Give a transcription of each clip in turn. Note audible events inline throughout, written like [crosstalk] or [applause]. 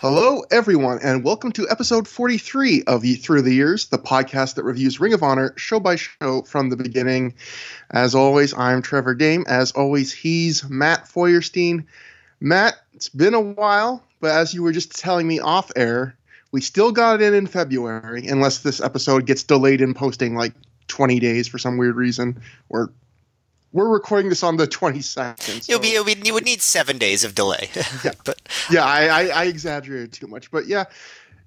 Hello, everyone, and welcome to episode 43 of Through the Years, the podcast that reviews Ring of Honor show by show from the beginning. As always, I'm Trevor Dame. As always, he's Matt Feuerstein. Matt, it's been a while, but as you were just telling me off air, we still got it in in February, unless this episode gets delayed in posting like 20 days for some weird reason, or we're recording this on the 22nd. So. It'll be, it'll be, you would need seven days of delay. [laughs] yeah, but yeah, I, I, I exaggerated too much, but yeah,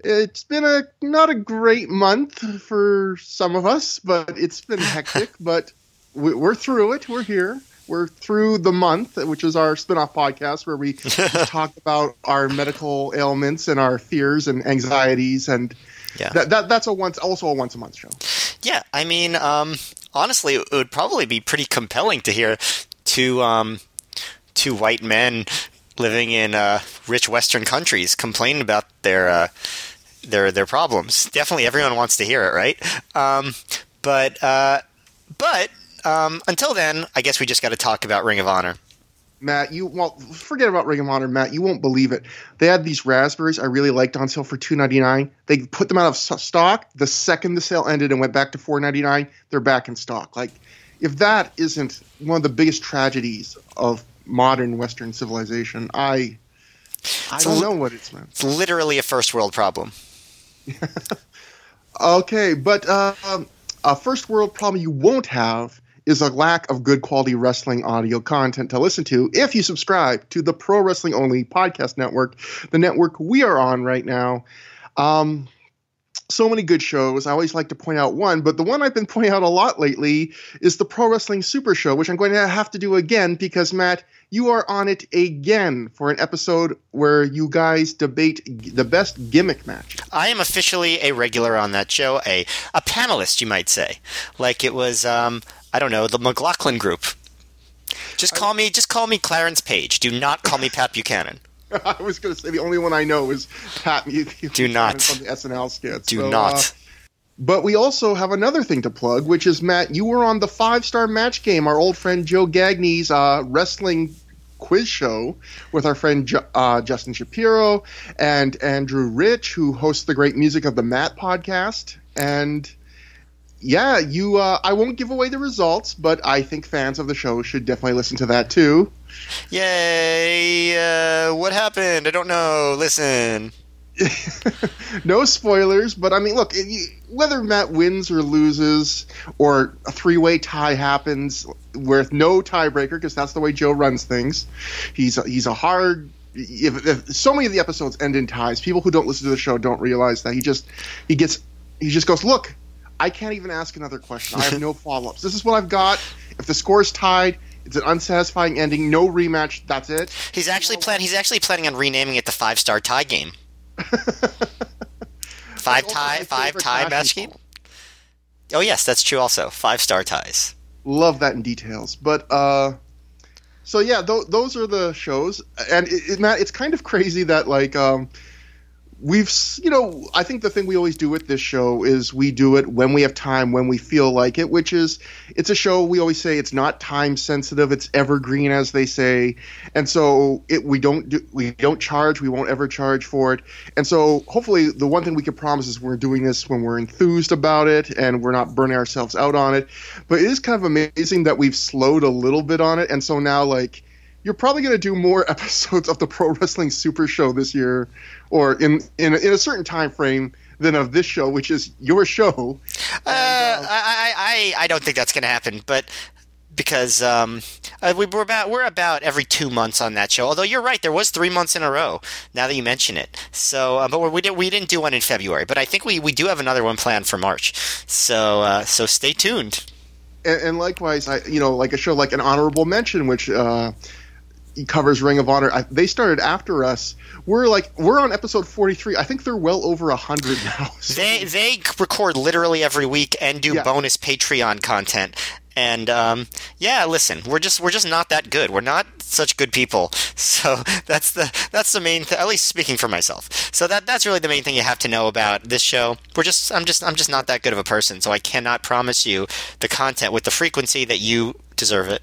it's been a not a great month for some of us, but it's been hectic. [laughs] but we, we're through it. We're here. We're through the month, which is our spin-off podcast where we [laughs] talk about our medical ailments and our fears and anxieties and yeah. That, that, that's a once also a once a month show. Yeah, I mean, um, honestly, it would probably be pretty compelling to hear two um, two white men living in uh, rich Western countries complain about their uh, their their problems. Definitely, everyone wants to hear it, right? Um, but uh, but um, until then, I guess we just got to talk about Ring of Honor. Matt, you well forget about Ring of Honor, Matt. You won't believe it. They had these raspberries I really liked on sale for two ninety nine. They put them out of stock the second the sale ended and went back to four ninety nine. They're back in stock. Like, if that isn't one of the biggest tragedies of modern Western civilization, I I don't know what it's meant. It's literally a first world problem. [laughs] [laughs] okay, but uh, a first world problem you won't have is a lack of good quality wrestling audio content to listen to if you subscribe to the Pro Wrestling Only Podcast Network, the network we are on right now. Um, so many good shows. I always like to point out one, but the one I've been [laughs] pointing out a lot lately is the Pro Wrestling Super Show, which I'm going to have to do again because, Matt, you are on it again for an episode where you guys debate the best gimmick match. I am officially a regular on that show, a, a panelist, you might say. Like it was um, I don't know, the McLaughlin Group. Just call me, just call me Clarence Page. Do not call me Pat Buchanan. [laughs] I was going to say the only one I know is Pat. [laughs] Do not from the SNL skits. Do so, not. Uh, but we also have another thing to plug, which is Matt. You were on the Five Star Match Game, our old friend Joe Gagney's uh, wrestling quiz show with our friend uh, Justin Shapiro and Andrew Rich, who hosts the great music of the Matt podcast. And yeah, you. Uh, I won't give away the results, but I think fans of the show should definitely listen to that too. Yay! Uh, what happened? I don't know. Listen. [laughs] no spoilers, but I mean, look, it, whether Matt wins or loses, or a three-way tie happens with no tiebreaker, because that's the way Joe runs things. He's a, he's a hard. If, if so many of the episodes end in ties, people who don't listen to the show don't realize that he just he gets he just goes, look, I can't even ask another question. I have no [laughs] follow ups. This is what I've got. If the score is tied, it's an unsatisfying ending. No rematch. That's it. He's actually plan. He's actually planning on renaming it the five star tie game. [laughs] five tie, five tie match game. Oh yes, that's true. Also, five star ties. Love that in details. But uh, so yeah, th- those are the shows, and it, it, Matt, it's kind of crazy that like um, we've you know i think the thing we always do with this show is we do it when we have time when we feel like it which is it's a show we always say it's not time sensitive it's evergreen as they say. And so it we don't do we don't charge we won't ever charge for it. And so hopefully the one thing we can promise is we're doing this when we're enthused about it and we're not burning ourselves out on it. But it is kind of amazing that we've slowed a little bit on it. And so now like you're probably going to do more [laughs] episodes of the Pro Wrestling Super Show this year, or in in a, in a certain time frame than of this show, which is your show. Uh, and, uh, I, I I don't think that's going to happen, but because um, uh, we, are about we're about every two months on that show. Although you're right, there was three months in a row. Now that you mention it, so uh, but we did we didn't do one in February, but I think we, we do have another one planned for March. So uh, so stay tuned. And, and, likewise, I you know like a show like an honorable mention, which uh, covers Ring of Honor. I, they started after us. We're like we're on episode 43. I think they're well over 100 now. [laughs] So. They they record literally every week and do yeah. bonus Patreon content. And um, yeah, listen, we're just we're just not that good. We're not such good people. [laughs] So that's the that's the main th- at least speaking for myself. So that that's really the main thing you have to know about this show. We're just I'm just I'm just not that good of a person, so I cannot promise you the content with the frequency that you deserve it.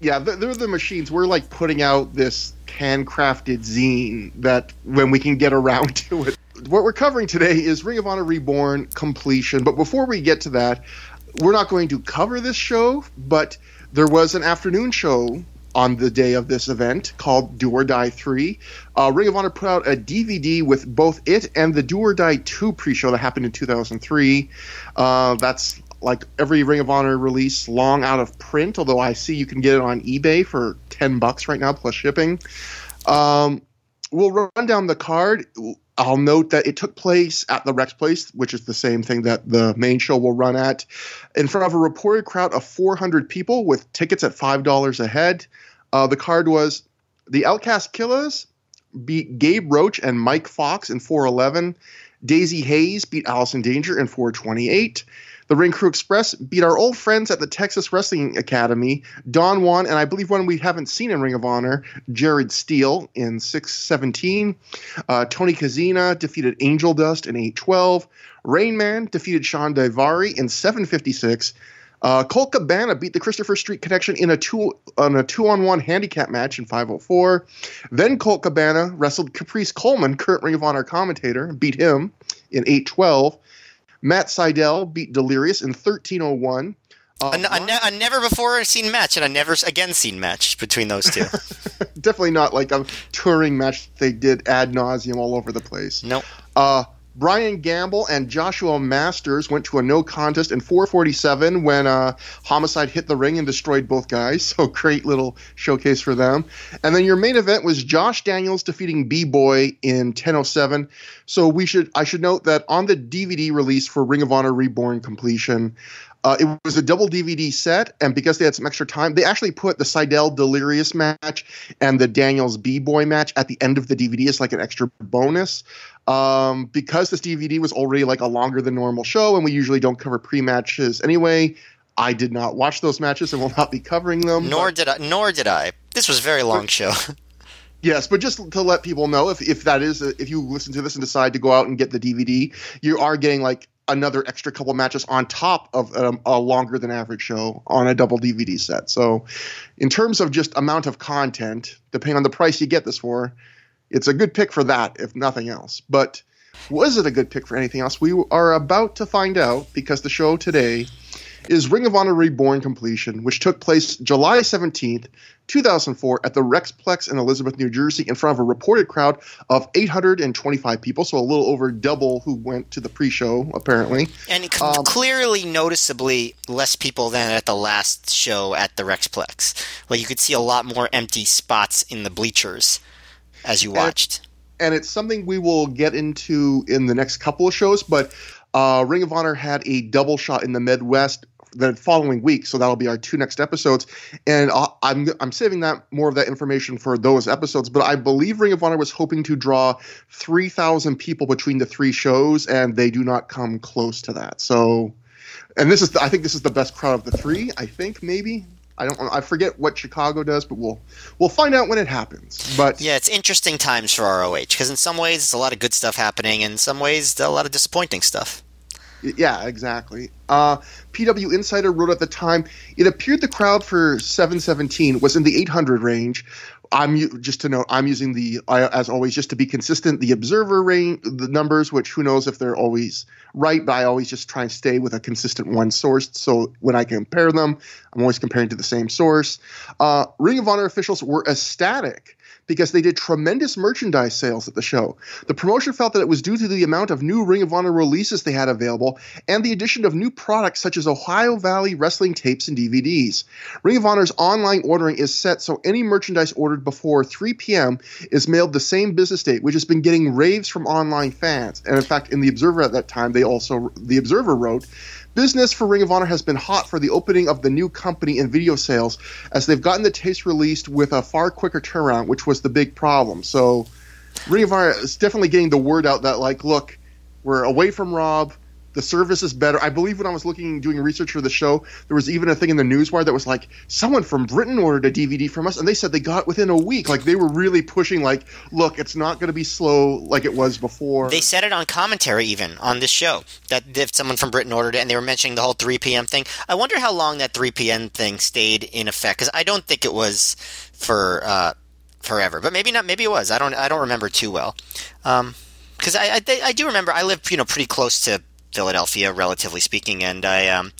Yeah, they're, the machines. We're like putting out this handcrafted zine that when we can get around [laughs] to it. What we're covering today is Ring of Honor Reborn completion. But before we get to that, we're not going to cover this show, but there was an afternoon show on the day of this event called Do or Die 3. Uh, Ring of Honor put out a DVD with both it and the Do or Die 2 pre show that happened in 2003. Uh, that's like every Ring of Honor release long out of print, although I see you can get it on eBay for 10 bucks right now plus shipping. Um, we'll run down the card. I'll note that it took place at the Rexplex, which is the same thing that the main show will run at, in front of a reported crowd of 400 people with tickets at $5 a head. Uh, the card was the Outcast Killers beat Gabe Roach and Mike Fox in 411. Daizee Haze beat Allison Danger in 428. The Ring Crew Express beat our old friends at the Texas Wrestling Academy, Don Juan, and I believe one we haven't seen in Ring of Honor, Jared Steele in 617. Uh, Tony Kozina defeated Angel Dust in 812. Rain Man defeated Shawn Daivari in 756. Uh, Colt Cabana beat the Christopher Street Connection in a two on a two on one handicap match in 504. Then Colt Cabana wrestled Caprice Coleman, current Ring of Honor commentator, beat him in 812. Matt Sydal beat Delirious in 1301. Uh, a, a, ne- a, never before seen match and a never again seen match between those two. [laughs] Definitely not like a touring match they did ad nauseum all over the place. Nope. Uh, Brian Gamble and Joshua Masters went to a no contest in 447 when uh, Homicide hit the ring and destroyed both guys. [laughs] So great little showcase for them. And then your main event was Josh Daniels defeating B Boy in 1007. So we should I should note that on the DVD release for Ring of Honor Reborn completion, uh, it was a double DVD set, and because they had some extra time, they actually put the Sydal Delirious match and the Daniels B Boy match at the end of the DVD as like an extra bonus. Um, because this DVD was already like a longer than normal show, and we usually don't cover pre matches anyway. I did not watch those matches and will not be covering them. Nor but, did I. Nor did I. This was a very long show. [laughs] Yes, but just to let people know, if if that is, if you listen to this and decide to go out and get the DVD, you are getting like another extra couple matches on top of um, a longer than average show on a double DVD set. So, in terms of just amount of content, depending on the price you get this for, it's a good pick for that, if nothing else. But was it a good pick for anything else? We are about to find out because the show today is Ring of Honor Reborn completion, which took place July 17th, 2004, at the Rexplex in Elizabeth, New Jersey, in front of a reported crowd of 825 people, so a little over double who went to the pre show, apparently. And um, clearly, noticeably less people than at the last show at the Rexplex. Like, you could see a lot more empty spots in the bleachers as you watched. And, and it's something we will get into in the next couple of shows, but. Uh, Ring of Honor had a double shot in the Midwest the following week. So that'll be our two next episodes, and I'll, I'm I'm saving that more of that information for those episodes. But I believe Ring of Honor was hoping to draw three thousand people between the three shows, and they do not come close to that. So, and this is the, I think this is the best crowd of the three. I think maybe. I don't. I forget what Chicago does, but we'll we'll find out when it happens. But yeah, it's interesting times for ROH because in some ways it's a lot of good stuff happening, and in some ways a lot of disappointing stuff. Yeah, exactly. Uh, PW Insider wrote at the time, it appeared the crowd for 717 was in the 800 range. I'm just to note, I'm using the as always just to be consistent. The observer range, the numbers, which who knows if they're always right, but I always just try and stay with a consistent one source. So when I compare them, I'm always comparing to the same source. Uh, Ring of Honor officials were ecstatic because they did tremendous merchandise sales at the show. The promotion felt that it was due to the amount of new Ring of Honor releases they had available and the addition of new products such as Ohio Valley wrestling tapes and DVDs. Ring of Honor's online ordering is set so any merchandise ordered before 3 p.m. is mailed the same business date, which has been getting raves from online fans. And in fact, in the Observer at that time, they also the Observer wrote Business for Ring of Honor has been hot for the opening of the new company and video sales, as they've gotten the tapes released with a far quicker turnaround, which was the big problem. So, Ring of Honor is definitely getting the word out that, like, look, we're away from Rob. The service is better. I believe when I was looking doing research for the show, there was even a thing in the newswire that was like someone from Britain ordered a DVD from us, and they said they got it within a week. Like they were really pushing, like, look, it's not going to be slow like it was before. They said it on commentary even on this show that if someone from Britain ordered it, and they were mentioning the whole 3 p.m. thing. I wonder how long that 3 p.m. thing stayed in effect because I don't think it was for uh, forever, but maybe not. Maybe it was. I don't. I don't remember too well. Um, because I, I, I do remember I live you know pretty close to Philadelphia, relatively speaking, and I um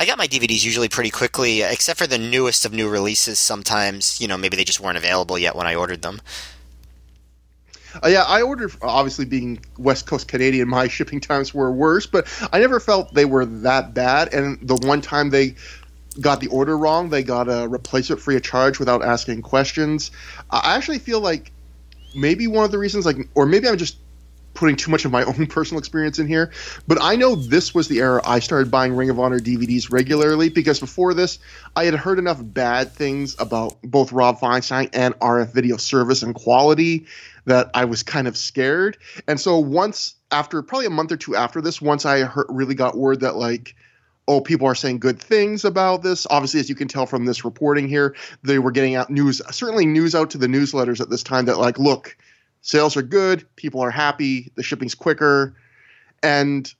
I got my DVDs usually pretty quickly, except for the newest of new releases. Sometimes you know maybe they just weren't available yet when I ordered them. Uh, yeah, I ordered. Obviously, being West Coast Canadian, my shipping times were worse, but I never felt they were that bad. And the one time they got the order wrong, they got a replacement free of charge without asking questions. I actually feel like maybe one of the reasons, like, or maybe I'm just putting too much of my [laughs] own personal experience in here, but I know this was the era I started buying Ring of Honor DVDs regularly because before this, I had heard enough bad things about both Rob Feinstein and RF Video service and quality that I was kind of scared. And so once after probably a month or two after this, once I heard, really got word that like oh, people are saying good things about this. Obviously, as you can tell from this reporting here, they were getting out news, certainly news out to the newsletters at this time that, like, look, sales are good, people are happy, the shipping's quicker, and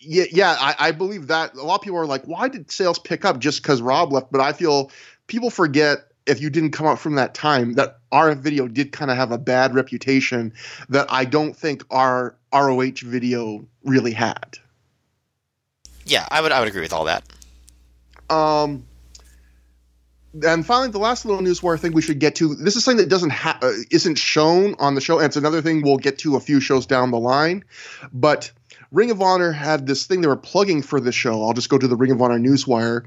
yeah, yeah, I, I believe that a lot of people are like, why did sales pick up just because Rob left? But I feel people forget if you didn't come up from that time that RF video did kind of have a bad reputation that I don't think our ROH video really had. Yeah, I would I would agree with all that. Um, and finally, the last little news wire thing we should get to. This is something that doesn't ha- uh, isn't shown on the show, and it's another thing we'll get to a few shows down the line. But Ring of Honor had this thing they were plugging for the show. I'll just go to the Ring of Honor newswire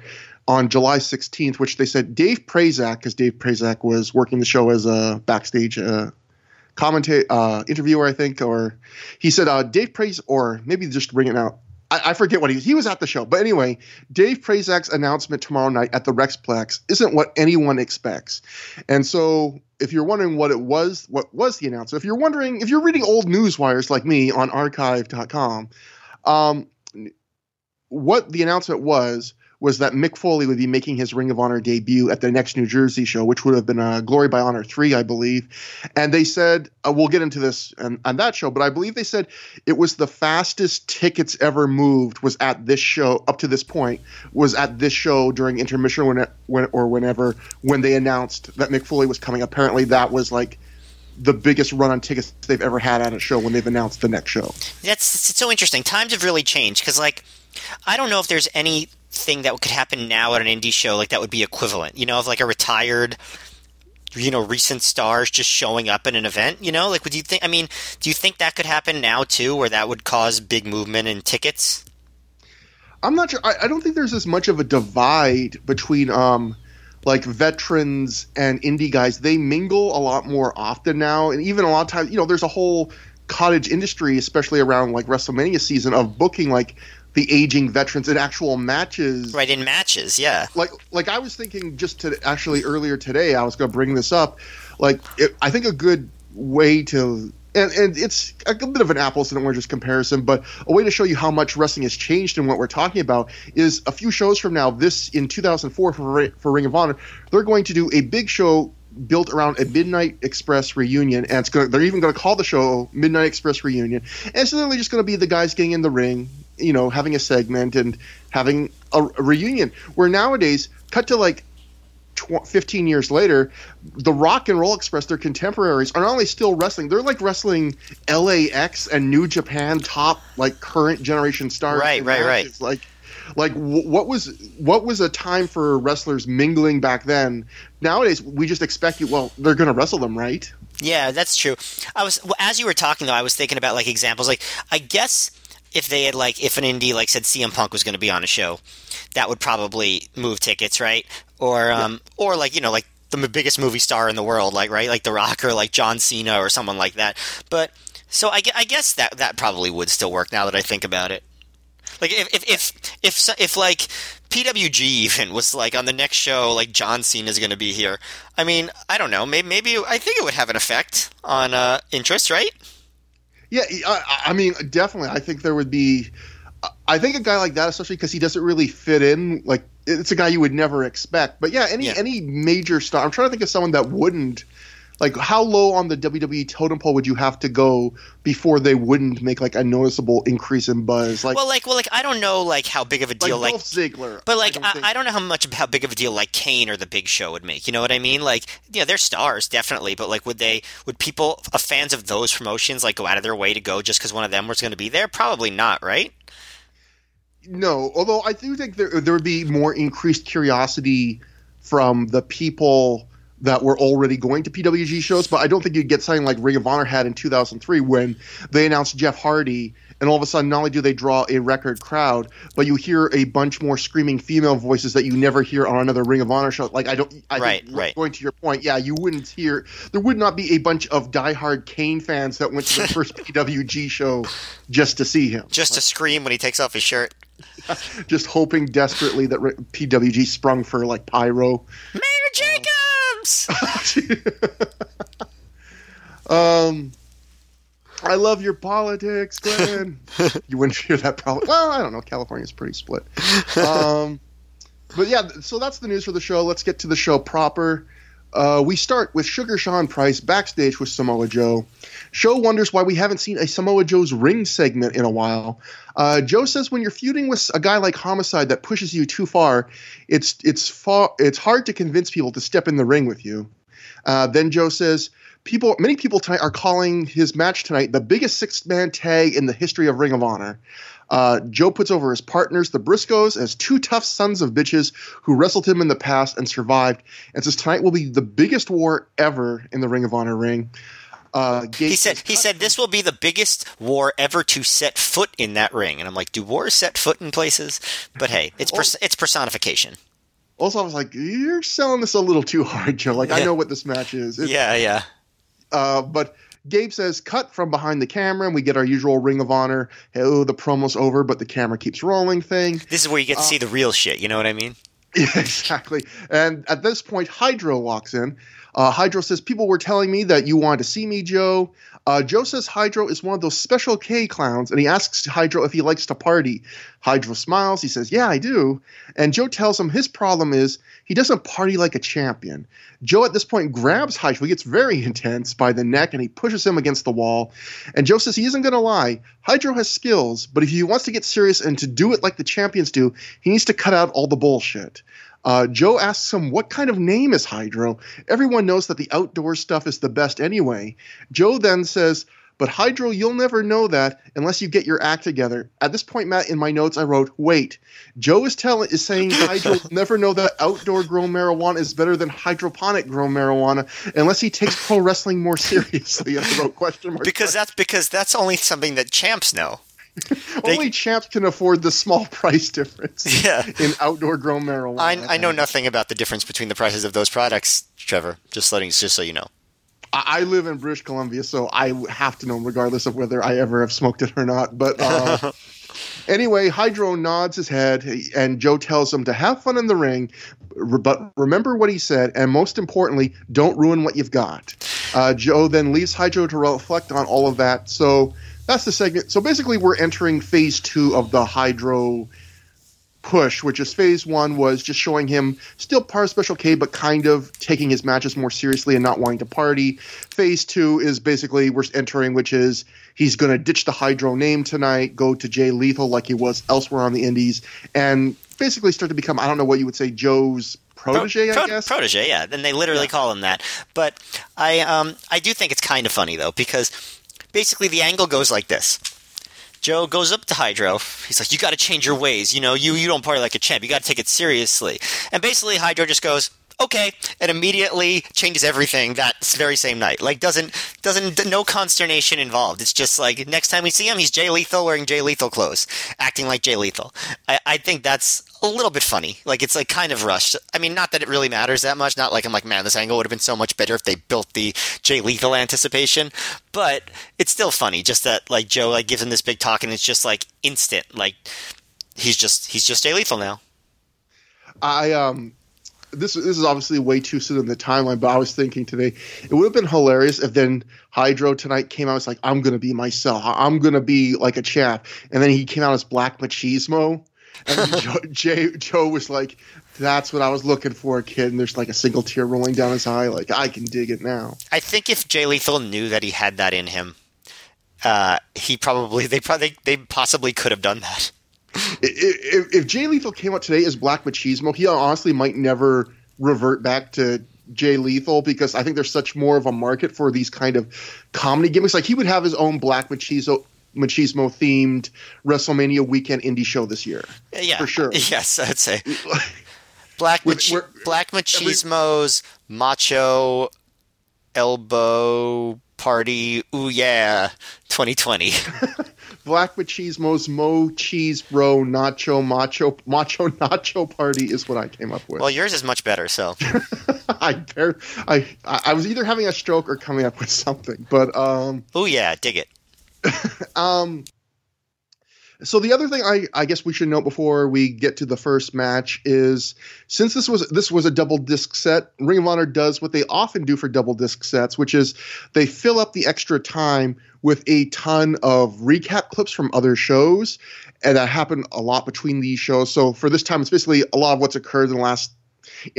on July 16th, which they said Dave Prazak, because Dave Prazak was working the show as a backstage uh, commentator, uh, interviewer, I think, or he said uh, Dave Praise, or maybe just bring it out. I, I forget what he was. He was at the show, but anyway, Dave Prazak's announcement tomorrow night at the Rexplex isn't what anyone expects, and so if you're wondering what it was, what was the announcement? If you're wondering, if you're reading old news wires like me on Archive.com, um, what the announcement was was that Mick Foley would be making his Ring of Honor debut at the next New Jersey show, which would have been uh, Glory by Honor 3, I believe. And they said, uh, we'll get into this on, on that show, but I believe they said it was the fastest tickets ever moved was at this show, up to this point, was at this show during intermission when, when or whenever, when they announced that Mick Foley was coming. Apparently that was like the biggest run on tickets they've ever had at a show when they've announced the next show. That's so interesting. Times have really changed because, like, I don't know if there's anything that could happen now at an indie show like that would be equivalent you know of like a retired you know recent stars just showing up in an event you know? Like would you think i mean do you think that could happen now too where that would cause big movement in tickets? I'm not sure. I, I don't think there's as much of a divide between um like veterans and indie guys. They mingle a lot more often now and even a lot of times you know there's a whole cottage industry especially around like wrestlemania season of booking like the aging veterans in actual matches. Right in matches, yeah. Like like I was thinking just to actually earlier today I was going to bring this up. Like it, I think a good way to and, and it's a bit of an apples and oranges comparison, but a way to show you how much wrestling has changed and what we're talking about is a few shows from now. This in 2004 for for Ring of Honor, they're going to do a big show built around a Midnight Express reunion, and it's gonna, They're even going to call the show Midnight Express Reunion, and it's literally just going to be the guys getting in the ring, you know, having a segment and having a, a reunion. Where nowadays, cut to like 15 years later, the Rock and Roll Express, their contemporaries, are not only still wrestling, they're like wrestling LAX and New Japan top like current generation stars. Right, right, right. Like like what was what was a time for wrestlers mingling back then nowadays we just expect you well they're going to wrestle them right yeah that's true i was well, as you were talking though i was thinking about like examples like i guess if they had like if an indie like said CM Punk was going to be on a show, that would probably move tickets, right? Or um, or like you know like the biggest movie star in the world, like right, like The Rock or like John Cena or someone like that. But so I, I guess that that probably would still work now that I think about it. Like if if if if, if like PWG even was like on the next show, like John Cena is going to be here. I mean, I don't know. Maybe maybe I think it would have an effect on uh, interest, right? Yeah, I, I, mean, definitely. I think there would be I think a guy like that, especially because he doesn't really fit in, like it's a guy you would never expect. But yeah, any Yeah. any major star. I'm trying to think of someone that wouldn't. Like, how low on the WWE totem pole would you have to go before they wouldn't make like a noticeable increase in buzz? Like, well, like, well, like I don't know, like how big of a deal, like, Dolph Ziggler. but like don't I, think- I don't know how much how big of a deal like Kane or the Big Show would make. You know what I mean? Like, yeah, they're stars definitely, but like, would they? Would people, uh, fans of those promotions, like go out of their way to go just because one of them was going to be there? Probably not, right? No, although I do think there there would be more increased curiosity from the people that were already going to PWG shows, but I don't think you'd get something like Ring of Honor had in 2003 when they announced Jeff Hardy, and all of a sudden, not only do they draw a record crowd, but you hear a bunch more screaming female voices that you never hear on another Ring of Honor show. Like I don't, I Right, think, right. Going to your point, yeah, you wouldn't hear. There would not be a bunch of diehard Kane fans that went to the first [laughs] PWG show just to see him. Just to scream when he takes off his shirt. [laughs] just hoping desperately that PWG sprung for like pyro. Mayor Jacobs. [laughs] um, I love your politics, Glenn. [laughs] you wouldn't hear that probably. Well, I don't know. California's pretty split. [laughs] Um, but yeah, so that's the news for the show. Let's get to the show proper. Uh, we start with Sugar Sean Price backstage with Samoa Joe. Show wonders why we haven't seen a Samoa Joe's ring segment in a while. Uh, Joe says when you're feuding with a guy like Homicide that pushes you too far, it's it's far it's hard to convince people to step in the ring with you. Uh, then Joe says people many people tonight are calling his match tonight the biggest six man tag in the history of Ring of Honor. Uh, Joe puts over his partners, the Briscoes, as two tough sons of bitches who wrestled him in the past and survived, and says tonight will be the biggest war ever in the Ring of Honor ring. Uh, He said he said this will be the biggest war ever to set foot in that ring, and I'm like, do wars set foot in places? But hey, it's pers- it's personification. Also, I was like, "You're selling this a little too hard, Joe. Like, I know what this match is." It- Yeah, yeah. Uh, but Gabe says, "Cut from behind the camera," and we get our usual Ring of Honor. Oh, the promo's over, but the camera keeps rolling thing. This is where you get to see the real shit. You know what I mean? [laughs] Yeah, exactly. And at this point, Hydro walks in. Uh, Hydro says, People were telling me that you wanted to see me, Joe. Uh, Joe says Hydro is one of those special K clowns, and he asks Hydro if he likes to party. Hydro smiles. He says, Yeah, I do. And Joe tells him his problem is he doesn't party like a champion. Joe at this point grabs Hydro. He gets very [laughs] intense by the neck and he pushes him against the wall. And Joe says he isn't going to lie. Hydro has skills, but if he wants to get serious and to do it like the champions do, he needs to cut out all the bullshit. Uh, Joe asks him, What kind of name is Hydro? Everyone knows that the outdoor stuff is the best anyway. Joe then says, But Hydro, you'll never know that unless you get your act together. At this point, Matt, in my notes, I wrote, Wait. Joe is telling is saying Hydro will never know that outdoor grown marijuana is better than hydroponic grown marijuana unless he takes pro wrestling more seriously. [laughs] I wrote question mark. Because that's because that's only something that champs know. [laughs] they- only champs can afford the small [laughs] price difference [laughs] Yeah. in outdoor grown marijuana. I, I know nothing about the difference between the prices of those products, Trevor. Just letting just so you know. I I live in British Columbia, so I have to know, regardless of whether I ever have smoked it or not. But uh, anyway, Hydro nods his head, and Joe tells him to have fun in the ring, but remember what he said, and most importantly, don't ruin what you've got. Uh, Joe then leaves Hydro to reflect on all of that. So that's the segment. So basically, we're entering phase two of the Hydro push, which is phase one was just showing him still part of Special K, but kind of taking his matches more seriously and not wanting to party. Phase two is basically we're entering, which is he's going to ditch the Hydro name tonight, go to Jay Lethal like he was elsewhere on the Indies, and basically start to become I don't know what you would say Joe's protege, Pro- I guess. Protege, yeah. And they literally call him that. But I um I do think it's kind of funny though because basically the angle goes like this. Joe goes up to Hydro. He's like, "You got to change your ways. You know, you you don't party like a champ. You got to take it seriously." And basically, Hydro just goes, "Okay," and immediately changes everything that very same night. Like, doesn't doesn't no consternation involved. It's just like next time we see him, he's Jay Lethal wearing Jay Lethal clothes, acting like Jay Lethal. I, I think that's a little bit funny. Like, it's like kind of rushed. I mean, not that it really matters that much. Not like I'm like, man, this angle would have been so much better if they built the Jay Lethal anticipation. But it's still funny. Just that like Joe like gives him this big talk, and it's just like instant. Like he's just he's just Jay Lethal now. I um this this is obviously way too soon in the timeline, but I was thinking today it would have been hilarious if then Hydro tonight came out It's like I'm gonna be myself, I'm gonna be like a champ, and then he came out as Black Machismo, and Joe, [laughs] Jay, Joe was like, "That's what I was looking for, kid." And there's like a single tear rolling down his eye, like I can dig it now. I think if Jay Lethal knew that he had that in him, uh, he probably they probably they possibly could have done that. If, if Jay Lethal came out today as Black Machismo, he honestly might never revert back to Jay Lethal because I think there's such more of a market for these kind of comedy gimmicks. Like he would have his own Black Machismo machismo themed WrestleMania weekend indie show this year. Yeah, for sure. [laughs] Yes, I'd say [laughs] Black Mach- we're- Black Machismo's macho elbow party. Ooh yeah, 2020. [laughs] Black Machismo's Mo Cheese Bro Nacho Macho Macho Nacho Party is what I came up with. well, yours is much better. So I, bar- I I was either having a stroke or coming up with something, but um. ooh yeah, dig it. [laughs] Um, so the other thing I, I guess we should note before we get to the first match is since this was this was a double disc set, Ring of Honor does what they often do for double disc sets, which is they fill up the extra time with a ton of recap clips from other shows, and that happened a lot between these shows. So for this time, it's basically a lot of what's occurred in the last,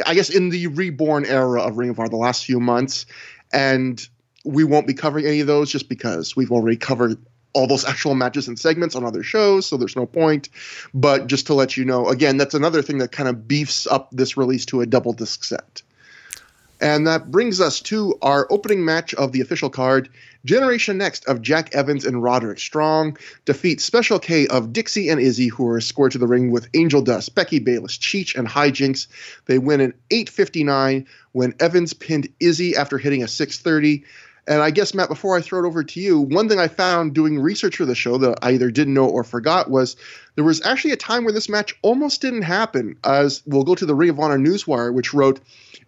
I guess, in the reborn era of Ring of Honor, the last few months, and we won't be covering any of those just because we've already covered all those actual matches and segments on other shows, so there's no point. But just to let you know, again, that's another thing that kind of beefs up this release to a double disc set. And that brings us to our opening match of the official card. Generation Next of Jack Evans and Roderick Strong defeat Special K of Dixie and Izzy, who are scored to the ring with Angel Dust, Becky Bayless, Cheech, and Hijinx. They win in 8:59 when Evans pinned Izzy after hitting a 630. And I guess Matt, before I throw it over to you, one thing I found doing research for the show that I either didn't know or forgot was there was actually a time where this match almost didn't happen. As we'll go to the Ring of Honor Newswire, which wrote,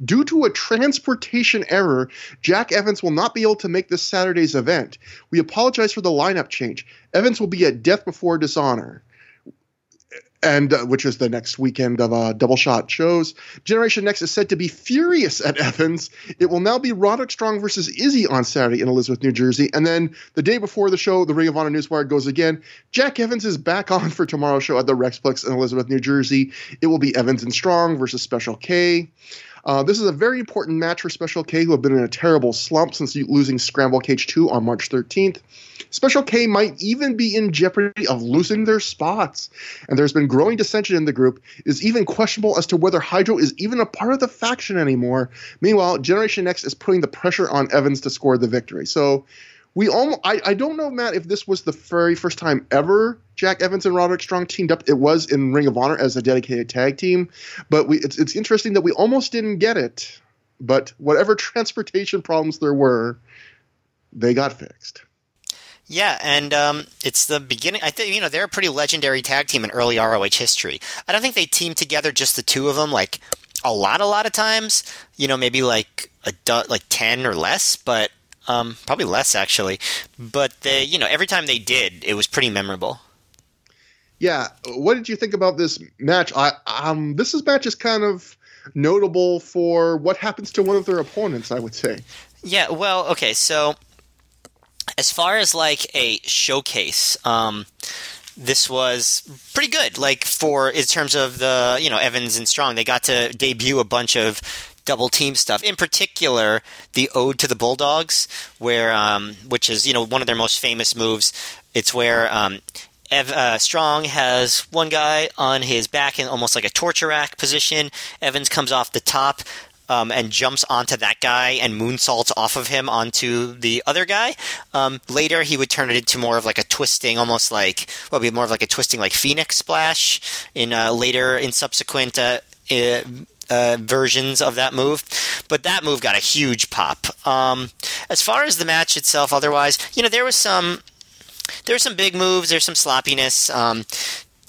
due to a transportation error, Jack Evans will not be able to make this Saturday's event. We apologize for the lineup change. Evans will be at Death Before Dishonor and uh, which is the next weekend of uh, double shot shows. Generation Next is said to be furious at Evans. It will now be Roderick Strong versus Izzy on Saturday in Elizabeth, New Jersey. And then the day before the show, the Ring of Honor Newswire goes again. Jack Evans is back on for tomorrow's show at the Rexplex in Elizabeth, New Jersey. It will be Evans and Strong versus Special K. Uh, this is a very important match for Special K, who have been in a terrible slump since losing Scramble Cage 2 on March 13th. Special K might even be in jeopardy of losing their spots. And there's been growing dissension in the group. It is even questionable as to whether Hydro is even a part of the faction anymore. Meanwhile, Generation Next is putting the pressure on Evans to score the victory. So we almost I, I don't know, Matt, if this was the very first time ever Jack Evans and Roderick Strong teamed up. It was in Ring of Honor as a dedicated tag team. But we it's it's interesting that we almost didn't get it. But whatever [laughs] transportation problems there were, they got fixed. Yeah, and um, it's the beginning. I think you know they're a pretty legendary tag team in early ROH history. I don't think they teamed together just the two of them like a lot, a lot of times. You know, maybe like a du- like ten or less, but um, probably less actually. But they, you know, every time they did, it was pretty memorable. Yeah, what did you think about this match? I um this is match is kind of notable for what happens to one of their opponents, I would say. Yeah, well, okay, so as far as like a showcase, um, this was pretty good. Like for in terms of the you know Evans and Strong, they got to debut a bunch of double team stuff. In particular, the Ode to the Bulldogs, where um, which is you know one of their most famous moves. It's where um, Ev, uh, Strong has one guy on his back in almost like a torture rack position. Evans comes off the top um, and jumps onto that guy and moonsaults off of him onto the other guy. Um, later, he would turn it into more of like a twisting, almost like well, be more of like a twisting like Phoenix splash in uh, later in subsequent. Uh, uh, uh, versions of that move, but that move got a huge pop. Um, as far as the match itself, otherwise, you know, there was some there's some big moves. There's some sloppiness. Um,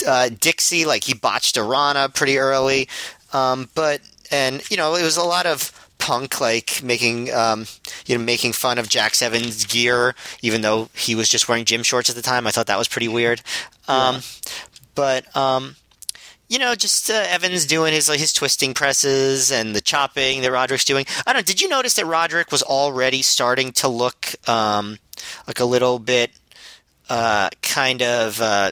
uh, Dixie, like he botched a Rana pretty early, um, but and you know it was a lot of punk like making um, you know making fun of Jack Evans's gear, even though he was just wearing gym shorts at the time. I thought that was pretty weird. Um, But um, you know, just uh, Evans doing his his twisting presses and the chopping that Roderick's doing. I don't. Did you notice that Roderick was already starting to look um, like a little bit uh, kind of uh,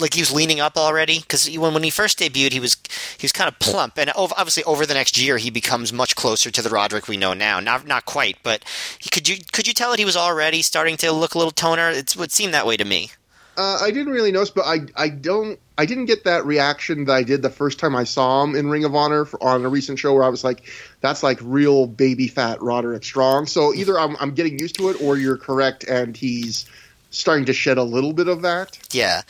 like he was leaning up already? Because when when he first debuted, he was he was kind of plump, and ov- obviously over the next year, he becomes much closer to the Roderick we know now. Not not quite, but he, could you could you tell that he was already starting to look a little toner? It's, it would seem that way to me. Uh, I didn't really notice, but I I don't I didn't get that reaction that I did the first time I saw him in Ring of Honor for, on a recent show where I was like, that's like real baby fat Roderick Strong. So either I'm I'm getting used to it, or you're correct, and he's starting to shed a little bit of that. Yeah.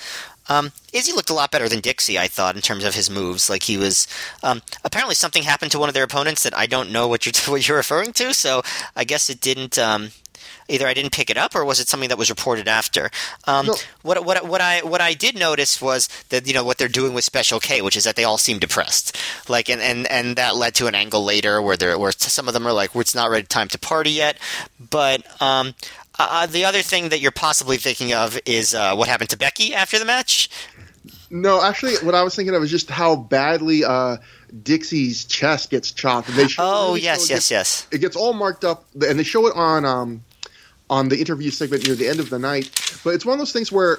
Um, Izzy looked a lot better than Dixie, I thought, in terms of his moves. Like he was. Um, apparently, something happened to one of their opponents that I don't know what you're [laughs] what you're referring to. So I guess it didn't. Um, either I didn't pick it up or was it something that was reported after? Um, No. What what what I what I did notice was that you know what they're doing with Special K, which is that they all seem depressed. Like and and, and that led to an angle later where there where some of them are like, well, it's not ready time to party yet. But um, uh, the other thing that you're possibly thinking of is uh, what happened to Becky after the match. No, actually, what I was thinking of is just how badly uh, Dixie's chest gets chopped. And they show, Oh yes, yes, gets- yes. It gets all marked up, and they show it on um, on the interview segment near the end of the night. But it's one of those things where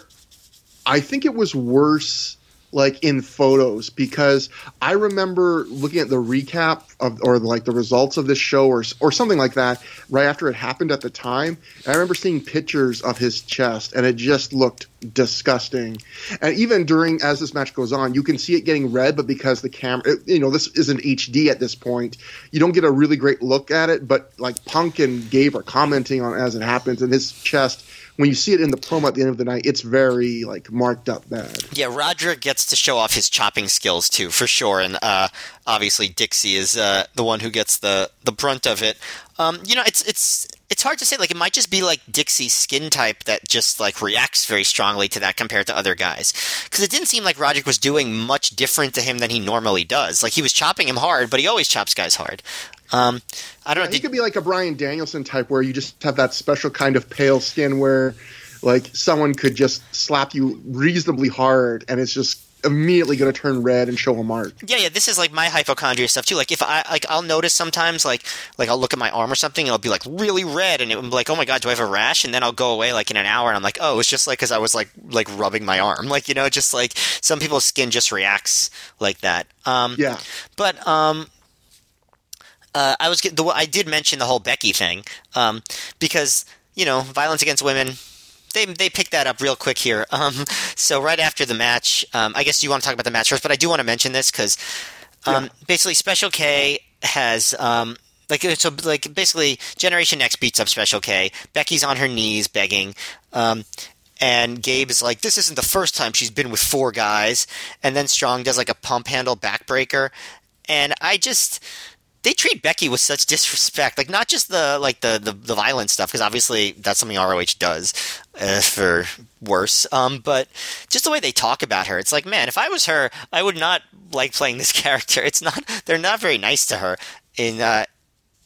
I think it was worse like in photos because I remember looking at the recap of or like the results of this show or or something like that right after it happened at the time. And I remember seeing pictures of his chest and it just looked disgusting. And even during as this match goes on, you can see it getting red, but because the camera, it- you know, this isn't HD at this point, you don't get a really great look at it. But like Punk and Gabe are commenting on as it happens, and his chest. When you see it in the promo at the end of the night, it's very like marked up bad. Yeah, Roderick gets to show off his chopping skills too, for sure, and uh, obviously Dixie is uh, the one who gets the the brunt of it. Um, you know, it's it's it's hard to say. Like, it might just be like Dixie's skin type that just like reacts very strongly to that compared to other guys. Because it didn't seem like Roderick was doing much different to him than he normally does. Like he was chopping him hard, but he always chops guys hard. Um, I don't know. He could be like a Bryan Danielson type, where you just have that special kind of pale skin, where like someone could just slap you reasonably hard, and it's just immediately going to turn red and show a mark. Yeah, yeah, this is like my hypochondria stuff too. Like if I like I'll notice sometimes like like I'll look at my arm or something and it'll be like really red and be like, "Oh my god, do I have a rash?" and then I'll go away like in an hour and I'm like, "Oh, it's just like cuz I was like like rubbing my arm." [laughs] Like, you know, just like some people's skin just reacts like that. Um Yeah, but um, uh, I was the I did mention the whole Becky thing um, because you know violence against women. They they picked that up real quick here. [laughs] Um, so right after the match, um, I guess you want to talk about the match first, but I do want to mention this because um, Yeah. basically Special K has. Um, like so, like basically, Generation Next beats up Special K. Becky's on her knees begging, um, and Gabe is like, "This isn't the first time she's been with four guys." And then Strong does like a pump handle backbreaker, and I just they treat Becky with such disrespect. Like not just the like the the, the violent stuff because obviously that's something ROH does uh, for worse. Um, but just the way they talk about her, it's like, man, if I was her, I would not like playing this [laughs] character. It's not they're not very nice to her in. Uh,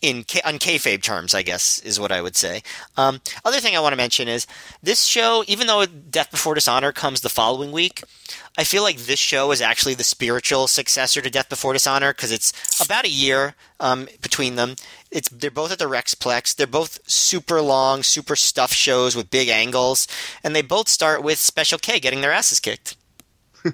in on kayfabe terms, I guess is what I would say. Um, other thing I want to mention is this show, even though Death Before Dishonor comes the following week, I feel like this show is actually the spiritual successor to Death Before Dishonor because it's about a year um, between them. It's they're both at the Rexplex. They're both super long, super stuffed shows with big angles, and they both start with Special K getting their asses kicked. [laughs]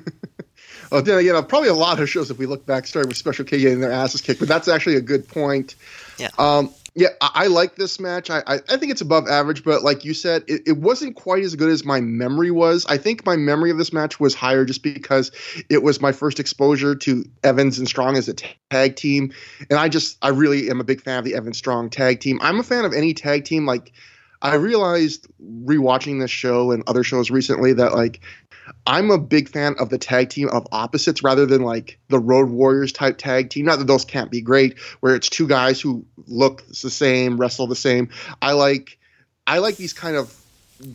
Oh, then again, uh, probably a lot of shows if we look back started with Special K getting their asses kicked, but that's actually a good point. Yeah. Um, yeah, I, I like this match. I, I, I think it's above average, but like you said, it, it wasn't quite as good as my memory was. I think my memory of this match was higher just because it was my first exposure to Evans and Strong as a tag team, and I just I really am a big fan of the Evans Strong tag team. I'm a fan of any tag team. Like I realized rewatching this show and other shows recently that like I'm a big fan of the tag team of opposites rather than like the Road Warriors type tag team. Not that those can't be great, where it's two guys who look the same, wrestle the same. I like I like these kind of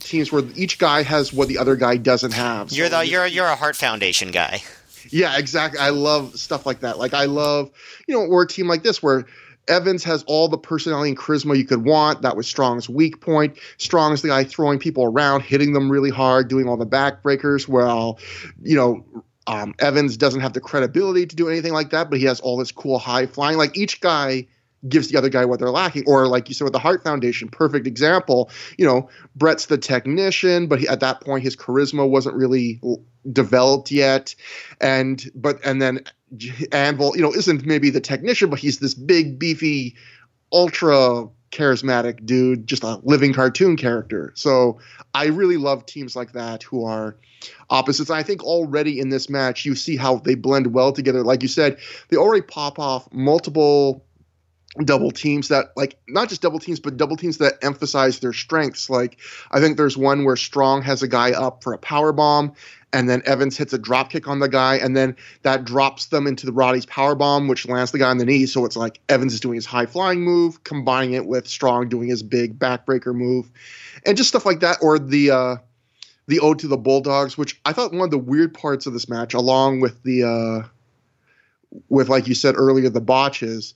teams where each guy has what the other guy doesn't have. You're So the you're you're a Hart Foundation guy. yeah, exactly. I love stuff like that. Like I love, you know, or a team like this where Evans has all the personality and charisma you could want. That was Strong's weak point. Strong's the guy throwing people around, hitting them really hard, doing all the backbreakers. Well, you know, um, Evans doesn't have the credibility to do anything like that, but he has all this cool high flying. Like each guy gives the other guy what they're lacking. Or like you said with the Hart Foundation, perfect example. You know, Bret's the technician, but he, at that point his charisma wasn't really developed yet, and but and then Anvil, you know, isn't maybe the technician, but he's this big, beefy, ultra charismatic dude, just a living cartoon character. So I really love teams like that who are opposites. I think already in this match, you see how they blend well together. Like you said, they already pop off multiple double teams that like not just double teams but double teams that emphasize their strengths like i think there's one where strong has a guy up for a power bomb and then Evans hits a drop kick on the guy, and then that drops them into the Roddy's power bomb, which lands the guy on the knee. So it's like Evans is doing his high flying move, combining it with Strong doing his big backbreaker move, and just stuff like that. Or the uh, the ode to the Bulldogs, which I thought one of the weird parts of this match, along with the uh, with like you said earlier, the botches,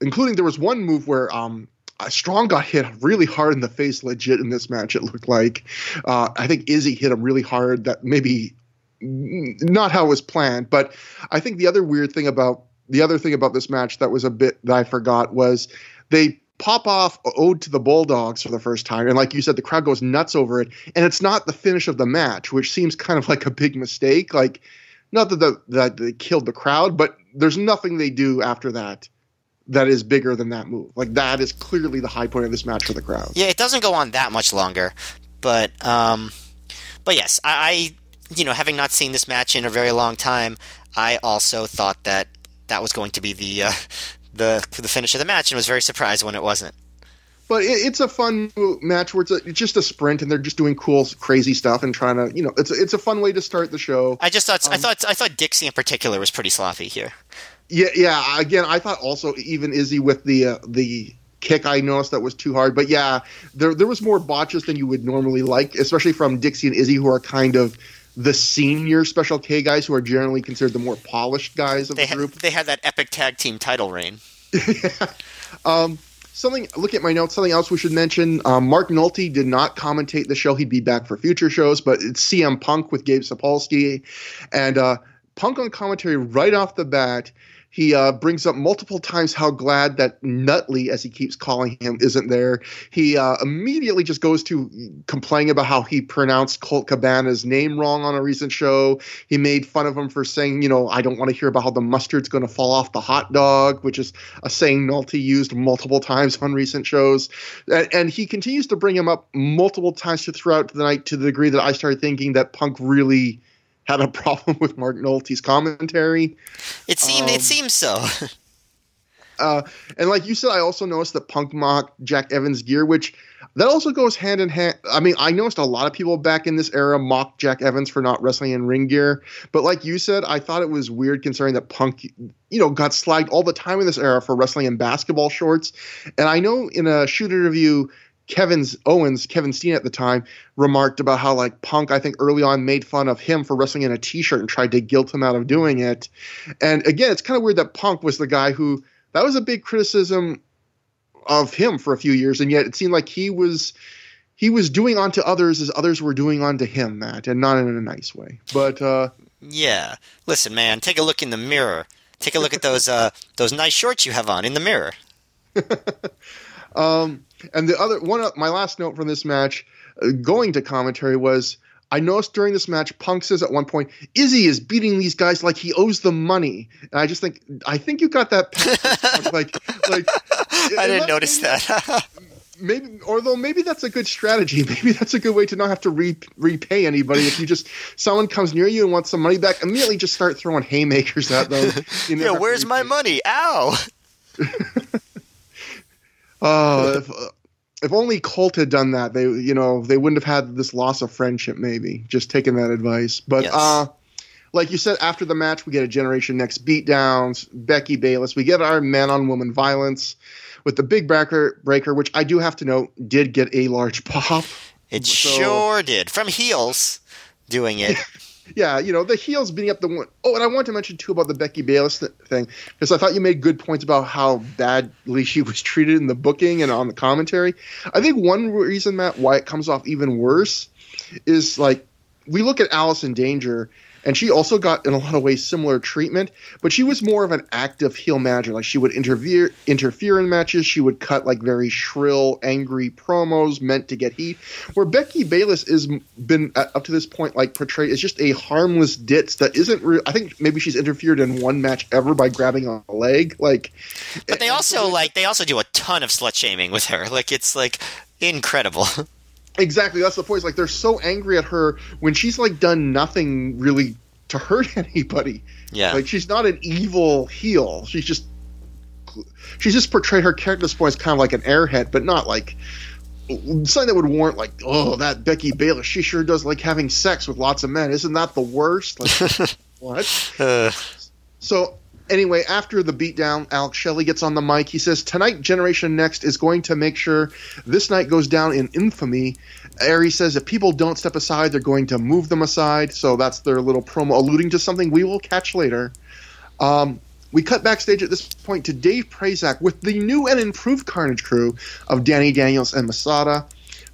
including there was one move where um, Strong got hit really hard in the face, legit in this match. It looked like uh, I think Izzy hit him really hard. That maybe not how it was planned, but I think the other weird thing about the other thing about this match that was a bit that I forgot was they pop off ode to the bulldogs for the first time and like you said the crowd goes nuts over it and it's not the finish of the match which seems kind of like a big mistake like not that the, that they killed the crowd but there's nothing they do after that that is bigger than that move. Like that is clearly the high point of this match for the crowd. Yeah, it doesn't go on that much longer, but um, but yes, I, I you know having not seen this match in a very long time, I also thought that that was going to be the uh, [laughs] the the finish of the match, and was very surprised when it wasn't. But it, it's a fun match where it's, a, it's, just a sprint, and they're just doing cool, crazy stuff, and trying to, you know, it's a, it's a fun way to start the show. I just thought um, I thought I thought Dixie in particular was pretty sloppy here. Yeah, yeah. Again, I thought also even Izzy with the uh, the kick I noticed that was too hard. But yeah, there there was more botches than you would normally like, especially from Dixie and Izzy, who are kind of the senior Special K guys, who are generally considered the more polished guys of they the group. they had that epic tag team title reign. [laughs] yeah. Um, something. Look at my notes. Something else we should mention. Um, Mark Nolte did not commentate the show. He'd be back for future shows, but it's CM Punk with Gabe Sapolsky, and uh, Punk on commentary right off the bat he uh, brings up multiple times how glad that Nutley, as he keeps calling him, isn't there. He uh, immediately just goes to complaining about how he pronounced Colt Cabana's name wrong on a recent show. He made fun of him for saying, you know, I don't want to hear about how the mustard's going to fall off the hot dog, which is a saying Nolte used multiple times on recent shows. And, and he continues to bring him up multiple times throughout the night to the degree that I started thinking that Punk really had a [laughs] problem with Mark Nolte's commentary. It seemed um, it seems so. [laughs] uh, and like you said, I also noticed that Punk mocked Jack Evans' gear, which that also goes hand in hand. I mean, I noticed a lot of people back in this era mocked Jack Evans for not wrestling in ring gear, but like you said, I thought it was weird considering that Punk, you know, got slagged all the time in this era for wrestling in basketball shorts. And I know in a shoot interview Kevin's Owens, Kevin Steen at the time, remarked about how like Punk, I think early on made fun of him for wrestling in a t-shirt and tried to guilt him out of doing it. And again, it's kind of weird that Punk was the guy who that was a big criticism of him for a few years, and yet it seemed like he was he was doing onto others as others were doing onto him, Matt, and not in a nice way. But uh, yeah, listen, man, take a look in the mirror. Take a look at those uh, those nice shorts you have on in the mirror. [laughs] um, and the other one, my last note from this match, uh, going to commentary was. I noticed during this match, Punk says at one point, Izzy is beating these guys like he owes them money, and I just think, I think you got that. [laughs] like, like I didn't notice maybe, that. [laughs] maybe, although maybe that's a good strategy. [laughs] Maybe that's a good way to not have to re- repay anybody. If you just someone comes near you and wants some money back, immediately just start throwing haymakers at them. You know, yeah, where's my money? Ow! Oh, if, uh, if only Colt had done that, they you know they wouldn't have had this loss of friendship. Maybe just taking that advice. But yes. uh, like you said, after the match, we get a Generation Next beatdowns. Becky Bayless. We get our man on woman violence with the big breaker breaker, which I do have to note did get a large [laughs] pop. It so, sure did from heels doing it. [laughs] yeah, you know, the heels beating up the one. Oh, and I want to mention too about the Becky Bayless th- thing because I thought you made good points about how badly she was treated in the booking and on the commentary. I think one reason, Matt, why it comes off even worse is like we look at Allison Danger and she also got in a lot of ways similar treatment. But she was more of an active heel manager. Like she would interfere interfere in matches. She would cut like very shrill, angry promos meant to get heat. Where Becky Bayless is been uh, up to this point like portrayed as just a harmless ditz that isn't. Re- I think maybe she's interfered in one match ever by grabbing a leg. Like, but they also like they also do a ton of slut shaming with her. Like it's like incredible. [laughs] Exactly, that's the point. It's like they're so angry at her when she's like done nothing really to hurt [laughs] anybody. Yeah, like she's not an evil heel. She's just she's just portrayed her character this point as kind of like an airhead, but not like something that would warrant like, oh, that Becky Bayless. She sure does like having sex with lots of men. Isn't that the worst? Like, [laughs] what? Uh. So anyway, after the beatdown, Alex Shelley gets on the mic. He says, Tonight, Generation Next is going to make sure this night goes down in infamy. Ari says, If people don't step aside, they're going to move them aside. So that's their little promo alluding to something we will catch later. Um, we cut backstage at this point to Dave Prazak with the new and improved Carnage crew of Danny Daniels and Masada.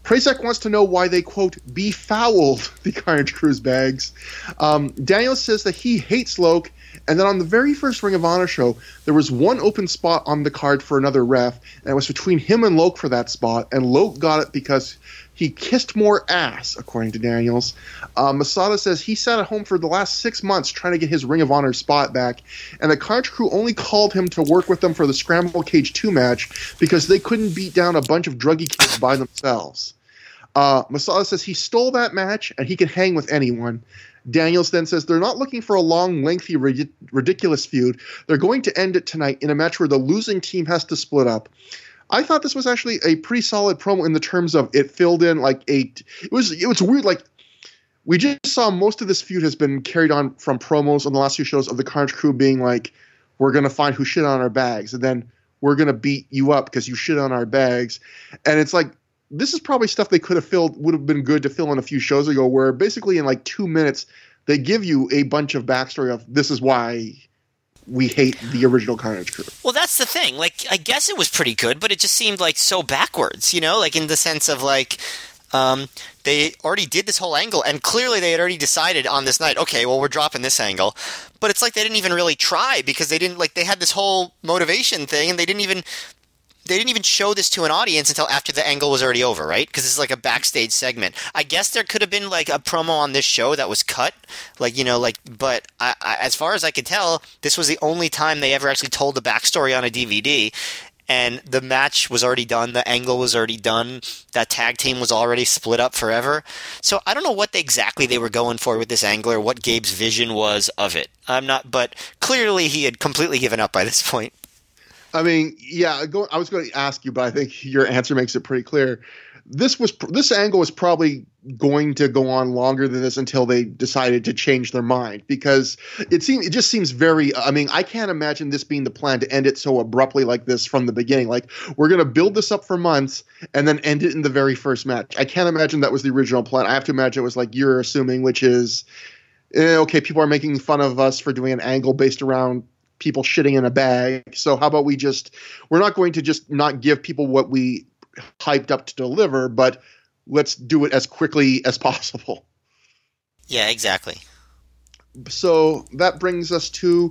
Prazak wants to know why they, quote, befouled [laughs] the Carnage Crew's bags. Um, Daniels says that he hates Loc and then on the very first Ring of Honor show, there was one open spot on the card for another ref, and it was between him and Loc for that spot, and Loc got it because he kissed more ass, according to Daniels. Uh, Masada says he sat at home for the last six months trying to get his Ring of Honor spot back, and the Carnage crew only called him to work with them for the Scramble Cage 2 match because they couldn't beat down a bunch of druggy kids by themselves. Uh, Masada says he stole that match and he can hang with anyone. Daniels then says they're not looking for a long, lengthy, ridiculous feud. They're going to end it tonight in a match where the losing team has to split up. I thought this was actually a pretty solid promo in the terms of it filled in like a. It was it was weird like we just saw most of this feud has been carried on from promos on the last few shows of the Carnage Crew being like, we're gonna find who shit on our bags, and then we're gonna beat you up because you shit on our bags, and it's like this is probably stuff they could have filled would have been good to fill in a few shows ago where basically in like two minutes they give you a bunch of backstory of this is why we hate the original Carnage crew. Well, that's the thing. Like, I guess it was pretty good, but it just seemed like so backwards, you know, like in the sense of like, um, they already did this whole angle, and clearly they had already decided on this night, okay, well, we're dropping this angle. But it's like they didn't even really try because they didn't, like, they had this whole motivation thing, and they didn't even they didn't even show this to an audience until after the angle was already over, right? Because this is like a backstage segment. I guess there could have been like a promo on this show that was cut, like you know, like. But I, I, as far as I could tell, this was the only time they ever actually told the backstory on a DVD. And the match was already done. The angle was already done. That tag team was already split up forever. So I don't know what exactly they were going for with this angle or what Gabe's vision was of it. I'm not, but clearly he had completely given up by this point. I mean, yeah, go, I was going to ask you, but I think your answer makes it pretty clear. This was this angle was probably going to go on longer than this until they decided to change their mind because it seems it just seems very I mean I can't imagine this being the plan to end it so abruptly like this from the beginning. Like we're going to build this up for months and then end it in the very first match. I can't imagine that was the original plan. I have to imagine it was like you're assuming which is eh, okay people are making fun of us for doing an angle based around people shitting in a bag. So how about we just we're not going to just not give people what we hyped up to deliver, but let's do it as quickly [laughs] as possible. Yeah, exactly. So that brings us to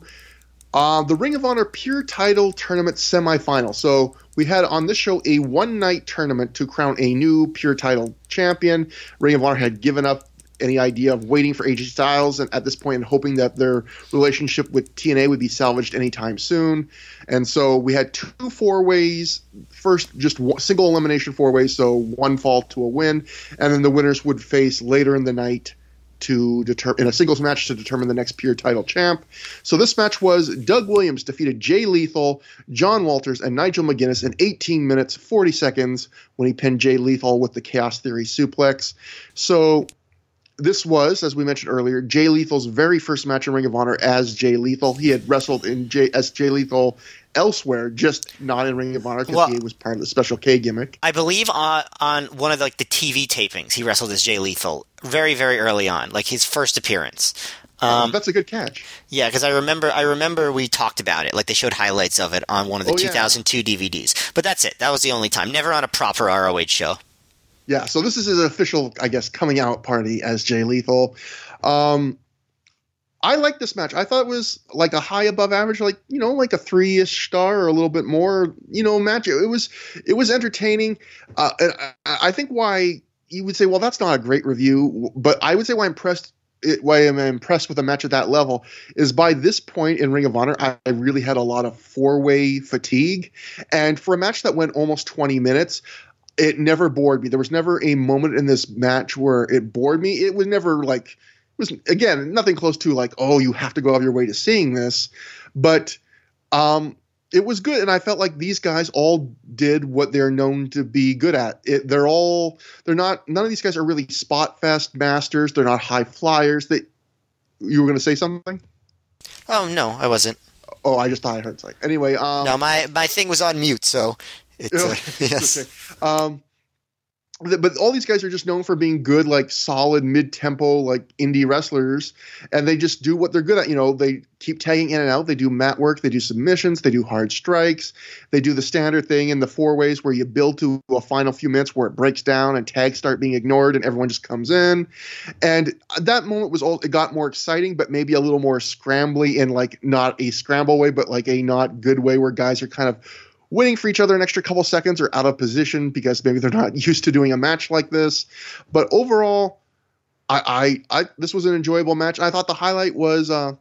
uh, the Ring of Honor Pure Title Tournament semifinal. So we had on this show a one night tournament to crown a new Pure Title champion. Ring of Honor had given up any idea of waiting for AJ Styles and at this point and hoping that their relationship with TNA would be salvaged anytime soon. And so we had two four ways. First, just one, single elimination four ways, so one fall to a win, and then the winners would face later in the night to deter in a singles match to determine the next pure title champ. So this match was Doug Williams defeated Jay Lethal, John Walters, and Nigel McGuinness in 18 minutes 40 seconds when he pinned Jay Lethal with the Chaos Theory suplex. So this was, as we mentioned earlier, Jay Lethal's very first match in Ring of Honor as Jay Lethal. He had wrestled in Jay, as Jay Lethal elsewhere, just not in Ring of Honor because well, he was part of the Special K gimmick. I believe on on one of the, like the TV tapings, he wrestled as Jay Lethal very very early on, like his first appearance. Um, that's a good catch. Yeah, because I remember I remember we talked about it. Like they showed highlights of it on one of the oh, 2002 yeah. DVDs. But that's it. That was the only time. Never on a proper ROH show. Yeah, so this is his official, I guess, coming out party as Jay Lethal. Um, I like this match. I thought it was like a high above average, like you know, like a three ish star or a little bit more, you know, match. It, was it was entertaining. Uh, I, I think why you would say, well, that's not a great review, but I would say why I'm impressed. It, why I'm impressed with a match at that level is by this point in Ring of Honor, I, I really had a lot of four way fatigue, and for a match that went almost 20 minutes, it never bored me. There was never a moment in this match where it bored me. It was never like it was again nothing close to like oh you have to go out of your way to seeing this, but um, it was good, and I felt like these guys all did what they're known to be good at. It, they're all they're not none of these guys are really spot fest masters. They're not high flyers. That you were going to say something? Oh no, I wasn't. Oh, I just thought I heard something. Anyway, um, no, my my thing was on mute, so it's uh, [laughs] yes. Okay. Um, but all these guys are just known for being good like solid mid-tempo like indie wrestlers and they just do what they're good at. You know they keep tagging in and out. They do mat work. They do submissions. They do hard strikes. They do the standard thing in the four ways where you build to a final few minutes where it breaks down and tags start being ignored and everyone just comes in. And that moment was all it got more exciting but maybe a little more scrambly in like not a scramble way but like a not good way where guys are kind of waiting for each other an extra couple seconds or out of position because maybe they're not [laughs] used to doing a match like this. But overall, I, I, I this was an enjoyable match. I thought the highlight was uh,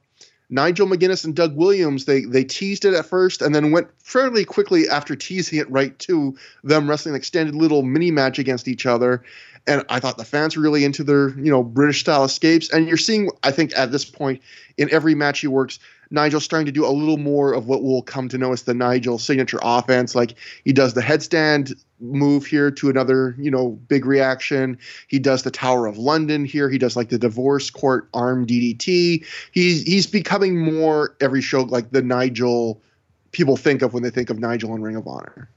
Nigel McGuinness and Doug Williams. They they teased it at first and then went fairly quickly after teasing it right to them wrestling an extended little mini match against each other. And I thought the fans were really into their, you know, British style escapes. And you're seeing, I think, at this point in every match he works, Nigel's starting to do a little more of what we'll come to know as the Nigel signature offense. Like he does the headstand move here to another, you know, big reaction. He does the Tower of London here. He does like the divorce court arm DDT. He's he's becoming more every show like the Nigel people think of when they think of Nigel and Ring of Honor.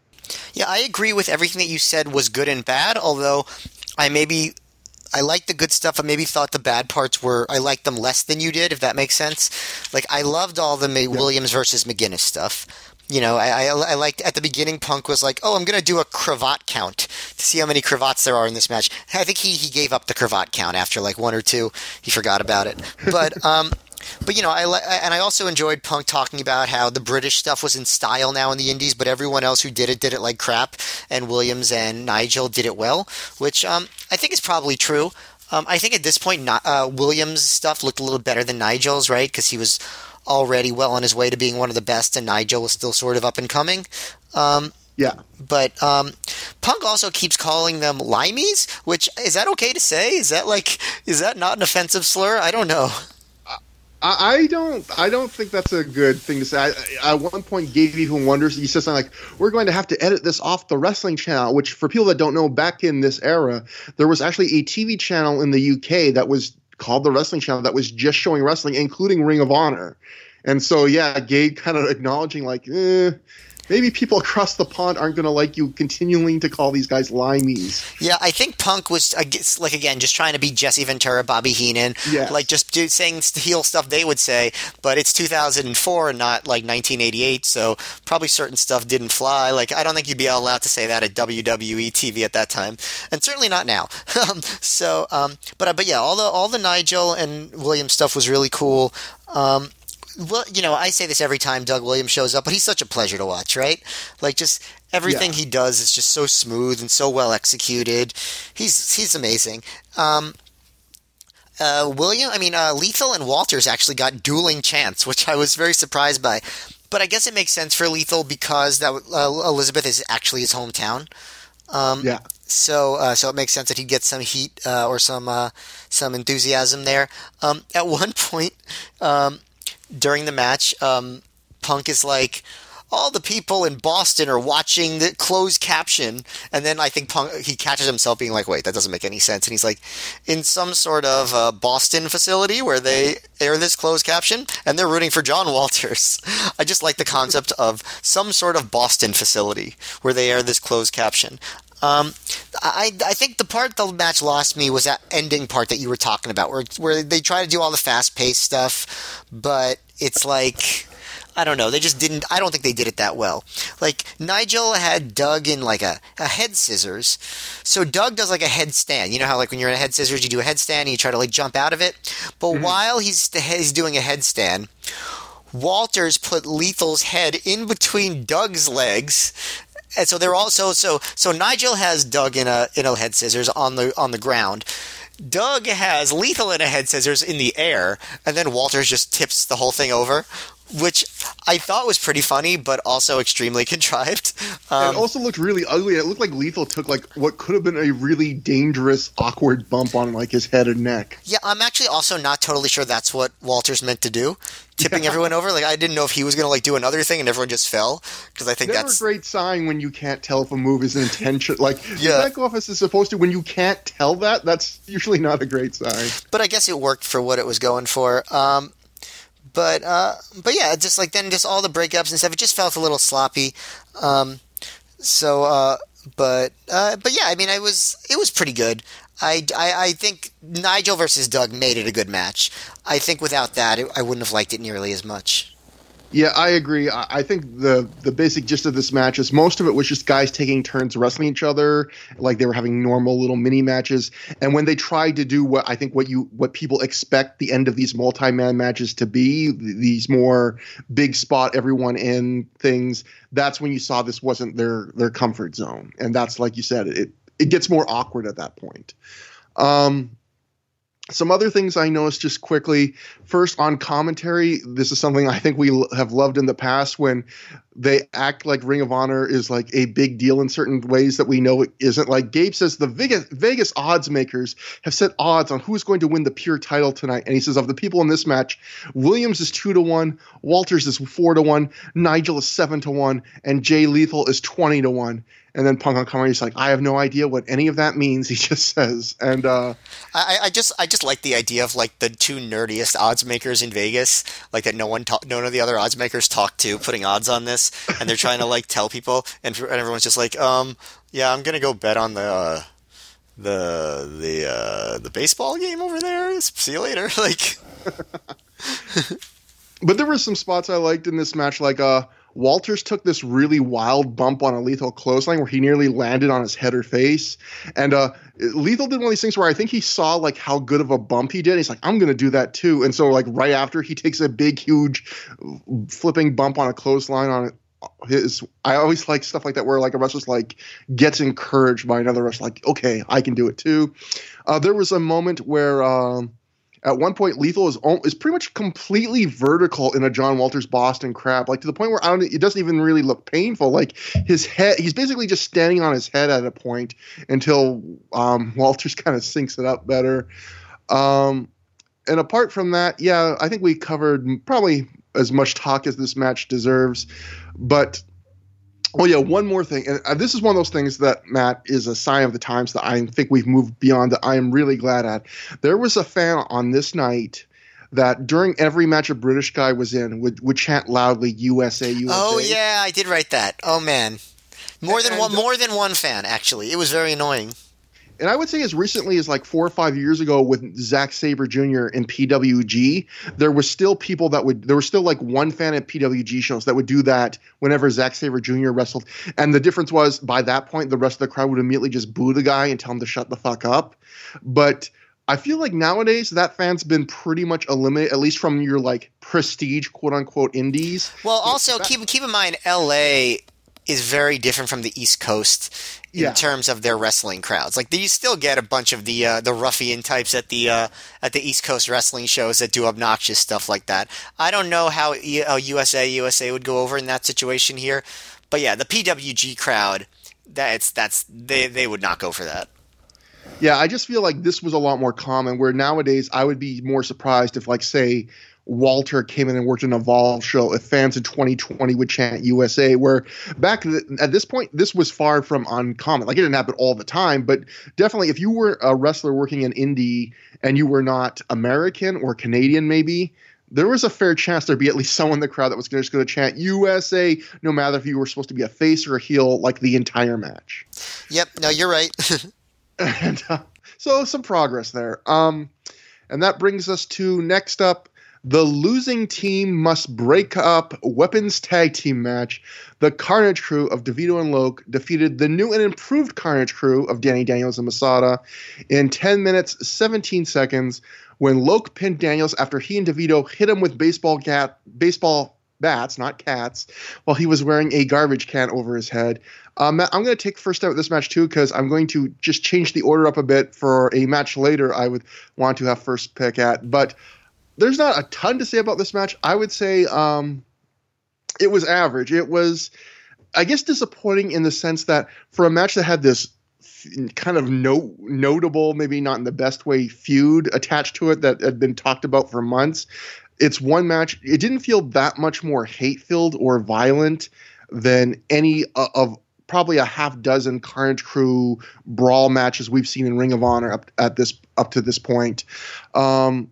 Yeah, I agree with everything that you said was good and bad, although I maybe I liked the good stuff. I maybe thought the bad parts were I liked them less than you did, if that makes sense. Like I loved all the yeah. Williams versus McGuinness stuff. You know, I, I, I liked at the beginning. Punk was like, "Oh, I'm going to do a cravat count to see how many cravats there are in this match." I think he he gave up the cravat count after like one or two. He forgot about it. But um, but you know, I and I also enjoyed Punk talking about how the British stuff was in style now in the Indies, but everyone else who did it did it like crap, and Williams and Nigel did it well, which um, I think is probably true. Um, I think at this point, not, uh, Williams' stuff looked a little better than Nigel's, right? Because he was already well on his way to being one of the best, and Nigel was still sort of up and coming. Um, yeah. But um, Punk also keeps calling them limeys, which is that okay to say? Is that like is that not an offensive slur? I don't know. I, don't. I don't think that's a good thing to say. I, at one point, Gabe even wonders. He says something like, "We're going to have to edit this off the wrestling channel." Which, for people that don't know, back in this era, there was actually a TV channel in the UK that was called the Wrestling Channel that was just showing wrestling, including Ring of Honor. And so, yeah, Gabe kind of [laughs] acknowledging like, eh, maybe people across the pond aren't going to like you continuing to call these guys limeys. Yeah, I think Punk was I guess, like again just trying to be Jesse Ventura, Bobby Heenan, yes. like just do, saying heel stuff they would say. But it's 2004 and not like 1988, so probably certain stuff didn't fly. Like I don't think you'd be allowed to say that at WWE TV at that time, and certainly not now. [laughs] So, um, but but yeah, all the all the Nigel and William stuff was really cool. Um, well, you know, I say this every time Doug Williams shows up, but he's such a pleasure to watch, right? Like just everything yeah. he does is just so smooth and so well executed. He's he's amazing. Um, uh, William, I mean, uh, Lethal and Walters actually got dueling chants, [laughs] which I was very surprised by. But I guess it makes sense for Lethal because that uh, Elizabeth is actually his hometown. Um, yeah. So, uh, so it makes sense that he'd get some heat uh, or some uh, some enthusiasm there. Um, at one [laughs] point, um, during the match, um, Punk is like, all the people in Boston are watching the closed caption, and then I think Punk he catches himself being like, "Wait, that doesn't make any sense." And he's like, "In some sort of uh, Boston facility where they air this closed caption, and they're rooting for John [laughs] Walters." I just like the concept of some sort of Boston facility where they air this closed caption. Um, I I think the part the match lost me was that ending part that you were talking about, where where they try to do all the fast paced stuff, but it's like I don't know. They just didn't. I don't think they did it that well. Like Nigel had Doug in like a, a head scissors, so Doug does like a headstand. You know how like when you're in a head scissors, you do a headstand and you try to like jump out of it. But Mm-hmm. while he's he's doing a headstand, Walters put Lethal's head in between Doug's legs. And so they're also so so Nigel has Doug in a in a head scissors on the on the ground. Doug has Lethal in a head scissors in the air, and then Walters just tips the whole thing over, which I thought was pretty funny, but also extremely [laughs] contrived. Um, it also looked really ugly. It looked like Lethal took like what could have been a really dangerous, awkward bump on like his head and neck. yeah, I'm actually also not totally sure that's what Walters meant to do, tipping everyone over. Like I didn't know if he was going to like do another thing and everyone just fell because I think Never that's a great sign when you can't tell if a move is intention. Like Yeah. the back office is supposed to. When you can't tell that, that's usually not a great sign. but I guess it worked for what it was going for. Um, but uh, but yeah, just like then just all the breakups and stuff, it just felt a little sloppy. Um, so uh, but uh, but yeah, I mean, I was it was pretty good. I, I, I think Nigel versus Doug made it a good match. I think without that, it, I wouldn't have liked it nearly as much. Yeah, I agree. I, think the the basic gist of this match is most of it was just guys taking turns wrestling each other, like they were having normal little mini matches. And when they tried to do what I think what you what people expect the end of these multi man matches to be, these more big spot everyone in things, that's when you saw this wasn't their their comfort zone. And that's like you said, it it gets more awkward at that point. Um, some other things I noticed just quickly. First, on commentary, this is something I think we l- have loved in the past when they act like Ring of Honor is like a big deal in certain ways that we know it isn't. Like Gabe says, the Vegas, Vegas odds makers have set odds on who's going to win the pure title tonight. And he says, of the people in this match, Williams is two to one, Walters is four to one, Nigel is seven to one, and Jay Lethal is 20 to one. And then Punk on is like, I have no idea what any of that means. [laughs] He just says, and uh, I, I just I just like the idea of like the two nerdiest odds makers in Vegas, like that no one none of the other odds makers talk to, putting odds on this, and they're trying to like tell people, and, and everyone's just like, um, yeah, I'm gonna go bet on the. Uh, the the uh, the baseball game over there. See you later. [laughs] Like, [laughs] But there were some spots I liked in this match, like uh, Walters took this really wild bump on a lethal clothesline where he nearly landed on his head or face, and uh, Lethal did one of these things where I think he saw like how good of a bump he did. He's like, I'm gonna do that too, and so like right after he takes a big, huge, flipping bump on a clothesline on. His, I always like stuff like that where like a wrestler's like gets encouraged by another wrestler, like okay, I can do it too. Uh, there was a moment where. Um, at one point, Lethal is is pretty much completely vertical in a John Walters Boston crab, like to the point where I don't. It doesn't even really look painful. Like his head, he's basically just standing on his head at a point until um, [laughs] Walters kind of sinks it up better. Um, and apart from that, yeah, I think we covered probably as much talk as this match deserves. But Oh yeah, one more thing, and uh, this is one of those things that Matt is a sign of the times that I think we've moved beyond. That I am really glad at. There was a fan on this night that during every match a British guy was in would, would chant loudly USA USA. oh yeah, I did write that. Oh man, more than And- one more than one fan actually. It was very annoying. And I would say as recently as like four or five years ago with Zack Sabre Jr. in PWG, there was still people that would there was still like one fan at PWG shows that would do that whenever Zack Sabre Jr. wrestled. And the difference was by that point the rest of the crowd would immediately just boo the guy and tell him to shut the fuck up. But I feel like nowadays that fan's been pretty much eliminated, at least from your like prestige quote unquote indies. Well, also keep keep in mind, L.A. is very different from the East Coast in Yeah. terms of their wrestling crowds. Like you still get a bunch of the uh, the ruffian types at the uh, at the East Coast wrestling shows that do obnoxious stuff like that. I don't know how, E- USA USA would go over in that situation here, but yeah, the PWG crowd. That's that's they they would not go for that. Yeah, I just feel like this was a lot more common. Where nowadays, I would be more surprised if, like, say, Walter came in and worked an Evolve show. If fans in 2020 would chant USA, where back th- at this point, this was far from uncommon. Like, it didn't happen all the time, but definitely, if you were a wrestler working in indie and you were not American or Canadian, maybe. There was a fair chance there'd be at least someone in the crowd that was just going to chant USA, no matter if you were supposed to be a face or a heel, like the entire match. Yep, no, you're right. [laughs] and uh, so some progress there. Um, and that brings us to next up The losing team must break up weapons tag team match. The Carnage crew of DeVito and Loc defeated the new and improved Carnage crew of Danny Daniels and Masada in 10 minutes, 17 seconds when Loc pinned Daniels after he and DeVito hit him with baseball cat baseball bats, not cats, while he was wearing a garbage can over his head. Um, I'm going to take first out this match too because I'm going to just change the order up a bit for a match later. I would want to have first pick at, but there's not a ton to say about this match. I would say um, it was average. It was, I guess, disappointing in the sense that for a match that had this kind of no, notable, maybe not in the best way, feud attached to it that had been talked about for months. It's one match. It didn't feel that much more hate filled or violent than any of probably a half dozen Carnage Crew brawl matches we've seen in Ring of Honor up at this up to this point. Um,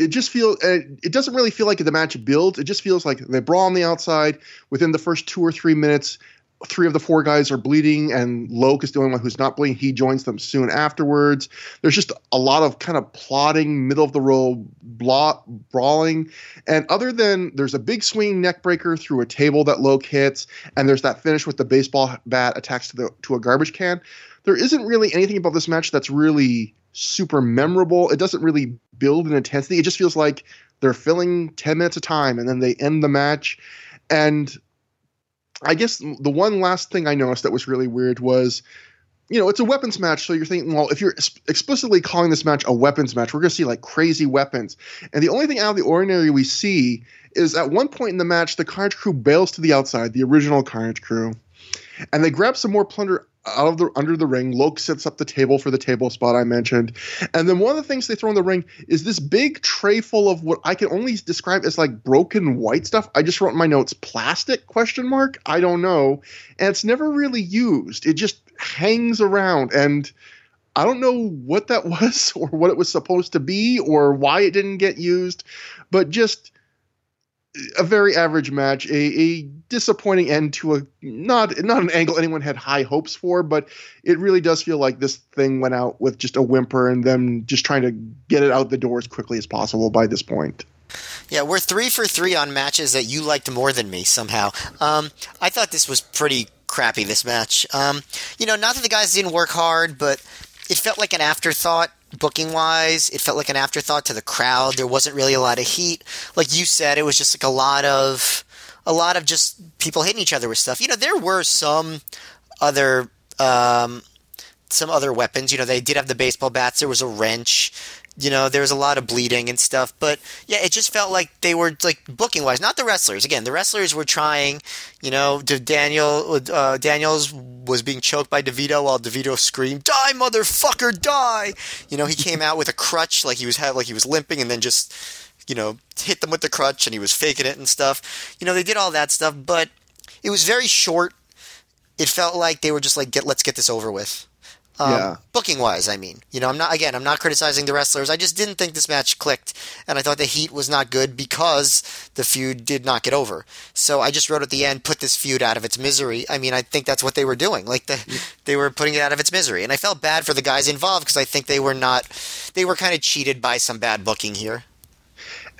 it just feels uh, it doesn't really feel like the match builds. It just feels like they brawl on the outside. Within the first two or three minutes, three of the four guys are bleeding, and Loc is the only one who's not bleeding. He joins them soon afterwards. There's just a lot of kind of plotting, middle of the road brawling. And other than there's a big swing neck breaker through a table that Loc hits, and there's that finish with the baseball bat attached to the to a garbage can. There isn't really anything about this match that's really super memorable. It doesn't really build in intensity. It just feels like they're filling 10 minutes of time and then they end the match. And I guess the one last thing I noticed that was really weird was, you know, it's a weapons match. So you're thinking, well, if you're explicitly calling this match a weapons match, we're going to see like crazy weapons. And the only thing out of the ordinary we see is at one point in the match, the Carnage crew bails to the outside, the original Carnage crew, and they grab some more plunder out of the under the ring. Loc sets up the table for the table spot I mentioned, and then one of the things they throw in the ring is this big tray full of what I can only describe as like broken white stuff. I just wrote in my notes plastic question mark. I don't know, and it's never really used. It just hangs around and. I don't know what that [laughs] was or what it was supposed to be or why it didn't get used, but just a very average match, a, a, disappointing end to a not not an angle anyone had high hopes for, but it really does feel like this thing went out with just a whimper and them just trying to get it out the door as quickly as possible by this point. Yeah, we're three for three on matches that you liked more than me somehow. Um, I thought this was pretty crappy. This match, um, you know, not that the guys didn't work hard, but it felt like an afterthought booking wise, it felt like an afterthought to the crowd. There wasn't really a lot of heat. Like you said, it was just like a lot of a lot of just people hitting each other with stuff. You know, there were some other um, some other weapons. You know, they did have the baseball bats. There was a wrench you know, there was a lot of bleeding and stuff. But yeah, it just felt like they were like booking wise, not the wrestlers. Again, the wrestlers were trying. You know, Daniel uh, Daniels was being choked by DeVito while DeVito screamed, "Die, motherfucker, die!" You know, he came out with a crutch, like he was like he was limping, and then just you know hit them with the crutch, and he was faking it and stuff. You know, they did all that stuff, but it was very short. It felt like they were just like, "Get, let's get this over with." Um, yeah. Booking wise, I mean, you know, I'm not again, I'm not criticizing the wrestlers. I just didn't think this match clicked, and I thought the heat was not good because the feud did not get over. So I just wrote at the end, put this feud out of its misery. I mean, I think that's what they were doing. Like the, they were putting it out of its misery, and I felt bad for the guys involved because I think they were not, they were kind of cheated by some bad booking here.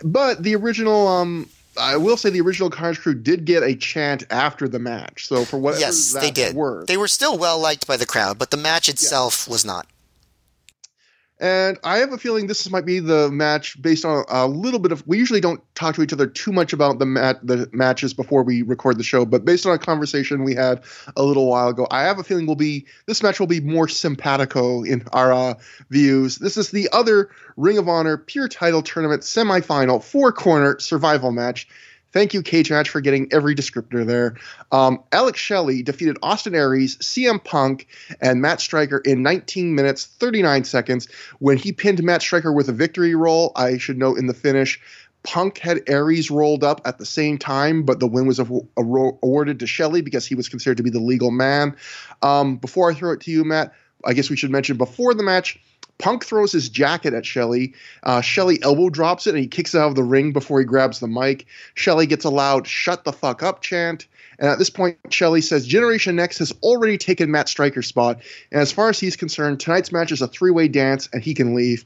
But the original um I will say the original Carnage Crew did get a chant after the match. So for whatever yes, they did. Worth, they were still well liked by the crowd, but the match itself yeah. was not. And I have a feeling this might be the match based on a little bit of. We usually don't talk to each other too much about the mat the matches before we record the show, but based on a conversation we had a little while ago, I have a feeling will be this match will be more simpatico in our uh, views. This is the other Ring of Honor Pure Title Tournament semifinal four corner survival match Thank you, Cage Match, for getting every descriptor there. Um, Alex Shelley defeated Austin Aries, CM Punk, and Matt Striker in 19 minutes 39 seconds when he pinned Matt Striker with a victory roll. I should note in the finish, Punk had Aries rolled up at the same time, but the win was awarded to Shelley because he was considered to be the legal man. Um, before I throw it to you, Matt, I guess we should mention before the match, Punk throws his jacket at Shelly. Uh, Shelley elbow drops it and he kicks it out of the ring before he grabs the mic. Shelly gets a loud "shut the fuck up" chant, And at this point, Shelley says Generation Next has already taken Matt Striker's spot, and as far as he's concerned, tonight's match is a three-way dance, and he can leave.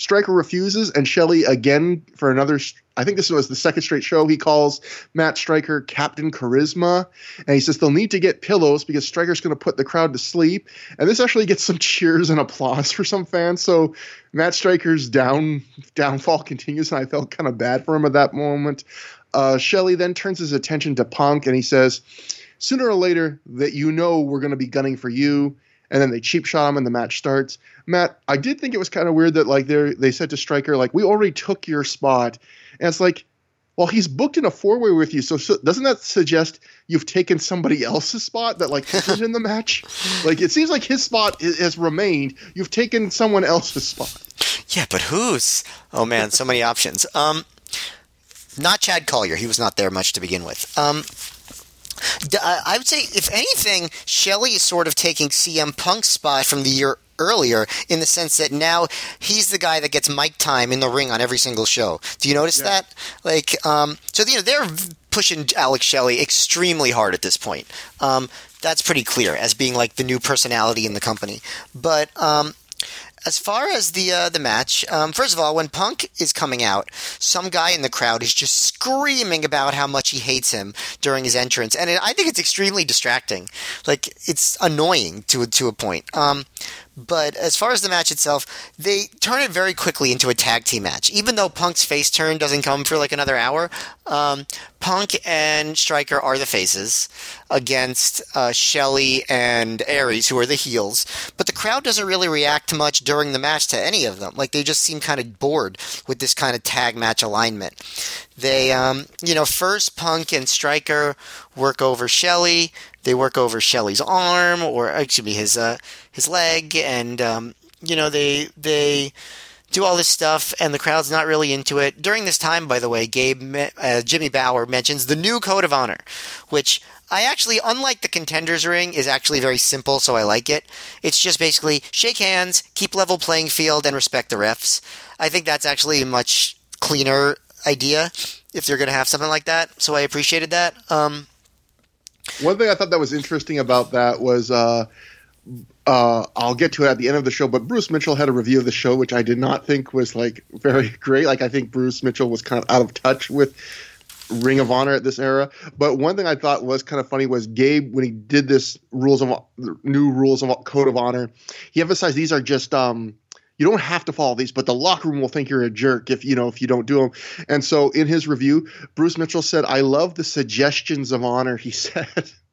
Striker refuses, and Shelley again for another. I think this was the second straight show. He calls Matt Striker Captain Charisma, and he says they'll need to get pillows because Striker's going to put the crowd to sleep. And this actually gets some [laughs] cheers and applause for some fans. So Matt Striker's down downfall [laughs] continues, and I felt kind of bad for him at that moment. Uh, Shelley then turns his attention to Punk, and he says, "Sooner or later, that you know we're going to be gunning for you." and then they cheap shot him and the match starts. Matt, I did think it was kind of weird that like they they said to Striker like we already took your spot, and it's like, well he's booked in a four way with you, so, so, doesn't that suggest you've taken somebody else's spot that like isn't in the match? [laughs] Like it seems like his spot has remained. You've taken someone else's spot. Yeah, but whose? Oh man, so many options. Um, not Chad Collyer. He was not there much to begin with. Um, I would say, if anything, Shelley is sort of taking CM Punk's spot from the year earlier in the sense that now he's the guy that gets mic time in the ring on every single show. Do you notice yeah. that? Like, um, so you know they're pushing Alex Shelley extremely hard at this point. Um, that's pretty clear as being like the new personality in the company. But um, as far as the uh, the match, um, first of all, when Punk is coming out, some guy in the crowd is just screaming about how much he hates him during his entrance, and it, I think it's extremely distracting. Like it's annoying to to a point. Um, but as far as the match itself, they turn it very quickly into a tag team match. Even though Punk's face turn doesn't come for like another hour, um, Punk and Striker are the faces against uh, Shelley and Aries, who are the heels. But the crowd doesn't really react much during the match to any of them. Like they just seem kind of bored with this kind of tag match alignment. They, um, you know, first Punk and Striker work over Shelley. They work over Shelley's arm, or excuse me, his uh, his leg, and um, you know they they do all this stuff, and the crowd's not really into it. During this time, by the way, Gabe uh, Jimmy Bauer mentions the new code of honor, which I actually, unlike the contenders ring, is actually very simple, so I like it. It's just basically shake hands, keep level playing field, and respect the refs. I think that's actually a much cleaner idea if you're going to have something like that. So I appreciated that. Um, one thing I thought that was interesting about that was uh, uh, I'll get to it at the end of the show, but Bruce Mitchell had a review of the show, which I did not think was like very [laughs] great. Like I think Bruce Mitchell was kind of out of touch with Ring of Honor at this era. But one thing I thought was kind of funny was Gabe when he did this rules of new rules of code of honor. He emphasized these are just um, you don't have to follow these, but the locker room will think you're a jerk if you know if you don't do them. And so in his review, Bruce Mitchell said, "I love the suggestions of honor." He [laughs] said.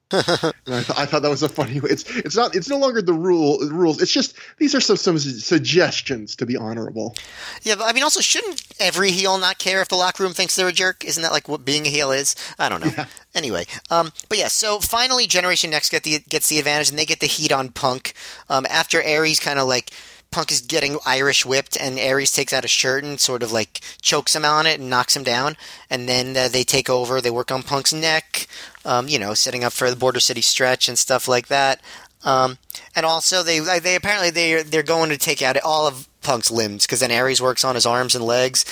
I, th- I, thought that was a funny way. It's it's not it's no longer the rule the rules. It's just these are some some suggestions to be honorable. Yeah, but I mean, also shouldn't every heel not care if the locker room thinks they're a jerk? Isn't that like what being a heel is? I don't know. Yeah. Anyway, um, but yeah. So finally, Generation Next get the gets the advantage, and they get the heat on Punk um, after Aries kind of like Punk is getting Irish whipped, and Aries takes out a shirt and sort of like chokes him on it and knocks him down. And then uh, they take over. They work on Punk's neck, um, you know, setting up for the Border City stretch and stuff like that. Um, and also, they they apparently they they're going to take out all of Punk's limbs because then Aries works on his arms and legs.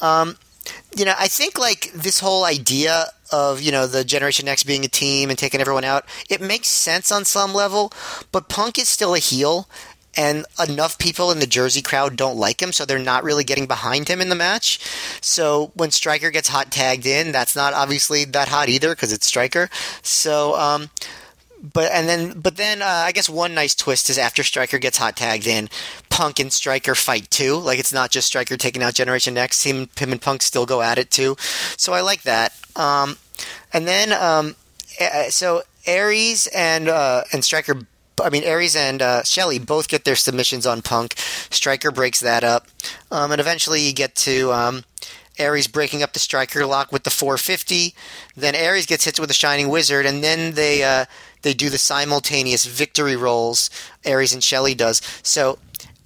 Um, you know, I think like this whole idea of you know the Generation Next being a team and taking everyone out, it makes sense on some level. But Punk is still a heel, and enough people in the Jersey crowd don't like him, so they're not really getting behind him in the match. So when Striker gets hot tagged in, that's not obviously that hot either because it's Striker. So, um, but and then but then uh, I guess one nice twist is after Striker gets hot tagged in, Punk and Striker fight too. Like it's not just Striker taking out Generation X. Him, him and Punk still go at it too. So I like that. Um, and then um, so Aries and uh, and Striker I mean, Aries and uh, both get their submissions on Punk. Striker breaks that up, um, and eventually you get to um, Aries breaking up the Striker lock with the 450. Then Aries gets hit with a Shining Wizard, and then they uh, they do the simultaneous victory rolls. Aries and Shelley does so.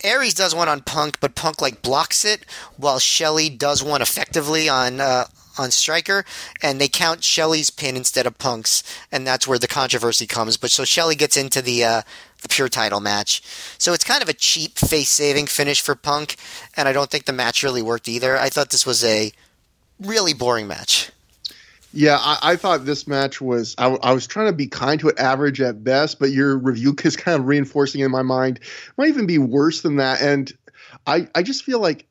Aries does one on Punk, but Punk like blocks it, while Shelley does one effectively on uh, on Striker, and they count Shelley's pin instead of Punk's, and that's where the controversy comes. But so Shelley gets into the uh, the pure title match, so it's kind of a cheap face saving finish for Punk, and I don't think the match really worked either. I thought this was a really boring match. Yeah, I, I, thought this match was. I, I, was trying to be kind to it, average at best, but your review is kind of reinforcing in my mind. Might even be worse than that. And I, I just feel like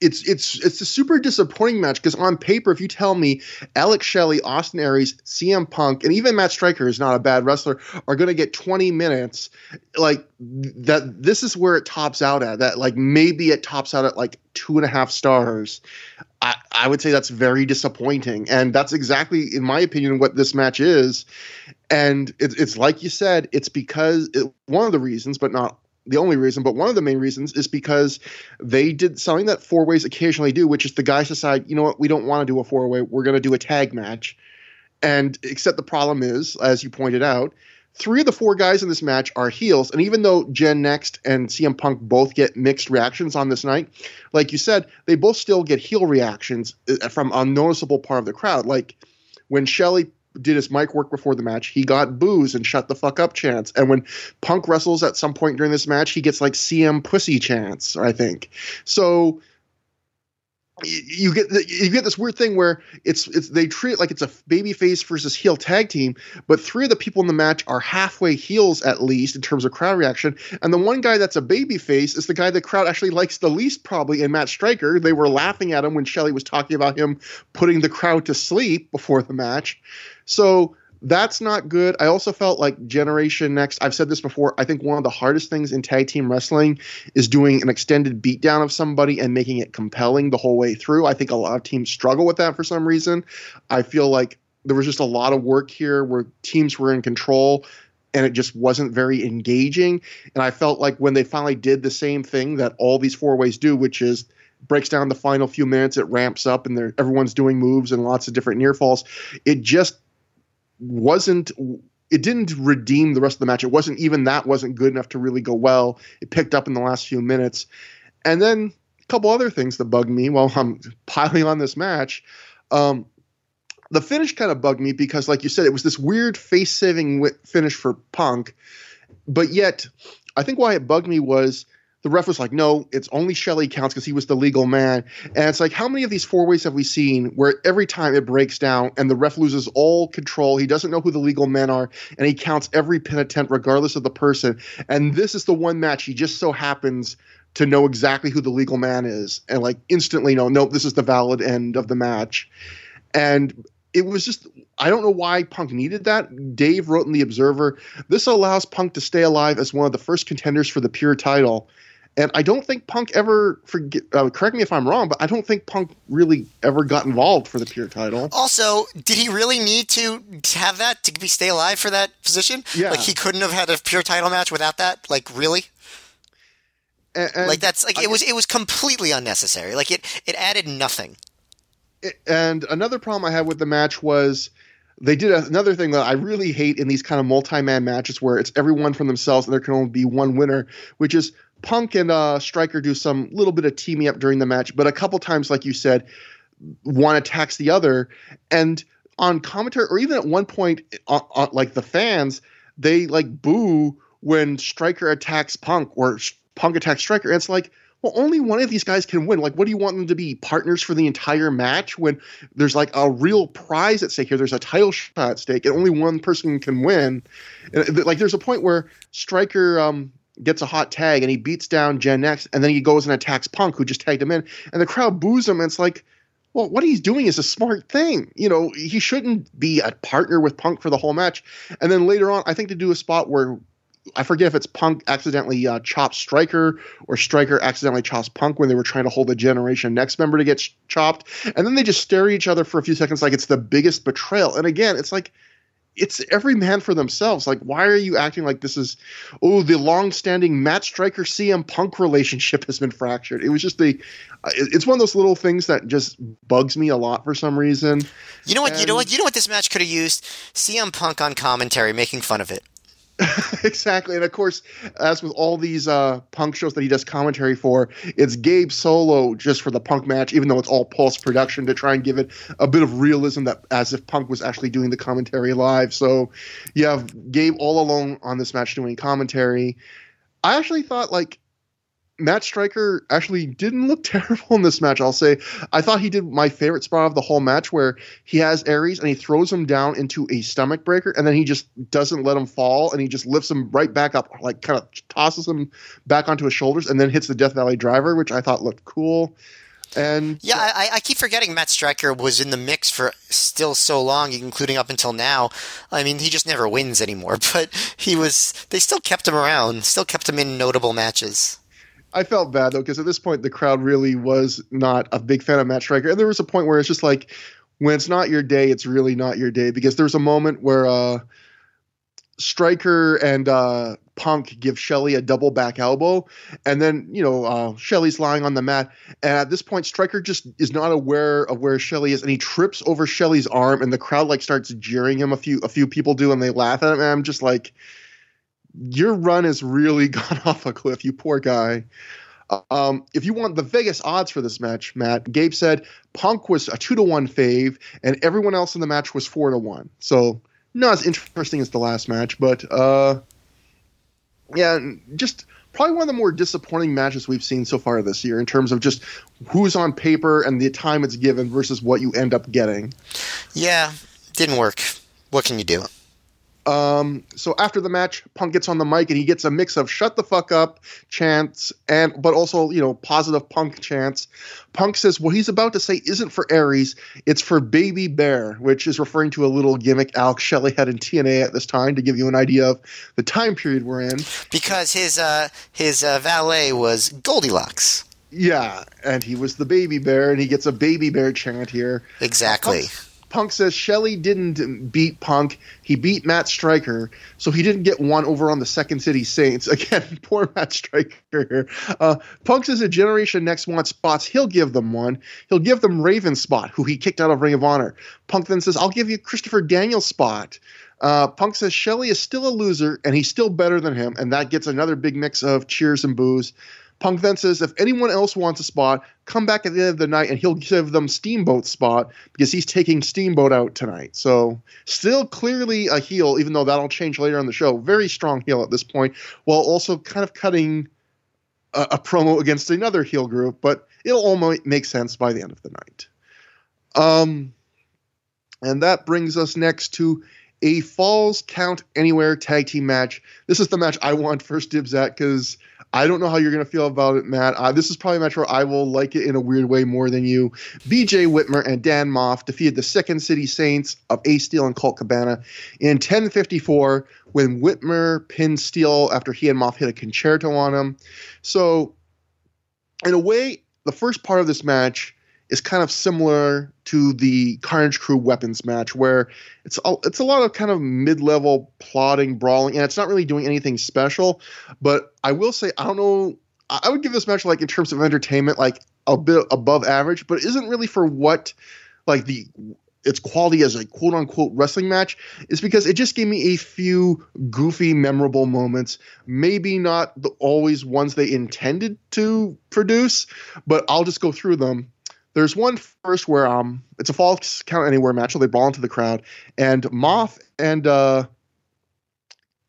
it's it's it's a super disappointing match because on paper, if you tell me Alex Shelley, Austin Aries, CM Punk, and even Matt Striker is not a bad wrestler, are going to get 20 minutes, like that, this is where it tops out at. That like maybe it tops out at like two and a half stars. I, I would say that's very disappointing, and that's exactly, in my opinion, what this match is. And it's it's like you said, it's because it, one of the reasons, but not the only reason, but one of the main reasons is because they did something that four ways occasionally do, which is the guys decide, you know what, we don't want to do a four way, we're going to do a tag match. And except the problem is, as you pointed out, three of the four guys in this match are heels. And even though Gen Next and CM Punk both get mixed reactions on this night, like you said, they both still get heel reactions uh, from a noticeable part of the crowd. Like when Shelley did his mic work before the match, he got booze and shut the fuck up chance. And when Punk wrestles at some point during this match, he gets like CM pussy chance, I think. So you get you get this weird thing where it's it's they treat it like it's a baby face versus heel tag team, but three of the people in the match are halfway heels at least in terms of crowd reaction, and the one guy that's a baby face is the guy the crowd actually likes the least probably in Matt Striker. They were laughing at him when Shelley was talking about him putting the crowd to sleep before the match. So that's not good. I also felt like Generation Next, I've said this before, I think one of the hardest things in tag team wrestling is doing an extended beatdown of somebody and making it compelling the whole way through. I think a lot of teams struggle with that for some reason. I feel like there was just a lot of work here where teams were in control and it just wasn't very engaging. And I felt like when they finally did the same thing that all these four ways do, which is breaks down the final few minutes, it ramps up, and everyone's doing moves and lots of different near falls. It just wasn't it didn't redeem the rest of the match. It wasn't even that wasn't good enough to really go well. It picked up in the last few minutes. And then a couple other things that bugged me while I'm [laughs] piling on this match. Um, the finish kind of bugged me because, like you said, it was this weird face saving finish for Punk. But yet, I think why it bugged me was the ref was like, no, it's only Shelley counts because he was the legal man. And it's like, how many of these four ways have we seen where every time it breaks down and the ref loses all control? He doesn't know who the legal men are and he counts every pin attempt regardless of the person. And this is the one match he just so happens to know exactly who the legal man is and like instantly know, nope, this is the valid end of the match. And it was just I don't know why Punk needed that. Dave wrote in the Observer, this allows Punk to stay alive as one of the first contenders for the pure title. And I don't think Punk ever forget. Uh, correct me if I'm wrong, but I don't think Punk really ever got involved for the pure title. Also, did he really need to have that to be stay alive for that position? Yeah, like he couldn't have had a pure title match without that. Like really? And, and like that's like I, it was it was completely unnecessary. Like it it added nothing. And another problem I had with the match was they did another thing that I really hate in these kind of multi-man matches where it's everyone from themselves and there can only be one winner, which is Punk and uh, Striker do some little bit of teaming up during the match, but a couple times, like you said, one attacks the other, and on commentary or even at one point, uh, uh, like the fans, they like boo when Striker attacks Punk or Punk attacks Striker. And it's like, well, only one of these guys can win. Like, what do you want them to be partners for the entire match when there's like a real prize at stake here? There's a title shot at stake, and only one person can win. And, like, there's a point where Striker um, gets a hot tag and he beats down Gen X, and then he goes and attacks Punk, who just tagged him in, and the crowd boos him. And it's like, well, what he's doing is a smart thing. You know, he shouldn't be a partner with Punk for the whole match. And then later on, I think to do a spot where I forget if it's Punk accidentally uh, chops Striker or Striker accidentally chops Punk when they were trying to hold the Generation Next member to get ch- chopped, and then they just stare at each other for a few seconds like it's the biggest betrayal. And again, it's like it's every man for themselves. Like, why are you acting like this is, oh, the long-standing Matt Striker CM Punk relationship has been fractured? It was just the, it's one of those little things that just bugs me a lot for some reason. You know what? And, you know what? You know what? This match could have used CM Punk on commentary making fun of it. [laughs] exactly. And of course, as with all these uh, punk shows that he does commentary for, it's Gabe solo just for the punk match, even though it's all Pulse production to try and give it a bit of realism that as if punk was actually doing the commentary live. So you have Gabe all alone on this match doing commentary. I actually thought like Matt Striker actually didn't look [laughs] terrible in this match. I'll say I thought he did my favorite spot of the whole match, where he has Aries and he throws him down into a stomach breaker, and then he just doesn't let him fall, and he just lifts him right back up, like kind of tosses him back onto his shoulders, and then hits the Death Valley Driver, which I thought looked cool. And yeah, I, I, keep forgetting Matt Striker was in the mix for still so long, including up until now. I mean, he just never wins anymore, [laughs] but he was. They still kept him around, still kept him in notable matches. I felt bad though because at this point the crowd really was not a big fan of Matt Striker, and there was a point where it's just like when it's not your day, it's really not your day. Because there was a moment where uh, Striker and uh, Punk give Shelley a double back elbow, and then you know uh, Shelley's lying on the mat, and at this point Striker just is not aware of where Shelley is, and he trips over Shelley's arm, and the crowd like starts jeering him. A few a few people do, and they laugh at him, and I'm just like your run has really [laughs] gone off a cliff, you poor guy. Um, if you want the Vegas odds for this match, Matt, Gabe said Punk was a two to one fave, and everyone else in the match was four to one. So not as interesting as the last match, but uh, yeah, just probably one of the more disappointing matches we've seen so far this year in terms of just who's on paper and the time it's given versus what you end up getting. Yeah, didn't work. What can you do? Um, so after the match, Punk gets on the mic and he gets a mix of "shut the fuck up" chants and, but also you know positive Punk chants. Punk says what he's about to say isn't for Aries, it's for Baby Bear, which is referring to a little gimmick Alex Shelley had in TNA at this time to give you an idea of the time period we're in. Because his uh, his uh, valet was Goldilocks. Yeah, and he was the baby bear, and he gets a baby bear chant here. Exactly. Uh, Punk says Shelley didn't beat Punk. He beat Matt Striker, so he didn't get one over on the Second City Saints. [laughs] Again, poor Matt Striker. Uh, Punk says a Generation Next wants spots. He'll give them one. He'll give them Raven spot, who he kicked out of Ring of Honor. Punk then says, I'll give you Christopher Daniels spot. Uh, Punk says Shelley is still a loser, and he's still better than him, and that gets another big mix of cheers and boos. Punk then says if anyone else wants a spot, come back at the end of the night and he'll give them Steamboat spot because he's taking Steamboat out tonight. So still clearly a heel, even though that'll change later on the show. Very strong heel at this point, while also kind of cutting a, a promo against another heel group, but it'll all make sense by the end of the night. Um, and that brings us next to a Falls Count Anywhere tag team match. This is the match I want first dibs at because – I don't know how you're going to feel about it, Matt. Uh, this is probably a match where I will like it in a weird way more than you. BJ Whitmer and Dan Maff defeated the Second City Saints of Ace Steel and Colt Cabana in 1054 when Whitmer pinned Steel after he and Maff hit a concerto on him. So, in a way, the first part of this match is kind of similar to the Carnage Crew weapons match, where it's a, it's a lot of kind of mid level plotting, brawling, and it's not really doing anything special. But I will say, I don't know. I would give this match like in terms of entertainment, like a bit above average, but it isn't really for what like the its quality as a quote unquote wrestling match is because it just gave me a few goofy, memorable moments. Maybe not the, always ones they intended to produce, but I'll just go through them. There's one first where um it's a falls count anywhere match, so they brawl into the crowd, and Maff and uh,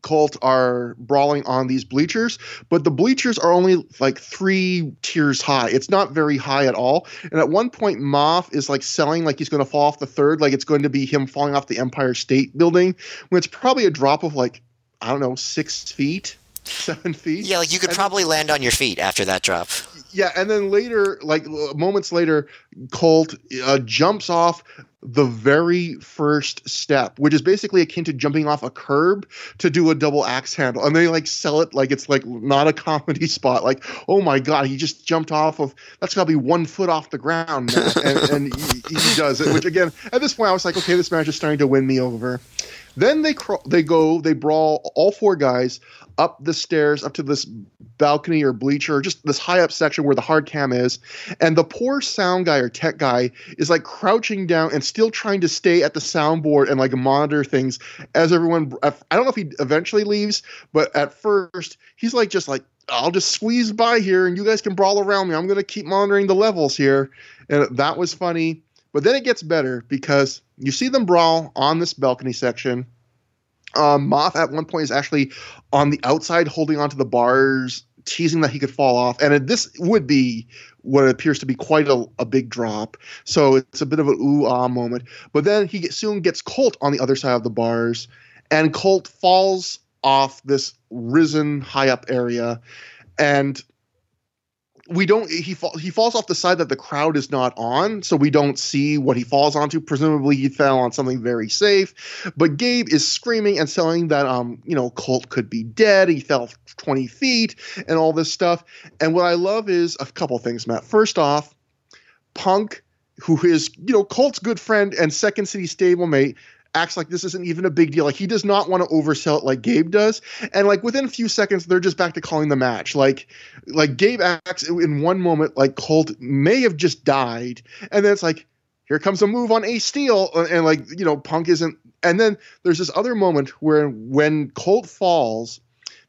Colt are brawling on these bleachers, but the bleachers are only like three tiers high. It's not very high at all. And at one point, Maff is like selling like he's going to fall off the third, like it's going to be him falling off the Empire State Building, when it's probably a drop of like I don't know six feet, seven feet. Yeah, like you could and probably land on your feet after that drop yeah, and then later, like moments later, Colt uh, jumps off the very first step, which is basically akin to jumping off a curb to do a double axe handle, and they like sell it like it's like not a [laughs] comedy spot. Like, oh my god, he just jumped off of that's got to be one foot off the ground, and, and he, he, does it. Which again, at this point, I was like, okay, this match is starting to win me over. Then they they go, they brawl all four guys up the stairs up to this balcony or bleacher, or just this high up section where the hard cam is. And the poor sound guy or tech guy is like crouching down and still trying to stay at the soundboard and like monitor things as everyone. I don't know if he eventually leaves, but at first he's like just like I'll just squeeze by here and you guys can brawl around me. I'm going to keep monitoring the levels here. And that was funny. But then it gets better because you see them brawl on this balcony section. Um, Maff at one point is actually on the outside holding onto the bars teasing that he could fall off, and this would be what appears to be quite a, a big drop. So it's a bit of an ooh ah moment. But then he soon gets Colt on the other side of the bars, and Colt falls off this risen high up area, and we don't he fall, he falls off the side that the crowd is not on so we don't see what he falls onto. Presumably he fell on something very safe. But gabe is screaming and saying that um you know colt could be dead. He fell 20 feet and all this stuff. And what i love is a couple things matt. First off punk who is you know colt's good friend and second city stablemate acts like this isn't even a big deal. Like he does not want to oversell it like Gabe does. And like within a few seconds, they're just back to calling the match. Like like Gabe acts in one moment like Colt may have just died, and then it's like here comes a move on Ace Steel, and, and like you know Punk isn't. And then there's this other moment where when Colt falls.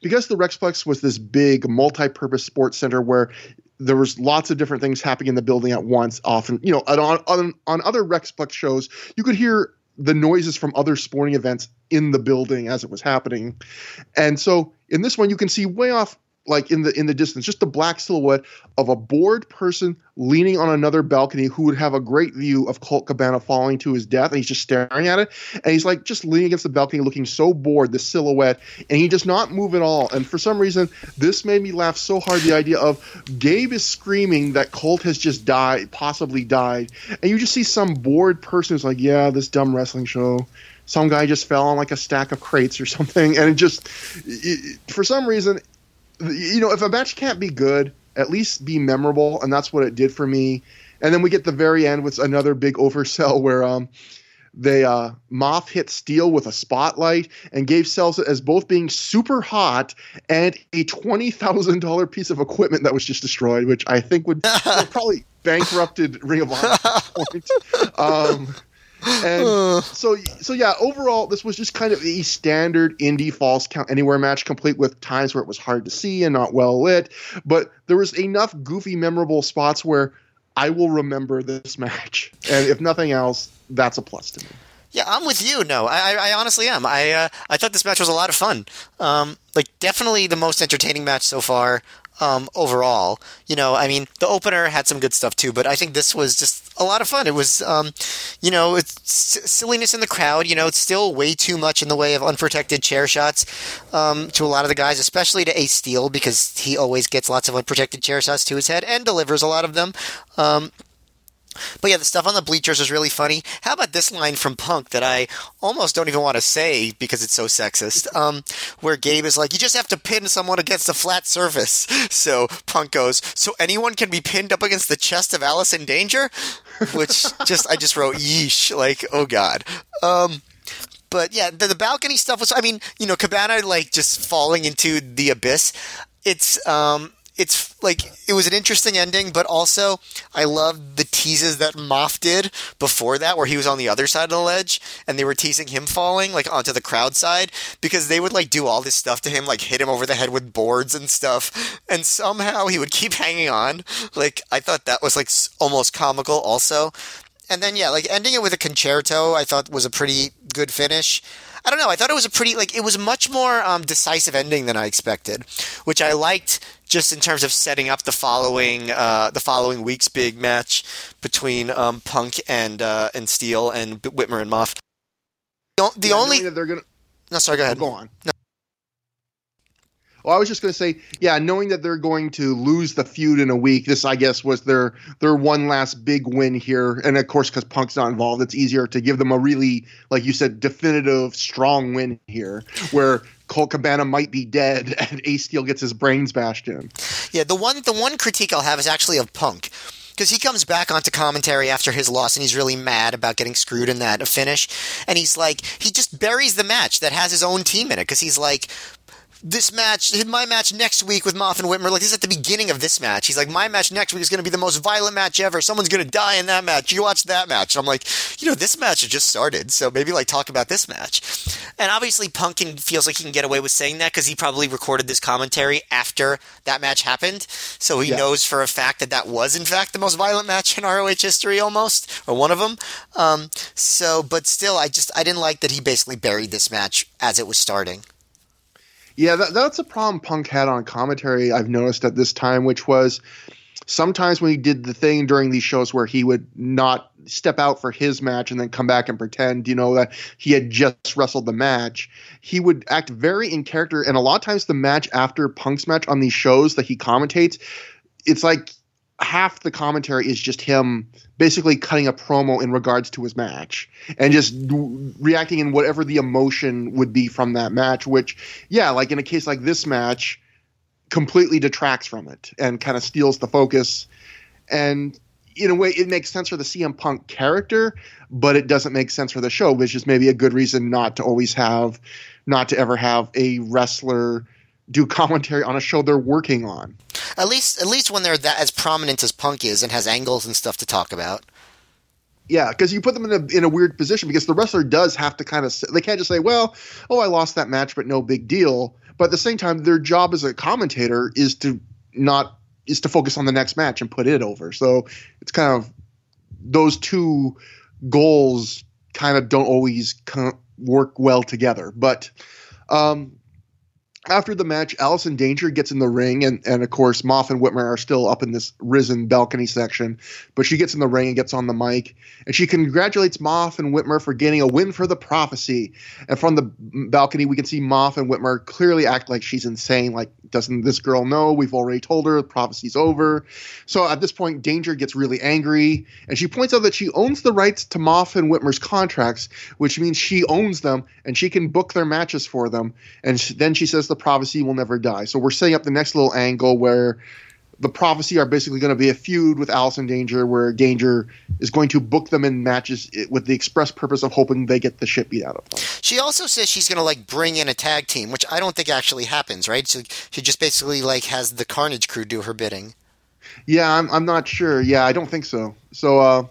Because the Rexplex was this big multi-purpose sports center where there was lots of different things happening in the building at once. Often, you know, on on, on other Rexplex shows, you could hear the noises from other sporting events in the building as it was happening. And so in this one, you can see way off like in the in the distance just the black silhouette of a bored person leaning on another balcony who would have a great view of Colt Cabana falling to his death and he's just staring at it and he's like just leaning against the balcony looking so bored the silhouette and he does not move at all and for some reason this made me laugh so hard the idea of Gabe is screaming that Colt has just died possibly died and you just see some bored person who's like yeah this dumb wrestling show. Some guy just fell on like a stack of crates or something and it just it, for some reason you know, if a match can't be good, at least be memorable, and that's what it did for me. And then we get the very end with another big oversell [laughs] where um they uh Maff hit Steel with a spotlight and Gabe sells it as both being super hot and a twenty thousand dollar [laughs] piece of equipment that was just destroyed, which I think would [laughs] probably bankrupted Ring of Honor. um, and so so yeah overall this was just kind of a standard indie falls count anywhere match complete with times where it was hard to see and not well lit but there was enough goofy memorable spots where i will remember this match and if nothing else that's a plus to me yeah, I'm with you. No, I, I honestly am. I uh, I thought this match was a lot of fun. Um, like definitely the most entertaining match so far um, overall. You know, I mean, the opener had some good stuff too, but I think this was just a lot of fun. It was, um, you know, it's silliness in the crowd. You know, it's still way too much in the way of unprotected chair shots um, to a lot of the guys, especially to Ace Steel because he always gets lots of unprotected chair shots to his head and delivers a lot of them. Um, but yeah, the stuff on the bleachers was really funny. How about this line from Punk that I almost don't even want to say because it's so sexist? [laughs] Um, where Gabe is like, "You just have to pin someone against a flat surface." [laughs] So Punk goes, "So anyone can be pinned up against the chest of Allison Danger," which just I just wrote yeesh, like oh god. Um, but yeah, the, the balcony stuff was. I mean, you know, Cabana like just falling into the abyss. It's um, it's like it was an interesting ending, but also I love the teases that Maff did before that, where he was on the other side of the ledge and they were teasing him falling like onto the crowd side because they would like do all this stuff to him, like hit him over the head with boards and stuff, and somehow he would keep hanging on. Like I thought that was like almost comical, also. And then yeah, like ending it with a concerto, I thought was a pretty good finish. I don't know. I thought it was a pretty like it was much more um, decisive ending than I expected, which I liked just in terms of setting up the following uh, the following week's big match between um, Punk and uh, and Steel and Whitmer and Maff. The, the yeah, only they're gonna. No, sorry. Go ahead. Go on. No. Well, I was just going to say, yeah, knowing that they're going to lose the feud in a week, this I guess was their their one last big win here, and of course, because Punk's not involved, it's easier to give them a really, like you said, definitive, strong win here, where Colt Cabana might be dead [laughs] and Ace Steel gets his brains bashed in. Yeah, the one the one critique I'll have is actually of Punk because he comes back onto commentary after his loss and he's really mad about getting screwed in that finish. And he's like, he just buries the match that has his own team in it because he's like, this match, my match next week with Maff and Whitmer, like this is at the beginning of this match. He's like, my match next week is going to be the most violent match ever. Someone's going to die in that match. You watch that match. I'm like, you know, this match has just started, so maybe like talk about this match. And obviously, Punkin feels like he can get away with saying that because he probably recorded this commentary after that match happened, so he yeah. knows for a fact that that was in fact the most violent match in ROH history, almost or one of them. Um, so, but still, I just I didn't like that he basically buried this match as it was starting. Yeah, that, that's a problem Punk had on commentary. I've noticed at this time, which was sometimes when he did the thing during these shows where he would not step out for his match and then come back and pretend, you know, that he had just wrestled the match, he would act very in character. And a lot of times, the match after Punk's match on these shows that he commentates, it's like half the commentary is just him basically cutting a promo in regards to his match and just reacting in whatever the emotion would be from that match which yeah like in a case like this match completely detracts from it and kind of steals the focus. And in a way it makes sense for the CM Punk character but it doesn't make sense for the show which is maybe a good reason not to always have not to ever have a wrestler do commentary on a show they're working on at least, at least when they're that as prominent as Punk is and has angles and stuff to talk about. Yeah, because you put them in a in a weird position because the wrestler does have to kind of they can't just say, well, oh, I lost that match, but no big deal. But at the same time, their job as a commentator is to not is to focus on the next match and put it over. So it's kind of those two goals kind of don't always work well together. But um, after the match, Allison Danger gets in the ring, and, and of course, Maff and Whitmer are still up in this risen balcony section. But she gets in the ring and gets on the mic, and she congratulates Maff and Whitmer for getting a win for the prophecy. And from the balcony, we can see Maff and Whitmer clearly act like she's insane. Like, doesn't this girl know? We've already told her the prophecy's over. So at this point, Danger gets really angry, and she points out that she owns the rights to Maff and Whitmer's contracts, which means she owns them and she can book their matches for them. And then she says the prophecy will never die. So we're setting up the next little angle where the prophecy are basically going to be a feud with Allison Danger, where Danger is going to book them in matches with the express purpose of hoping they get the shit beat out of them. She also says she's going to like bring in a tag team, which I don't think actually happens, right? So she just basically like has the Carnage crew do her bidding. Yeah, I'm I'm not sure. Yeah, I don't think so. So uh,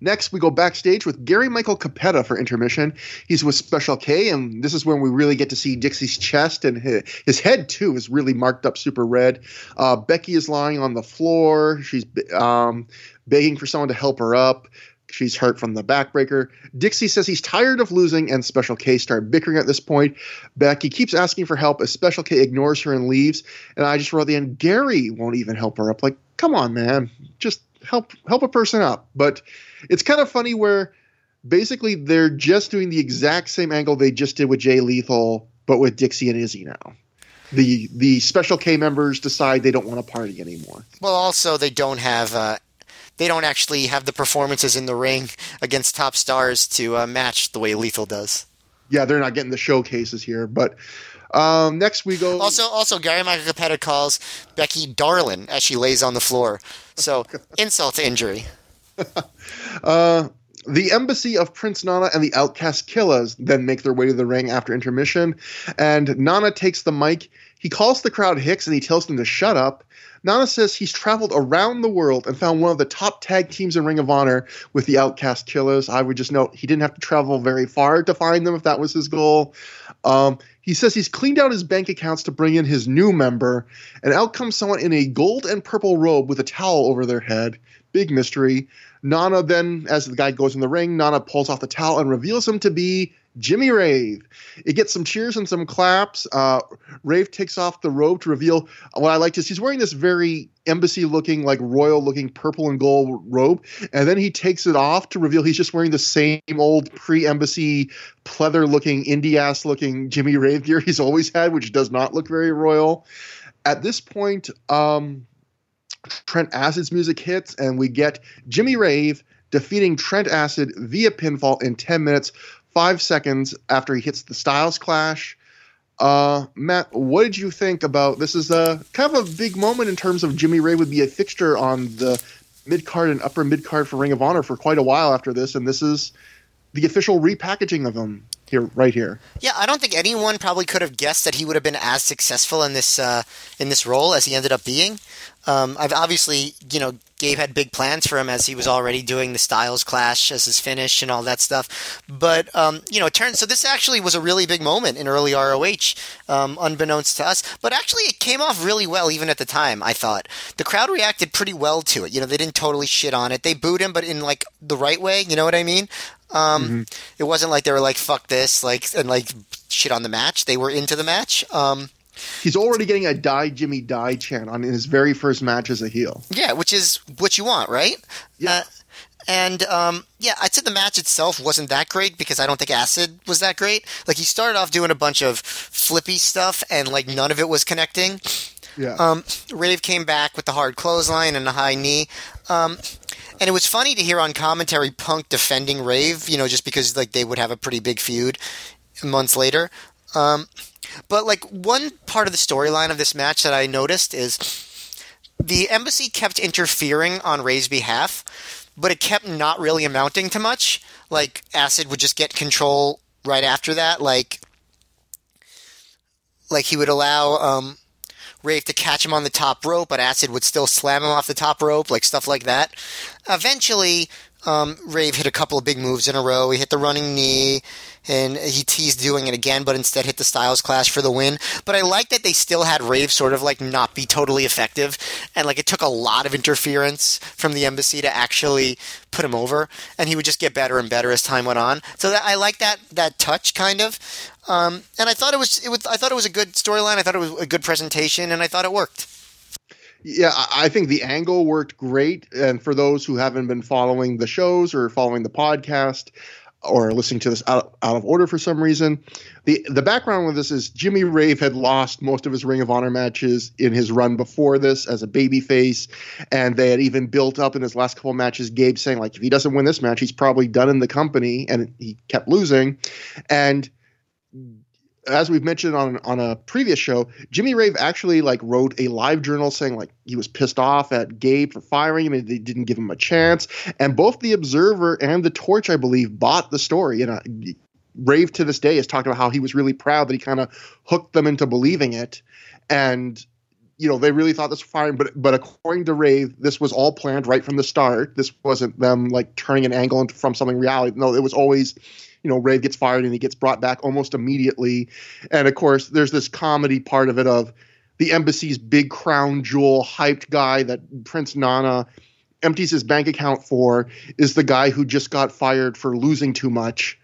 Next, we go backstage with Gary Michael Cappetta for intermission. He's with Special K, and this is when we really get to see Dixie's chest and his, head too is really marked up super red. Uh, Becky is lying on the floor. She's um, begging for someone to help her up. She's hurt from the backbreaker. Dixie says he's tired of losing, and Special K start bickering at this point. Becky keeps asking for help as Special K ignores her and leaves. And I just wrote the end, Gary won't even help her up. Like, come on, man, just help help a person up. But it's kind of funny where basically they're just doing the exact same angle they just did with Jay Lethal, but with Dixie and Izzy now. The the Special K members decide they don't want to party anymore. Well, also they don't have uh, they don't actually have the performances in the ring against top stars to uh, match the way Lethal does. Yeah, they're not getting the showcases here, but um, next we go. Also, also Gary Michael Cappetta calls Becky Darlin as she lays on the floor. So insult to injury. [laughs] uh, the embassy of Prince Nana and the Outcast Killers then make their way to the ring after intermission, and Nana takes the mic. He calls the crowd Hicks and he tells them to shut up. Nana says he's traveled around the world and found one of the top tag teams in Ring of Honor with the Outcast Killers. I would just note he didn't have to travel very far to find them if that was his goal. Um, he says he's cleaned out his bank accounts to bring in his new member, and out comes someone in a gold and purple robe with a towel over their head. Big mystery. Nana then, as the guy goes in the ring, Nana pulls off the towel and reveals him to be Jimmy Rave. It gets some cheers and some claps. Uh, Rave takes off the robe to reveal what I like is he's wearing this very embassy looking, like royal looking purple and gold robe. And then he takes it off to reveal he's just wearing the same old pre embassy pleather looking, indie ass looking Jimmy Rave gear he's always had, which does not look very royal. At this point, um, Trent Acid's music hits, and we get Jimmy Rave defeating Trent Acid via pinfall in 10 minutes, 5 seconds after he hits the Styles Clash. Uh, Matt, what did you think about this? Is a kind of a big moment in terms of Jimmy Rave would be a fixture on the mid card and upper mid card for Ring of Honor for quite a while after this, and this is the official repackaging of him here, right here. Yeah, I don't think anyone probably could have guessed that he would have been as successful in this uh, in this role as he ended up being. Um, I've obviously, you know, Gabe had big plans for him as he was already doing the Styles Clash as his finish and all that stuff. But um, you know, it turns so this actually was a really big moment in early ROH, um, unbeknownst to us. But actually, it came off really well even at the time. I thought the crowd reacted pretty well to it. You know, they didn't totally shit on it. They booed him, but in like the right way. You know what I mean? Um, mm-hmm. It wasn't like they were like "fuck this," like and like shit on the match. They were into the match. Um, He's already getting a "Die Jimmy Die" chant on his very first match as a heel. Yeah, which is what you want, right? Yeah. Uh, and um, yeah, I'd say the match itself wasn't that great because I don't think Acid was that great. Like he started off doing a bunch of flippy stuff, and like none of it was connecting. Yeah. Um, Rave came back with the hard clothesline and the high knee. Um, and it was funny to hear on commentary Punk defending Rave, you know, just because like they would have a pretty big feud months later. Um, but like one part of the storyline of this match that I noticed is the embassy kept interfering on Rave's behalf, but it kept not really amounting to much. Like Acid would just get control right after that, like like he would allow um, to catch him on the top rope, but Acid would still slam him off the top rope, like stuff like that. Eventually, um, Rave hit a couple of big moves in a row. He hit the running knee, and he teased doing it again, but instead hit the Styles Clash for the win. But I like that they still had Rave sort of like not be totally effective, and like it took a lot of interference from the embassy to actually put him over, and he would just get better and better as time went on. So that, I like that that touch kind of, um, and I thought it was it was I thought it was a good storyline. I thought it was a good presentation, and I thought it worked. Yeah, I think the angle worked great. And for those who haven't been following the shows or following the podcast, or listening to this out, out of order for some reason. The the background with this is Jimmy Rave had lost most of his Ring of Honor matches in his run before this as a babyface, and they had even built up in his last couple matches. Gabe saying like, if he doesn't win this match, he's probably done in the company, and he kept losing, and as we've mentioned on on a previous show, Jimmy Rave actually like wrote a live journal saying like he was pissed off at Gabe for firing him and they didn't give him a chance. And both the Observer and the Torch, I believe, bought the story. And uh, Rave to this day has talked about how he was really proud that he kind of hooked them into believing it. And you know they really thought this was firing, but but according to Rave, this was all planned right from the start. This wasn't them like turning an angle from something reality. No, it was always you know, Rave gets fired and he gets brought back almost immediately. And of course, there's this comedy part of it of the embassy's big crown jewel hyped guy that Prince Nana empties his bank account for is the guy who just got fired for losing too much.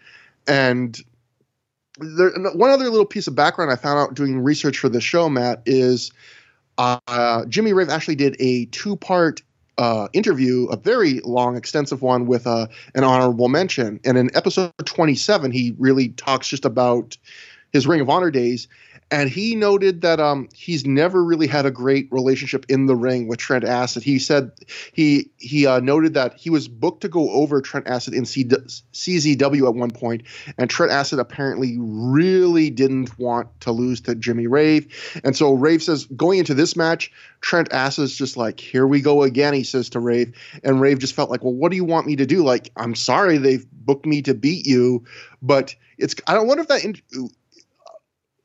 And there, one other little piece of background I found out doing research for the show, Matt, is uh, Jimmy Rave actually did a two part uh, interview, a very long, extensive one with uh, an honorable mention. And in episode 27, he really talks just about his Ring of Honor days and he noted that um, he's never really had a great relationship in the ring with Trent Acid. He said he he uh, noted that he was booked to go over Trent Acid in C- CZW at one point, and Trent Acid apparently really didn't want to lose to Jimmy Rave, and so Rave says going into this match, Trent Acid's just like, "Here we go again," he says to Rave, and Rave just felt like, "Well, what do you want me to do? Like, I'm sorry they've booked me to beat you, but." It's I don't wonder if that in,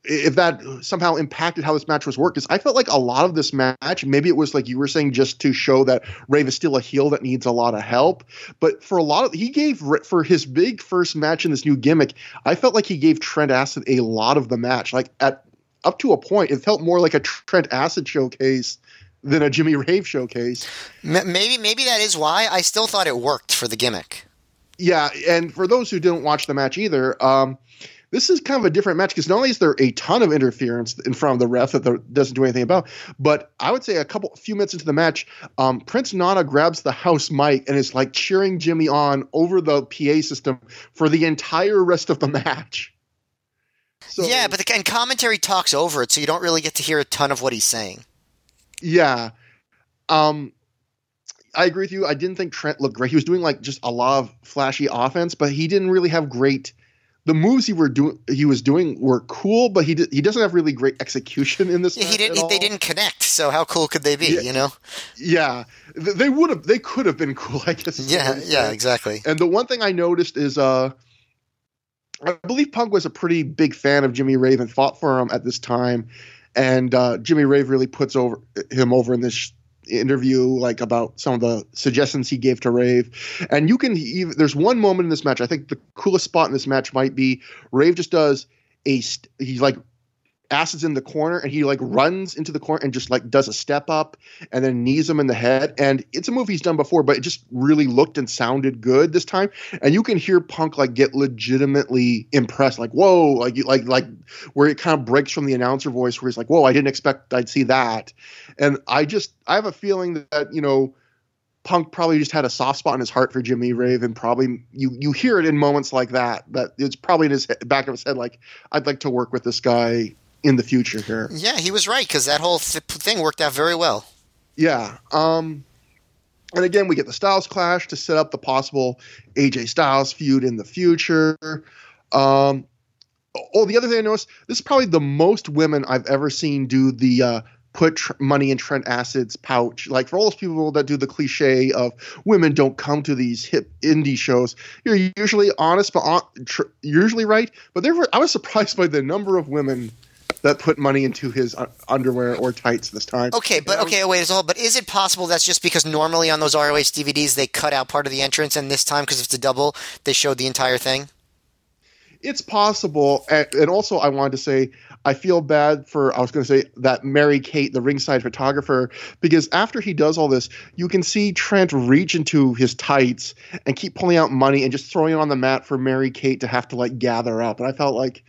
if that somehow impacted how this match was worked, because I felt like a lot of this match, maybe it was like you were saying, just to show that Rave is still a heel that needs a lot of help. But for a lot of, he gave for his big first match in this new gimmick, I felt like he gave Trent Acid a lot of the match. Like at up to a point, it felt more like a Trent Acid showcase than a Jimmy Rave showcase. Maybe maybe that is why I still thought it worked for the gimmick. Yeah, and for those who didn't watch the match either, um, this is kind of a different match because not only is there a ton of interference in front of the ref that doesn't do anything about, but I would say a couple, a few minutes into the match, um, Prince Nana grabs the house mic and is like cheering Jimmy on over the PA system for the entire rest of the match. So, yeah, but the and commentary talks over it, so you don't really get to hear a ton of what he's saying. Yeah. Um, I agree with you. I didn't think Trent looked great. He was doing like just a lot of flashy offense, but he didn't really have great the moves he were doing he was doing were cool, but he did, he doesn't have really great execution in this. Yeah, he didn't. They didn't connect. So how cool could they be? Yeah, you know. Yeah, they would have. They could have been [laughs] cool. I guess. Yeah. Yeah. Exactly. And the one thing I noticed is, uh, I believe Punk was a pretty big fan of Jimmy Rave and fought for him at this time, and uh, Jimmy Rave really puts over him over in this interview like about some of the suggestions he gave to Rave, and you can even there's one moment in this match. I think the coolest spot in this match might be Rave just does a he's like Acid's in the corner and he like runs into the corner and just like does a step up and then knees him in the head. And it's a move he's done before but it just really looked and sounded good this time. And you can hear punk like get legitimately impressed. Like whoa like like like where it kind of breaks from the announcer voice where he's like whoa i didn't expect i'd see that. And i just i have a feeling that you know Punk probably just had a soft spot in his heart for Jimmy Rave, and probably you you hear it in moments like that. That it's probably in his back of his head, like I'd like to work with this guy in the future here. Yeah, he was right because that whole th- thing worked out very well. Yeah. Um, and again, we get the Styles clash to set up the possible AJ Styles feud in the future. Um, oh, the other thing I noticed, this is probably the most women I've ever seen do the uh, put tr- money in Trent Acid's pouch. Like for all those people that do the cliche of women don't come to these hip indie shows, you're usually honest, but on, tr- usually right. But there were, I was surprised by the number of women that put money into his uh, underwear or tights this time. Okay, but okay, wait, all. But is it possible that's just because normally on those ROH DVDs they cut out part of the entrance, and this time because it's a double, they showed the entire thing? It's possible, and, and also I wanted to say I feel bad for I was going to say that Mary Kate, the ringside photographer, because after he does all this, you can see Trent reach into his tights and keep pulling out money and just throwing it on the mat for Mary Kate to have to like gather up, and I felt like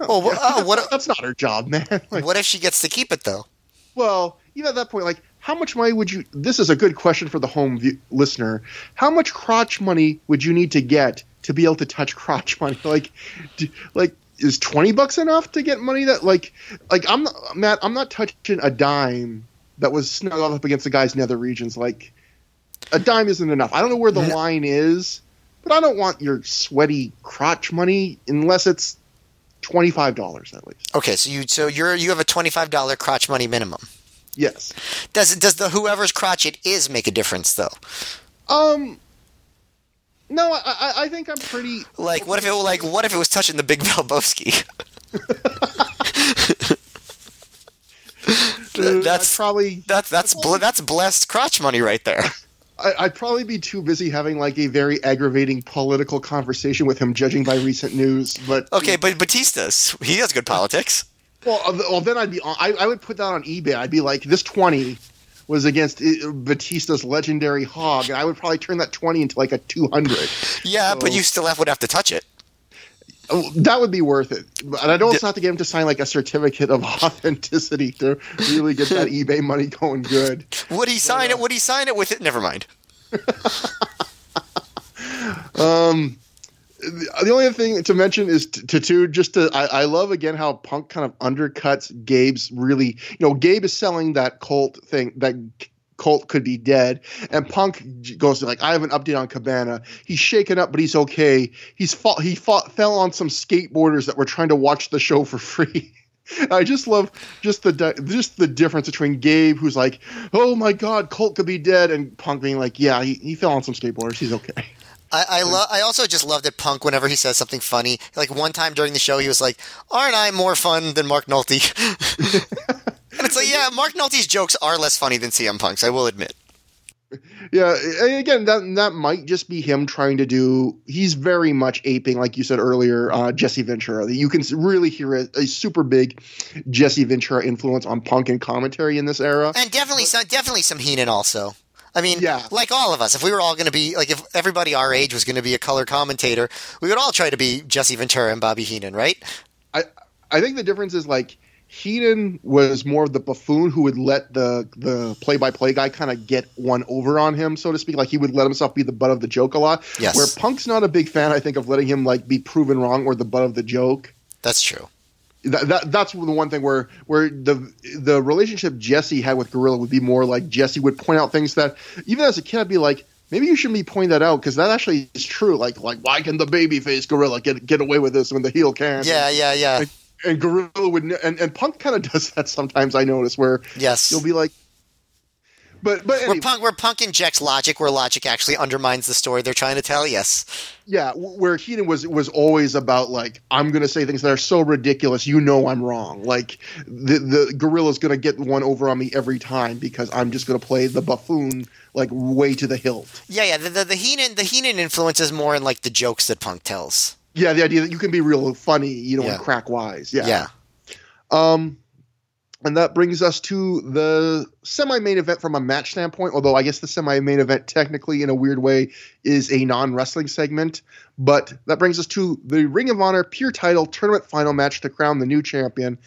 Oh, well, that's, oh, what? not, that's not her job, man. [laughs] Like, what if she gets to keep it though? well, even at that point, like, how much money would you? This is a good question for the home view, listener. How much crotch money would you need to get to be able to touch crotch money? [laughs] Like, do, like is twenty bucks enough to get money that like, like I'm not, Matt. I'm not touching a dime that was snuggled up against the guy's nether regions. Like, a dime isn't enough. I don't know where the No. line is, but I don't want your sweaty crotch money unless it's twenty five dollars at least. Okay, so you so you're you have a twenty five dollar crotch money minimum. Yes. Does it does the whoever's crotch it is make a difference though? Um. No, I, I, think I'm pretty. Like what if it like what if it was touching the big [laughs] Valboski? I'd that's probably. that's that's bl- that's blessed crotch money right there. I, I'd probably be too busy having like a very aggravating political conversation with him, judging by recent news. But Okay, but Batista's he has good politics. well, uh, well, then I'd be. on- I, I would put that on eBay. I'd be like, this twenty was against uh, Batista's legendary hog, and I would probably turn that twenty into like a two hundred. Yeah, but you still have, would have to touch it. Oh, That would be worth it. But I'd also have to get him to sign like a certificate of [laughs] authenticity to really get that [laughs] eBay money going good. Would he sign it? Would he sign it with it? Never mind. [laughs] Um, the the only other thing to mention is t- to two. Just to, I, I love again how Punk kind of undercuts Gabe's really. You know, Gabe is selling that cult thing that Colt could be dead, and Punk goes like, "I have an update on Cabana. He's shaken up, but he's okay. He's fought, he fought, fell on some skateboarders that were trying to watch the show for [laughs] free." I just love just the di- just the difference between Gabe, who's like, "Oh my God, Colt could be dead," and Punk being like, "Yeah, he, he fell on some skateboarders. He's okay." I I, lo- I also just loved that Punk whenever he says something funny. Like one time during the show, he was like, "Aren't I more fun than Mark Nolte?" [laughs] [laughs] and it's like, yeah, Mark Nolte's jokes are less funny than CM Punk's. I will admit. Yeah, again, that that might just be him trying to do. He's very much aping, like you said earlier, uh, Jesse Ventura. You can really hear a, a super big Jesse Ventura influence on Punk and commentary in this era. And definitely some definitely some Heenan also. I mean, Yeah. like all of us, if we were all going to be like if everybody our age was going to be a color commentator, we would all try to be Jesse Ventura and Bobby Heenan, right? I I think the difference is like Heenan was more of the buffoon who would let the the play by play guy kind of get one over on him, so to speak. Like he would let himself be the butt of the joke a lot. Yes. Where Punk's not a big fan, I think, of letting him like be proven wrong or the butt of the joke. That's true. that, that that's the one thing where where the the relationship Jesse had with Gorilla would be more like Jesse would point out things that even as a kid I'd be like maybe you shouldn't be pointing that out because that actually is true like like why can the baby face Gorilla get get away with this when the heel can Yeah, yeah, yeah. and, and Gorilla would and and Punk [laughs] kind of does that sometimes I notice where Yes. you'll be like But but anyway, we're punk. We're punk injects logic where logic actually undermines the story they're trying to tell. Yes. Yeah, where Heenan was was always about like I'm going to say things that are so ridiculous, you know I'm wrong. Like the the gorilla's going to get one over on me every time because I'm just going to play the buffoon like way to the hilt. Yeah, yeah. The, the the Heenan the Heenan influence is more in like the jokes that Punk tells. Yeah, the idea that you can be real funny, you know, yeah. and crack wise. Yeah. Yeah. Um, and that brings us to the semi-main event from a match standpoint. Although I guess the semi-main event, technically, in a weird way, is a non-wrestling segment. But that brings us to the Ring of Honor Pure Title Tournament Final match to crown the new champion.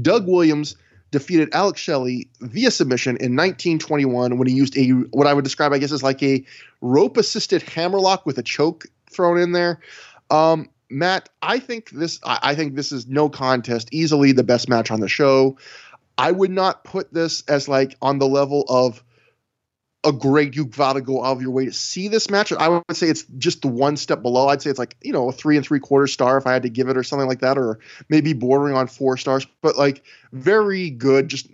Doug Williams defeated Alex Shelley via submission in 1921 when he used a what I would describe, I guess, as like a rope-assisted hammerlock with a choke thrown in there. Um, Matt, I think this. I think this is no contest. Easily the best match on the show. I would not put this as like on the level of a great you've got to go out of your way to see this match. I would say it's just the one step below. I'd say it's like, you know, a three and three quarter star if I had to give it or something like that, or maybe bordering on four stars, but like very good. Just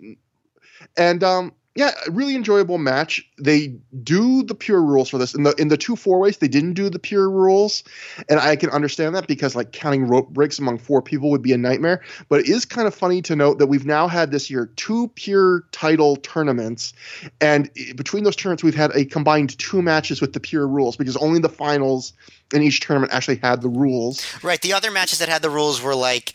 and um yeah, really enjoyable match. They do the pure rules for this in the in the two four ways. They didn't do the pure rules, and I can understand that because like counting rope breaks among four people would be a nightmare. But it is kind of funny to note that we've now had this year two pure title tournaments, and between those tournaments we've had a combined two matches with the pure rules because only the finals in each tournament actually had the rules. Right. The other matches that had the rules were like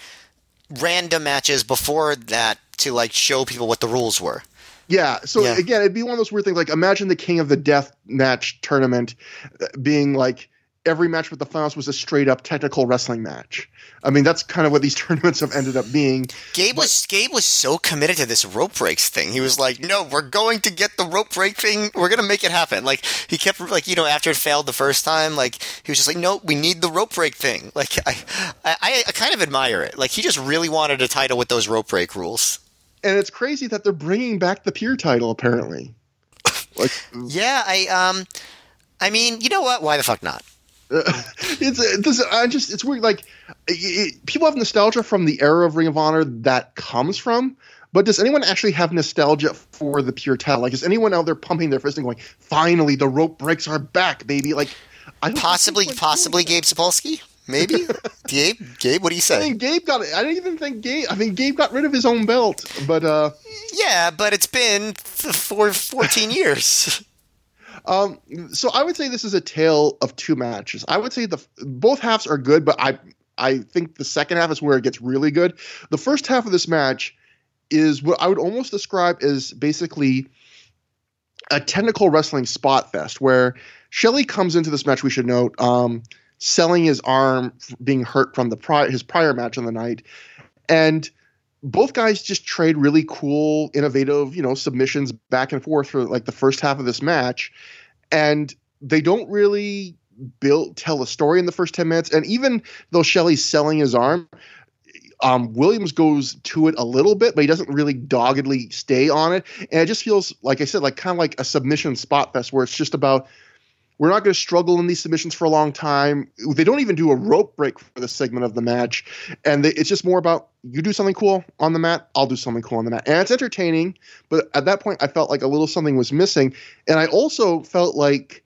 random matches before that to like show people what the rules were. Yeah. So yeah. again, it'd be one of those weird things. Like imagine the King of the Death match tournament uh, being like every match with the finals was a straight up technical wrestling match. I mean, that's kind of what these [laughs] tournaments have ended up being. Gabe but, was Gabe was so committed to this rope breaks thing. He was like, "No, we're going to get the rope break thing. We're going to make it happen." Like he kept like you know after it failed the first time, like he was just like, "No, we need the rope break thing." Like I, I, I kind of admire it. Like he just really wanted a title with those rope break rules and it's crazy that they're bringing back the pure title apparently. like, [laughs] yeah, I um, I mean, you know what? Why the fuck not? Uh, [laughs] it's it's I just it's weird. Like it, people have nostalgia from the era of Ring of Honor that comes from. But does anyone actually have nostalgia for the pure title? Like, is anyone out there pumping their fist and going, "Finally, the rope breaks are back, baby"? Like, I possibly, possibly Gabe Sapolsky. Maybe [laughs] Gabe. Gabe, what do you say? I mean, Gabe got it. I didn't even think Gabe. I mean, Gabe got rid of his own belt, but uh, yeah, but it's been for 14 years. [laughs] Um, so I would say this is a tale of two matches. I would say the both halves are good, but I I think the second half is where it gets really good. The first half of this match is what I would almost describe as basically a technical wrestling spot fest, where Shelley comes into this match. We should note. Um, selling his arm being hurt from the pri- his prior match on the night, and both guys just trade really cool, innovative, you know, submissions back and forth for like the first half of this match, and they don't really build tell a story in the first 10 minutes. And even though Shelley's selling his arm um, Williams goes to it a little bit, but he doesn't really doggedly stay on it. And it just feels, like I said, like kind of like a submission spot fest where it's just about we're not going to struggle in these submissions for a long time. They don't even do a rope break for this segment of the match, and they, it's just more about you do something cool on the mat, I'll do something cool on the mat, and it's entertaining. But at that point, I felt like a little something was missing, and I also felt like.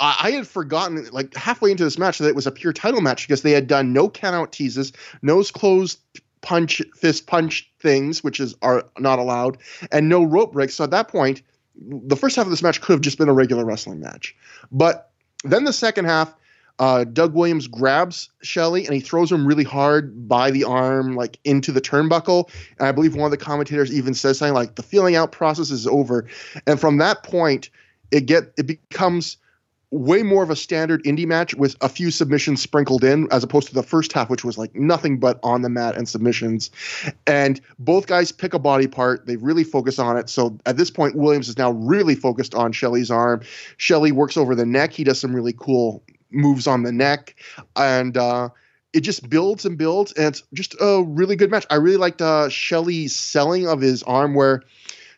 I had forgotten, like halfway into this match, that it was a pure title match because they had done no countout teases, nose closed punch, fist punch things, which is are not allowed, and no rope breaks. So at that point, the first half of this match could have just been a regular wrestling match. But then the second half, uh, Doug Williams grabs Shelley and he throws him really hard by the arm, like into the turnbuckle. And I believe one of the commentators even says something like the feeling out process is over. And from that point, it get it becomes way more of a standard indie match with a few submissions sprinkled in as opposed to the first half which was like nothing but on the mat and submissions. And both guys pick a body part. They really focus on it. So at this point williams is now really focused on Shelley's arm. Shelley works over the neck. He does some really cool moves on the neck. And uh it just builds and builds and it's just a really good match. I really liked uh Shelley's selling of his arm where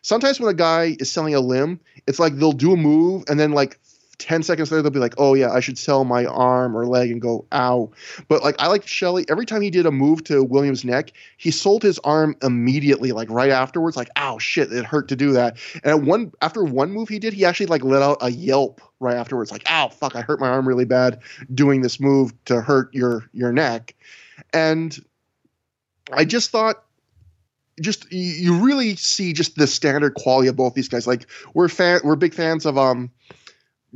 sometimes when a guy is selling a limb it's like they'll do a move and then like 10 seconds later they'll be like, "Oh yeah, I should sell my arm or leg and go ow." But like I like Shelley every time he did a move to Williams' neck, he sold his arm immediately like right afterwards like, "Ow, shit, it hurt to do that." And at one after one move he did, he actually like let out a yelp right afterwards like, "Ow, fuck, I hurt my arm really bad doing this move to hurt your your neck." And I just thought just you really see just the standard quality of both these guys. Like we're fan, we're big fans of um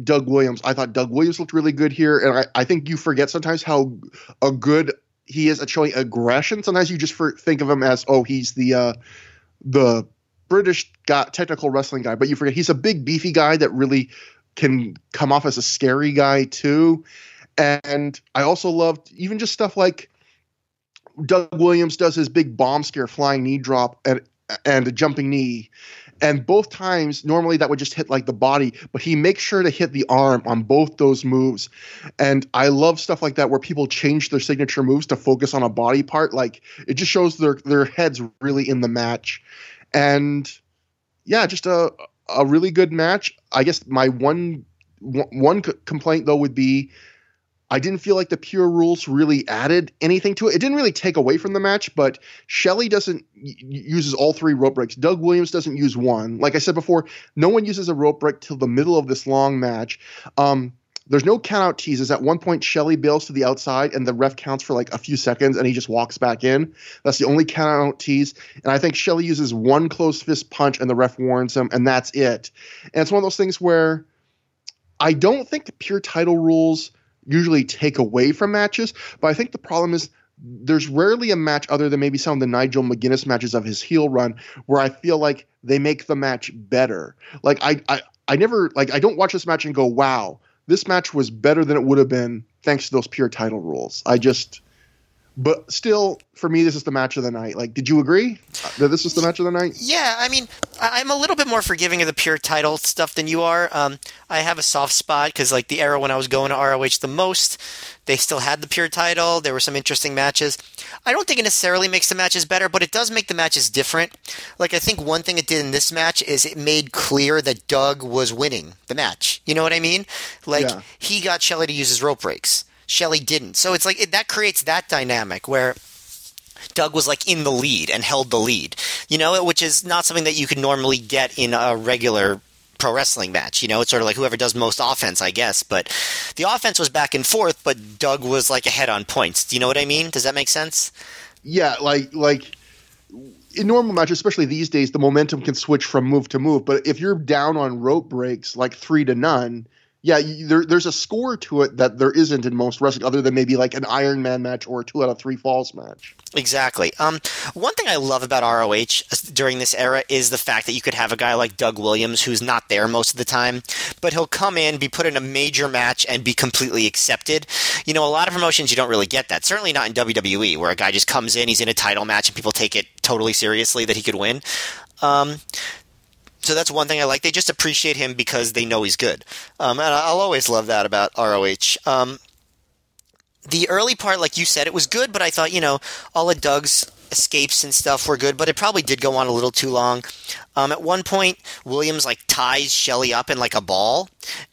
Doug Williams. I thought Doug Williams looked really good here, and I, I think you forget sometimes how a good he is at showing aggression. Sometimes you just for, think of him as oh he's the uh, the British got technical wrestling guy, but you forget he's a big beefy guy that really can come off as a scary guy too. And I also loved even just stuff like Doug Williams does his big bomb scare flying knee drop and and a jumping knee. And both times, normally that would just hit like the body, but he makes sure to hit the arm on both those moves. And I love stuff like that where people change their signature moves to focus on a body part. Like it just shows their their heads really in the match. And yeah, just a a really good match. I guess my one one complaint though would be I didn't feel like the pure rules really added anything to it. It didn't really take away from the match, but Shelley doesn't uses all three rope breaks. Doug Williams doesn't use one. Like I said before, no one uses a rope break till the middle of this long match. Um, there's no count out teases. At one point, Shelley bails to the outside, and the ref counts for like a few seconds, and he just walks back in. That's the only count out tease. And I think Shelley uses one closed fist punch, and the ref warns him, and that's it. And it's one of those things where I don't think the pure title rules usually take away from matches. But I think the problem is there's rarely a match other than maybe some of the Nigel McGuinness matches of his heel run where I feel like they make the match better. Like I I, I never like I don't watch this match and go, wow, this match was better than it would have been thanks to those pure title rules. I just but still, for me, this is the match of the night. Like, did you agree that this was the match of the night? Yeah, I mean, I'm a little bit more forgiving of the pure title stuff than you are. Um, I have a soft spot because, like, the era when I was going to ROH the most, they still had the pure title. There were some interesting matches. I don't think it necessarily makes the matches better, but it does make the matches different. Like, I think one thing it did in this match is it made clear that Doug was winning the match. You know what I mean? Like, yeah. he got Shelley to use his rope breaks. Shelley didn't. So it's like it, that creates that dynamic where Doug was like in the lead and held the lead, you know, which is not something that you could normally get in a regular pro wrestling match. You know, it's sort of like whoever does most offense, I guess. But the offense was back and forth, but Doug was like ahead on points. Do you know what I mean? Does that make sense? Yeah, like like in normal matches, especially these days, the momentum can switch from move to move. But if you're down on rope breaks, like three to none, yeah, there, there's a score to it that there isn't in most wrestling, other than maybe like an Iron Man match or a two out of three falls match. Exactly. Um, one thing I love about ROH during this era is the fact that you could have a guy like Doug Williams who's not there most of the time, but he'll come in, be put in a major match, and be completely accepted. You know, a lot of promotions you don't really get that. Certainly not in WWE, where a guy just comes in, he's in a title match, and people take it totally seriously that he could win. Um, so that's one thing I like. They just appreciate him because they know he's good, um, and I'll always love that about ROH. Um, the early part, like you said, it was good, but I thought you know all of Doug's escapes and stuff were good, but it probably did go on a little too long. Um, at one point, Williams like ties Shelley up in like a ball,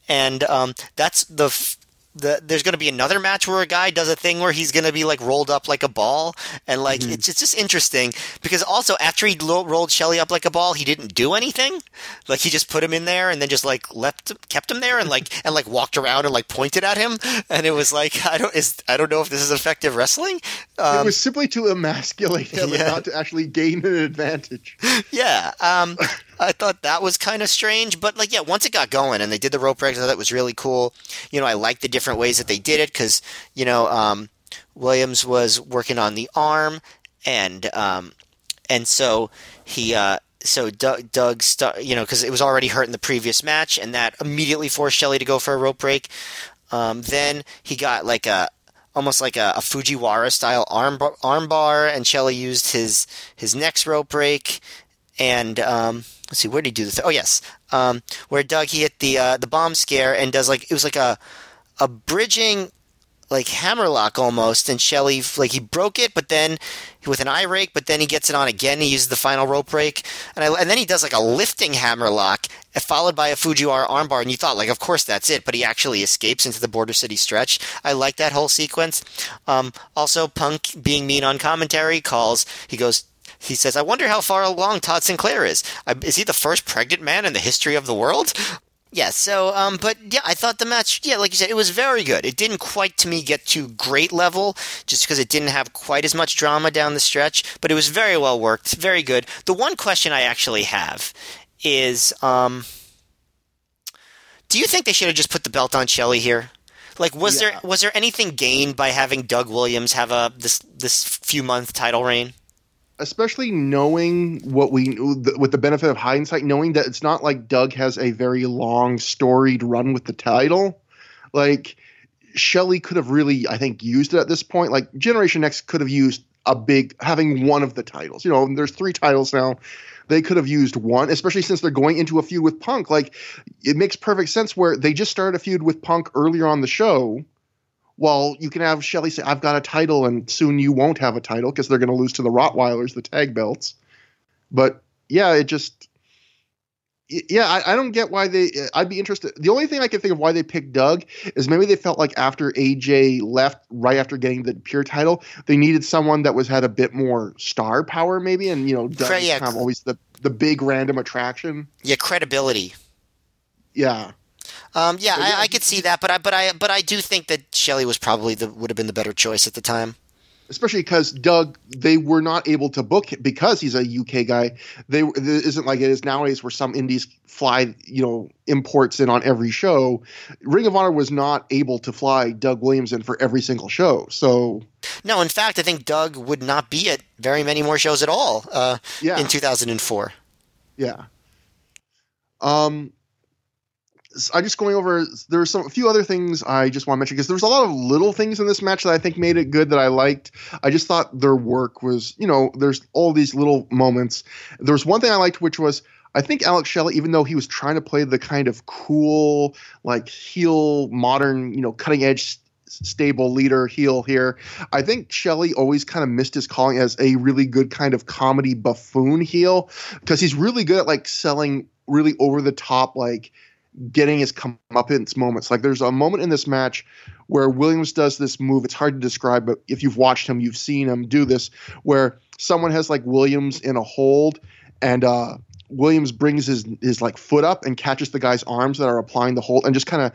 and um, that's the f- the, there's going to be another match where a guy does a thing where he's going to be like rolled up like a ball, and like mm-hmm. it's, it's just interesting because also after he lo- rolled Shelley up like a ball, he didn't do anything. Like he just put him in there and then just like left, kept him there and like [laughs] and like walked around and like pointed at him, and it was like I don't is I don't know if this is effective wrestling. Um, it was simply to emasculate him [laughs] yeah. and not to actually gain an advantage. [laughs] Yeah. Um, I thought that was kind of strange, but like, yeah, once it got going and they did the rope breaks, I thought it was really cool. You know, I liked the different ways that they did it because, you know, um, Williams was working on the arm and, um, and so he, uh, so Doug, Doug you know, because it was already hurt in the previous match, and that immediately forced Shelley to go for a rope break. Um, then he got like a almost like a, a Fujiwara style arm bar, and Shelley used his his next rope break, and um, let's see, where did he do this? Oh yes, um, where Doug he hit the uh, the bomb scare and does like it was like a a bridging like hammerlock almost, and Shelley like he broke it, but then with an eye rake, but then he gets it on again. He uses the final rope break, and I, and then he does like a lifting hammerlock, followed by a Fujiwara armbar, and you thought like, of course that's it, but he actually escapes into the Border City stretch. I like that whole sequence. Um, also, Punk being mean on commentary calls. He goes, he says, I wonder how far along Todd Sinclair is. Is he the first pregnant man in the history of the world? Yeah, so, um, but yeah, I thought the match, yeah, like you said, it was very good. It didn't quite, to me, get to great level, just because it didn't have quite as much drama down the stretch, but it was very well worked, very good. The one question I actually have is, um, do you think they should have just put the belt on Shelley here? Like, was yeah. there was there anything gained by having Doug Williams have a this this few month title reign? Especially knowing what we with the benefit of hindsight knowing that it's not like Doug has a very long storied run with the title. Like Shelley could have really I think used it at this point. Like Generation X could have used a big having one of the titles. You know there's three titles now. They could have used one especially since they're going into a feud with Punk. Like it makes perfect sense where they just started a feud with Punk earlier on the show well, you can have Shelley say, I've got a title, and soon you won't have a title because they're going to lose to the Rottweilers, the tag belts. But yeah, it just. Yeah, I, I, don't get why they. Uh, I'd be interested. The only thing I can think of why they picked Doug is maybe they felt like after AJ left, right after getting the pure title, they needed someone that was had a bit more star power, maybe. And you know, Doug yeah, kind of always the the big random attraction. Yeah, credibility. Yeah. Um, yeah, I, I, could see that, but I but I but I do think that Shelley was probably the would have been the better choice at the time. Especially because Doug, they were not able to book him because he's a UK guy. They it isn't like it is nowadays where some indies fly, you know, imports in on every show. Ring of Honor was not able to fly Doug Williams in for every single show. So no, in fact, I think Doug would not be at very many more shows at all. Uh, yeah. in 2004. Yeah. Um, I just going over. There's some a few other things I just want to mention because there's a lot of little things in this match that I think made it good that I liked. I just thought their work was, you know, there's all these little moments. There was one thing I liked, which was I think Alex Shelley, even though he was trying to play the kind of cool, like heel, modern, you know, cutting edge stable leader heel here. I think Shelley always kind of missed his calling as a really good kind of comedy buffoon heel because he's really good at like selling really over the top like getting his comeuppance moments. Like there's a moment in this match where Williams does this move. It's hard to describe, but if you've watched him, you've seen him do this, where someone has like Williams in a hold, and uh, Williams brings his his like foot up and catches the guy's arms that are applying the hold, and just kind of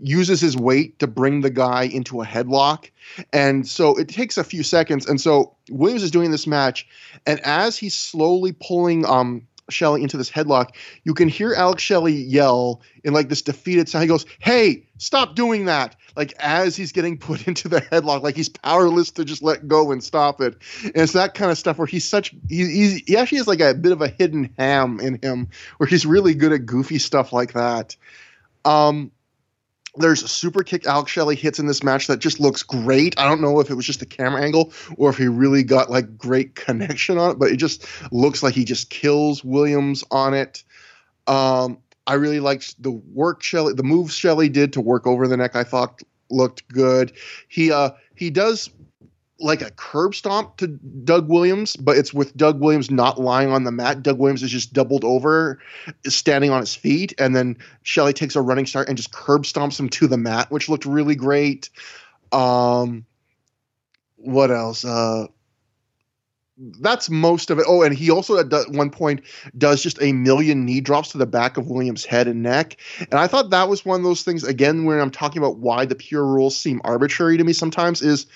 uses his weight to bring the guy into a headlock. And so it takes a few seconds. And so Williams is doing this match, and as he's slowly pulling um Shelley into this headlock, you can hear Alex Shelley yell in like this defeated sound. He goes, Hey, stop doing that. Like as he's getting [laughs] put into the headlock, like he's powerless to just let go and stop it. And it's that kind of stuff where he's such, he, he actually has like a bit of a hidden ham in him where he's really good at goofy stuff like that. Um, there's a super kick Alex Shelley hits in this match that just looks great. I don't know if it was just the camera angle or if he really got like great connection on it, but it just looks like he just kills Williams on it. Um, I really liked the work Shelley, the moves Shelley did to work over the neck. I thought looked good. He uh he does like a curb stomp to Doug Williams, but it's with Doug Williams not lying on the mat. Doug Williams is just doubled over, standing on his feet, and then Shelley takes a running start and just curb stomps him to the mat, which looked really great. Um, what else? Uh, that's most of it. Oh, and he also at one point does just a million knee drops to the back of Williams' head and neck. And I thought that was one of those things, again, when I'm talking about why the pure rules seem arbitrary to me sometimes, is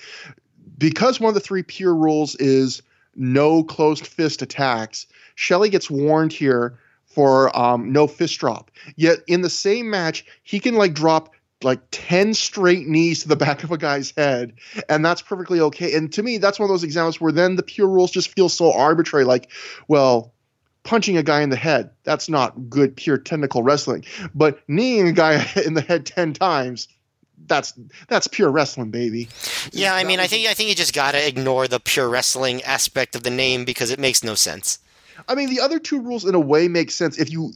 because one of the three pure rules is no closed fist attacks, Shelley gets warned here for um, no fist drop. Yet in the same match, he can like drop like 10 straight knees to the [laughs] back of a guy's head and that's perfectly okay and to me that's one of those examples where then the pure rules just feel so arbitrary like well punching a guy in the head that's not good pure technical wrestling but kneeing a guy [laughs] in the head 10 times that's that's pure wrestling, baby. Yeah, I mean, I think I think you just gotta ignore the pure wrestling aspect of the name because it makes no sense. I mean, the other two rules in a way make sense if you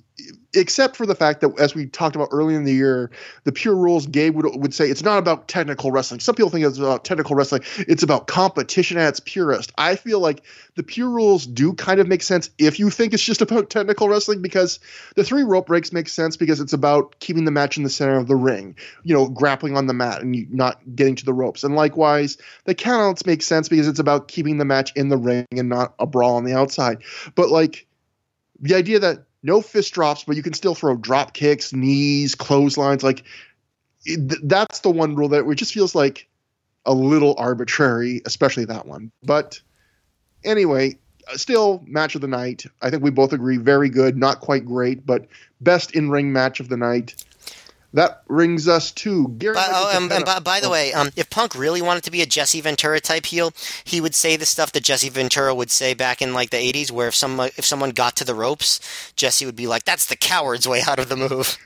except for the fact that, as we talked about earlier in the year, the pure rules, Gabe would, would say it's not about technical wrestling. Some people think it's about technical wrestling. It's about competition at its purest. I feel like the pure rules do kind of make sense if you think it's just [laughs] about technical wrestling because the three rope breaks make sense because it's about keeping the match in the center of the ring, you know, grappling on the mat and not getting to the ropes. And likewise, the countouts make sense because it's about keeping the match in the ring and not a brawl on the outside. But like the idea that no fist drops, but you can still throw drop kicks, knees, clotheslines. Like it, that's the one rule that it just feels like a little arbitrary, especially that one. But anyway, uh, still match of the night. I think we both agree very good, not quite great, but best in ring match of the night. That brings us to Gary. By, oh, um, and by, by the way, um, if Punk really wanted to be a Jesse Ventura type heel, he would say the stuff that Jesse Ventura would say back in like the '80s, where if someone if someone got to the ropes, Jesse would be like, "That's the coward's way out of the move."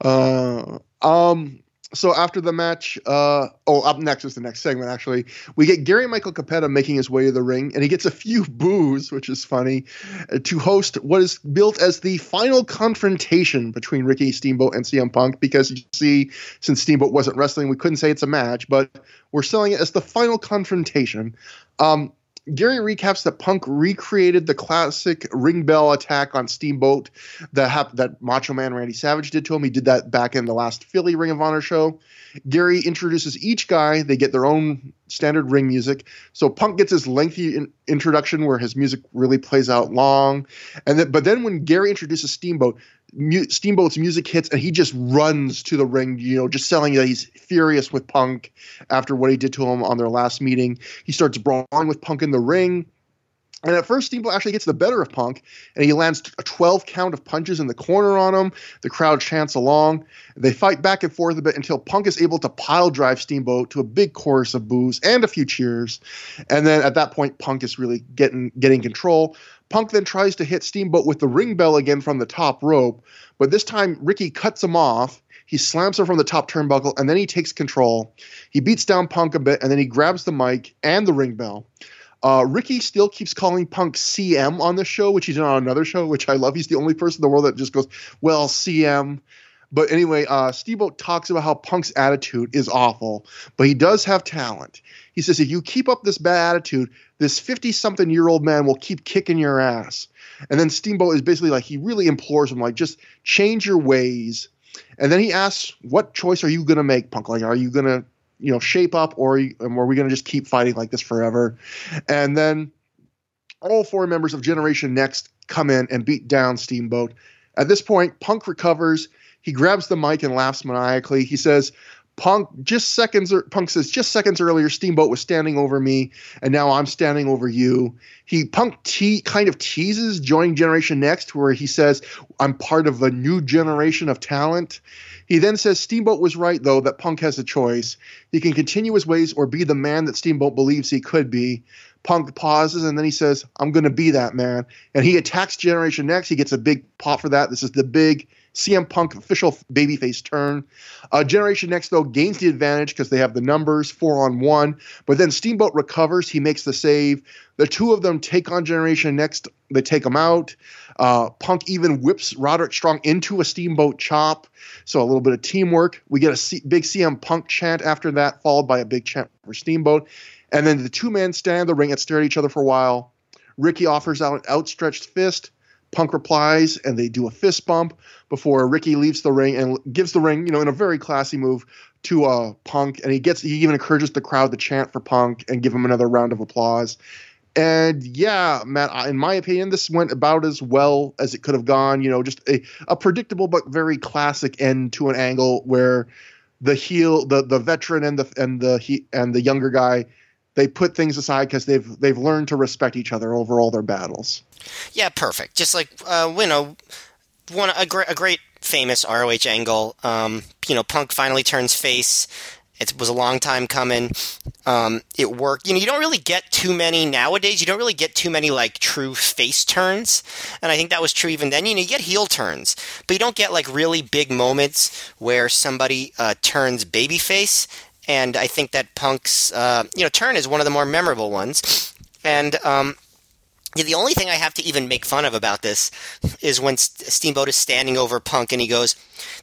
[laughs] uh, um, so after the match, uh, oh, up next is the next segment. Actually, we get Gary Michael Cappetta making his way to the ring, and he gets a few boos, which is funny, to host what is built as the final confrontation between Ricky Steamboat and CM Punk. Because you see, since Steamboat wasn't wrestling, we couldn't say it's a match, but we're selling it as the final confrontation. Um, Gary recaps that Punk recreated the classic ring bell attack on Steamboat that hap- that Macho Man Randy Savage did to him. He did that back in the last Philly Ring of Honor show. Gary introduces each guy. They get their own standard ring music. So Punk gets his lengthy in- introduction where his music really plays out long, and then but then when Gary introduces Steamboat, mu- Steamboat's music hits and he just runs to the ring, you know, just selling that he's furious with Punk after what he did to him on their last meeting. He starts brawling with Punk in the ring. And at first, Steamboat actually gets the better of Punk, and he lands a 12 count of punches in the corner on him. The crowd chants along. They fight back and forth a bit until Punk is able to pile drive Steamboat to a big chorus of boos and a few cheers. And then at that point, Punk is really getting getting control. Punk then tries to hit Steamboat with the ring bell again from the top rope, but this time Ricky cuts him off. He slams him from the top turnbuckle, and then he takes control. He beats down Punk a bit, and then he grabs the mic and the ring bell. Uh, Ricky still keeps calling Punk CM on the show, which he's on another show, which I love. He's the only person in the world that just goes, well, CM. But anyway, uh, Steamboat talks about how Punk's attitude is awful, but he does have talent. He says, if you keep up this bad attitude, this 50 something year old man will keep kicking your ass. And then Steamboat is basically like, he really implores him, like, just change your ways. And then he asks, what choice are you going to make, Punk? Like, are you going to, you know, shape up or or are we going to just keep fighting like this forever? And then all four members of Generation Next come in and beat down Steamboat. At this point, Punk recovers. He grabs the mic and laughs maniacally. He says, Punk just seconds er, Punk says just seconds earlier Steamboat was standing over me and now I'm standing over you. He Punk te- kind of teases joining Generation Next where he says I'm part of a new generation of talent. He then says Steamboat was right though that Punk has a choice. He can continue his ways or be the man that Steamboat believes he could be. Punk pauses and then he says, I'm going to be that man. And he attacks Generation Next. He gets a big pop for that. This is the big CM Punk official babyface turn. Uh, Generation Next, though, gains the advantage because they have the numbers four on one. But then Steamboat recovers. He makes the save. The two of them take on Generation Next. They take him out. Uh, Punk even whips Roderick Strong into a Steamboat chop. So a little bit of teamwork. We get a C- big CM Punk chant after that, followed by a big chant for Steamboat. And then the two men stand in the ring and stare at each other for a while. Ricky offers out an outstretched fist. Punk replies, and they do a fist bump before Ricky leaves the ring and gives the ring, you know, in a very classy move to uh, Punk. And he gets, he even encourages the crowd to chant for Punk and give him another round of applause. And yeah, Matt, in my opinion, this went about as well as it could have gone. You know, just a, a predictable but very classic end to an angle where the heel, the the veteran and the and the he and the younger guy they put things aside because they've they've learned to respect each other over all their battles. Yeah, perfect. Just like uh, you know, one a great a great famous ROH angle. Um, you know, Punk finally turns face. It was a long time coming. Um, it worked. You know, you don't really get too many nowadays. You don't really get too many like true face turns, and I think that was true even then. You know, you get heel turns, but you don't get like really big moments where somebody uh, turns babyface and I think that Punk's uh, you know turn is one of the more memorable ones. And um, the only thing I have to even make fun of about this is when Steamboat is standing over Punk and he goes,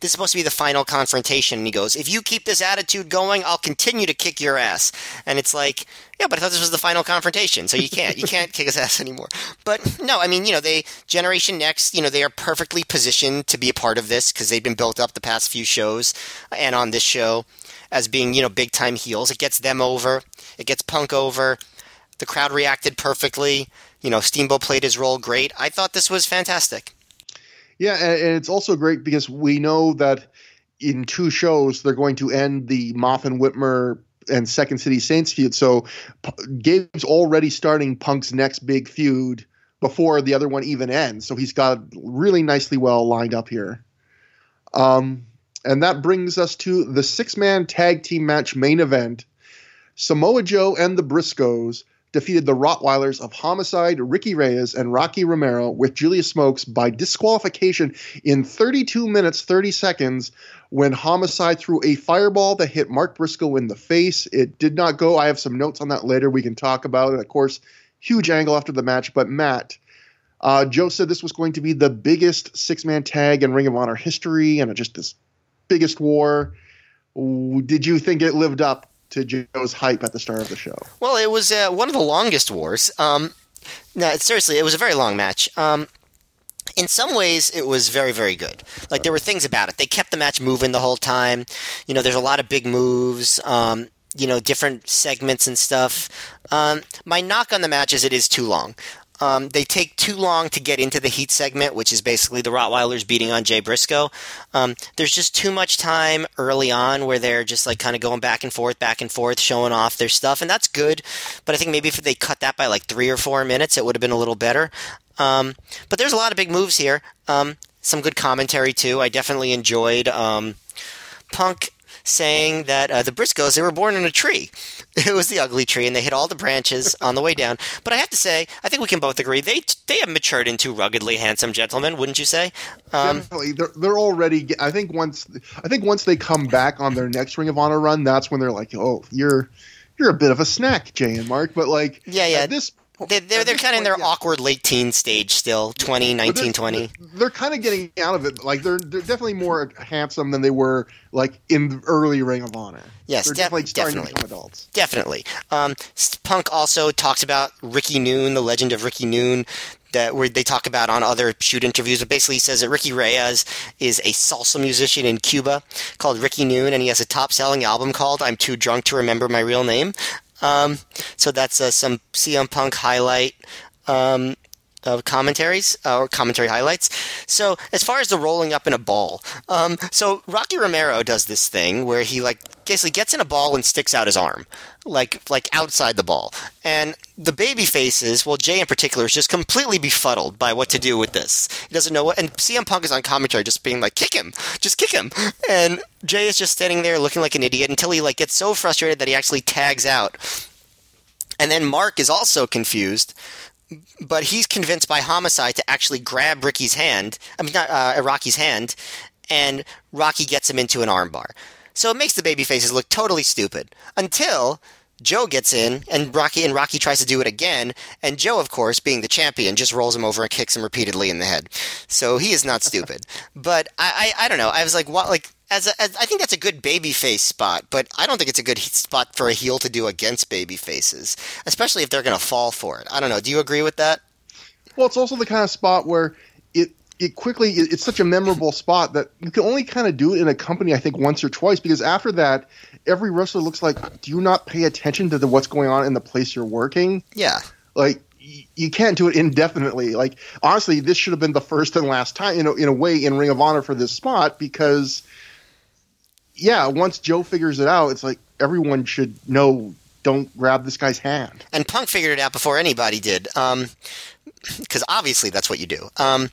This is supposed to be the final confrontation. And he goes, If you keep this attitude going, I'll continue to kick your ass. And it's like, Yeah, but I thought this was the final confrontation, so you can't. You can't kick his ass anymore. But no, I mean, you know, they, Generation Next, you know, they are perfectly positioned to be a part of this because they've been built up the past few shows and on this show as being, you know, big time heels. It gets them over, it gets Punk over. The crowd reacted perfectly you know, Steamboat played his role great. I thought this was fantastic. Yeah, and it's also great because we know that in two shows they're going to end the Maff and Whitmer and Second City Saints feud. So Gabe's already starting Punk's next big feud before the other one even ends. So he's got really nicely well lined up here. Um, and that brings us to the six man tag team match main event Samoa Joe and the Briscoes defeated the Rottweilers of Homicide, Ricky Reyes, and Rocky Romero with Julius Smokes by disqualification in 32 minutes 30 seconds when Homicide threw a fireball that hit Mark Briscoe in the face. It did not go. I have some notes on that later we can talk about. And of course, huge angle after the match. But Matt, uh, Joe said this was going to be the biggest six man tag in Ring of Honor history and just this biggest war. Did you think it lived up to Joe's hype at the start of the show. Well, it was uh, one of the longest wars. Um, no, seriously, it was a very long match. Um, in some ways, it was very, very good. Like there were things about it. They kept the match moving the whole time. You know, there's a lot of big moves. Um, you know, different segments and stuff. Um, my knock on the match is it is too long. Um, they take too long to get into the heat segment, which is basically the Rottweilers beating on Jay Briscoe. Um, there's just too much time early on where they're just like kind of going back and forth, back and forth, showing off their stuff, and that's good. But I think maybe if they cut that by like three or four minutes, it would have been a little better. Um, but there's a lot of big moves here. Um, some good commentary too. I definitely enjoyed um, Punk saying that uh, the Briscoes they were born in a tree. [laughs] It was the ugly tree, and they hit all the branches on the way down. But I have to say, I think we can both agree they they have matured into ruggedly handsome gentlemen, wouldn't you say? Um, Definitely, they're they're already. I think once I think once they come back on their next Ring of Honor run, that's when they're like, oh, you're you're a bit of a snack, Jay and Mark. But like, yeah, yeah. At this they, they're they're kind of in their yeah. awkward late teen stage still, 20, 19, they're, 20. They're kind of getting out of it. Like they're they're definitely more handsome than they were like in the early Ring of Honor. Yes, they're de- definitely definitely. adults. Definitely. Um, Punk also talks about Ricky Noon, the legend of Ricky Noon. That where they talk about on other shoot interviews, but basically he says that Ricky Reyes is a salsa musician in Cuba called Ricky Noon, and he has a top-selling album called "I'm Too Drunk to Remember My Real Name." Um, so that's uh, some CM Punk highlight. Um, uh, commentaries uh, or commentary highlights. So as far as the rolling up in a ball, um, so Rocky Romero does this thing where he like basically gets in a ball and sticks out his arm, like like outside the ball, and the baby faces. Well, Jay in particular is just completely befuddled by what to do with this. He doesn't know what, and CM Punk is on commentary just being like, "Kick him, just kick him," and Jay is just standing there looking like an idiot until he like gets so frustrated that he actually tags out. And then Mark is also confused but he's convinced by homicide to actually grab Ricky's hand. I mean, not uh, Rocky's hand, and Rocky gets him into an armbar. So it makes the baby faces look totally stupid until Joe gets in and Rocky and Rocky tries to do it again, and Joe, of course, being the champion, just rolls him over and kicks him repeatedly in the head. So he is not stupid. [laughs] but I, I, I don't know. I was like, what? Like as, a, as I think that's a good baby face spot, but I don't think it's a good spot for a heel to do against baby faces, especially if they're going to fall for it. I don't know. Do you agree with that? Well, it's also the kind of spot where it it quickly it's such a memorable spot that you can only kind of do it in a company I think once or twice because after that every wrestler looks like do you not pay attention to the, what's going on in the place you're working? Yeah. Like you can't do it indefinitely. Like honestly, this should have been the first and last time, you know, in a way in Ring of Honor for this spot because yeah, once Joe figures it out, it's like everyone should know don't grab this guy's hand. And Punk figured it out before anybody did. Um, because obviously that's what you do. Um,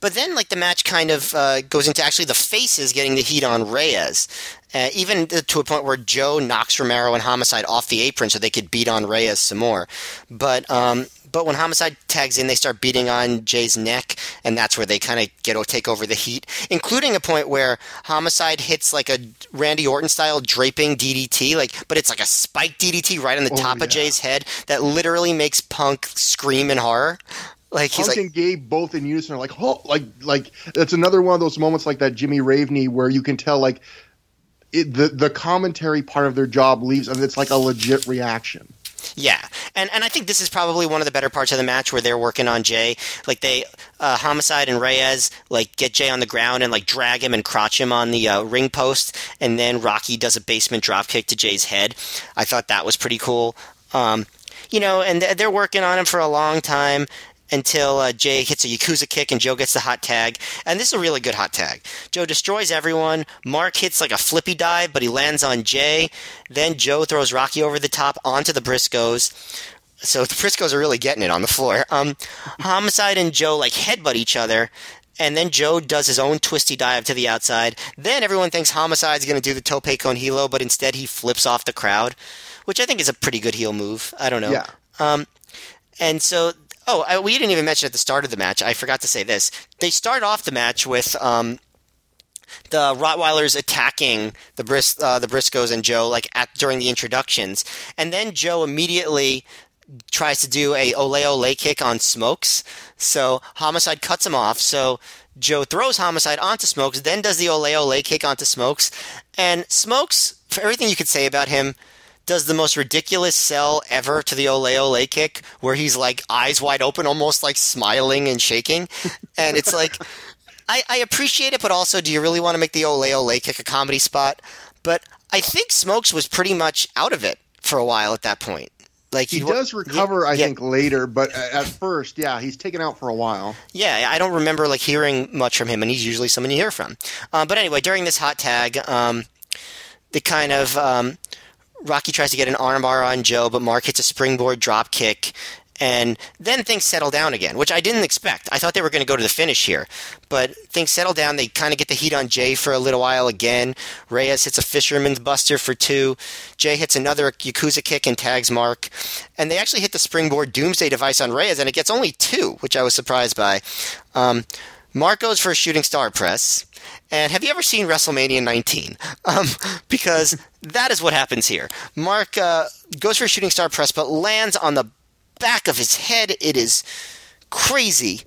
but then, like the match kind of uh, goes into actually the faces getting the heat on Reyes, uh, even to a point where Joe knocks Romero and Homicide off the apron so they could beat on Reyes some more. But um, but when Homicide tags in, they start beating on Jay's neck, and that's where they kind of get to take over the heat, including a point where Homicide hits like a Randy Orton style draping DDT, like, but it's like a spike DDT right on the oh, top yeah. of Jay's head that literally makes Punk scream in horror. Like he's Punk like, and Gabe both in unison are like, oh, like, like that's another one of those moments like that Jimmy Raveney where you can tell like it, the the commentary part of their job leaves and it's like a legit reaction. Yeah, and and I think this is probably one of the better parts of the match where they're working on Jay. Like they, uh, Homicide and Reyes like get Jay on the ground and like drag him and crotch him on the uh, ring post, and then Rocky does a basement dropkick to Jay's head. I thought that was pretty cool. Um, you know, and they're working on him for a long time until uh, Jay hits a Yakuza kick and Joe gets the hot tag. And this is a really good hot tag. Joe destroys everyone. Mark hits like a flippy dive, but he lands on Jay. Then Joe throws Rocky over the top onto the Briscoes. So the Briscoes are really getting it on the floor. Um, Homicide and Joe like headbutt each other. And then Joe does his own twisty dive to the outside. Then everyone thinks Homicide's going to do the tope con hilo, but instead he flips off the crowd, which I think is a pretty good heel move. I don't know. Yeah. Um, and so Oh, I, we didn't even mention at the start of the match. I forgot to say this. They start off the match with um, the Rottweilers attacking the Bris- uh, the Briscoes and Joe like at during the introductions, and then Joe immediately tries to do a ole ole kick on Smokes. So Homicide cuts him off. So Joe throws Homicide onto Smokes, then does the ole ole kick onto Smokes, and Smokes, for everything you could say about him, does the most ridiculous sell ever to the ole ole kick, where he's like eyes wide open, almost like smiling and shaking, and it's like. [laughs] I, I appreciate it, but also, do you really want to make the ole ole kick a comedy spot? But I think Smokes was pretty much out of it for a while at that point. Like He does recover, I yeah. think, later, but at first, yeah, he's taken out for a while. Yeah, I don't remember like hearing much from him, and he's usually someone you hear from. Uh, but anyway, during this hot tag, um, the kind of um, Rocky tries to get an armbar on Joe, but Mark hits a springboard drop kick, and then things settle down again, which I didn't expect. I thought they were going to go to the finish here, but things settle down. They kind of get the heat on Jay for a little while again. Reyes hits a fisherman's buster for two. Jay hits another Yakuza kick and tags Mark, and they actually hit the springboard Doomsday device on Reyes, and it gets only two, which I was surprised by. Um, Mark goes for a shooting star press. And have you ever seen WrestleMania 19? [laughs] Um, because that is what happens here. Mark uh, goes for a shooting star press, but lands on the back of his head. It is crazy.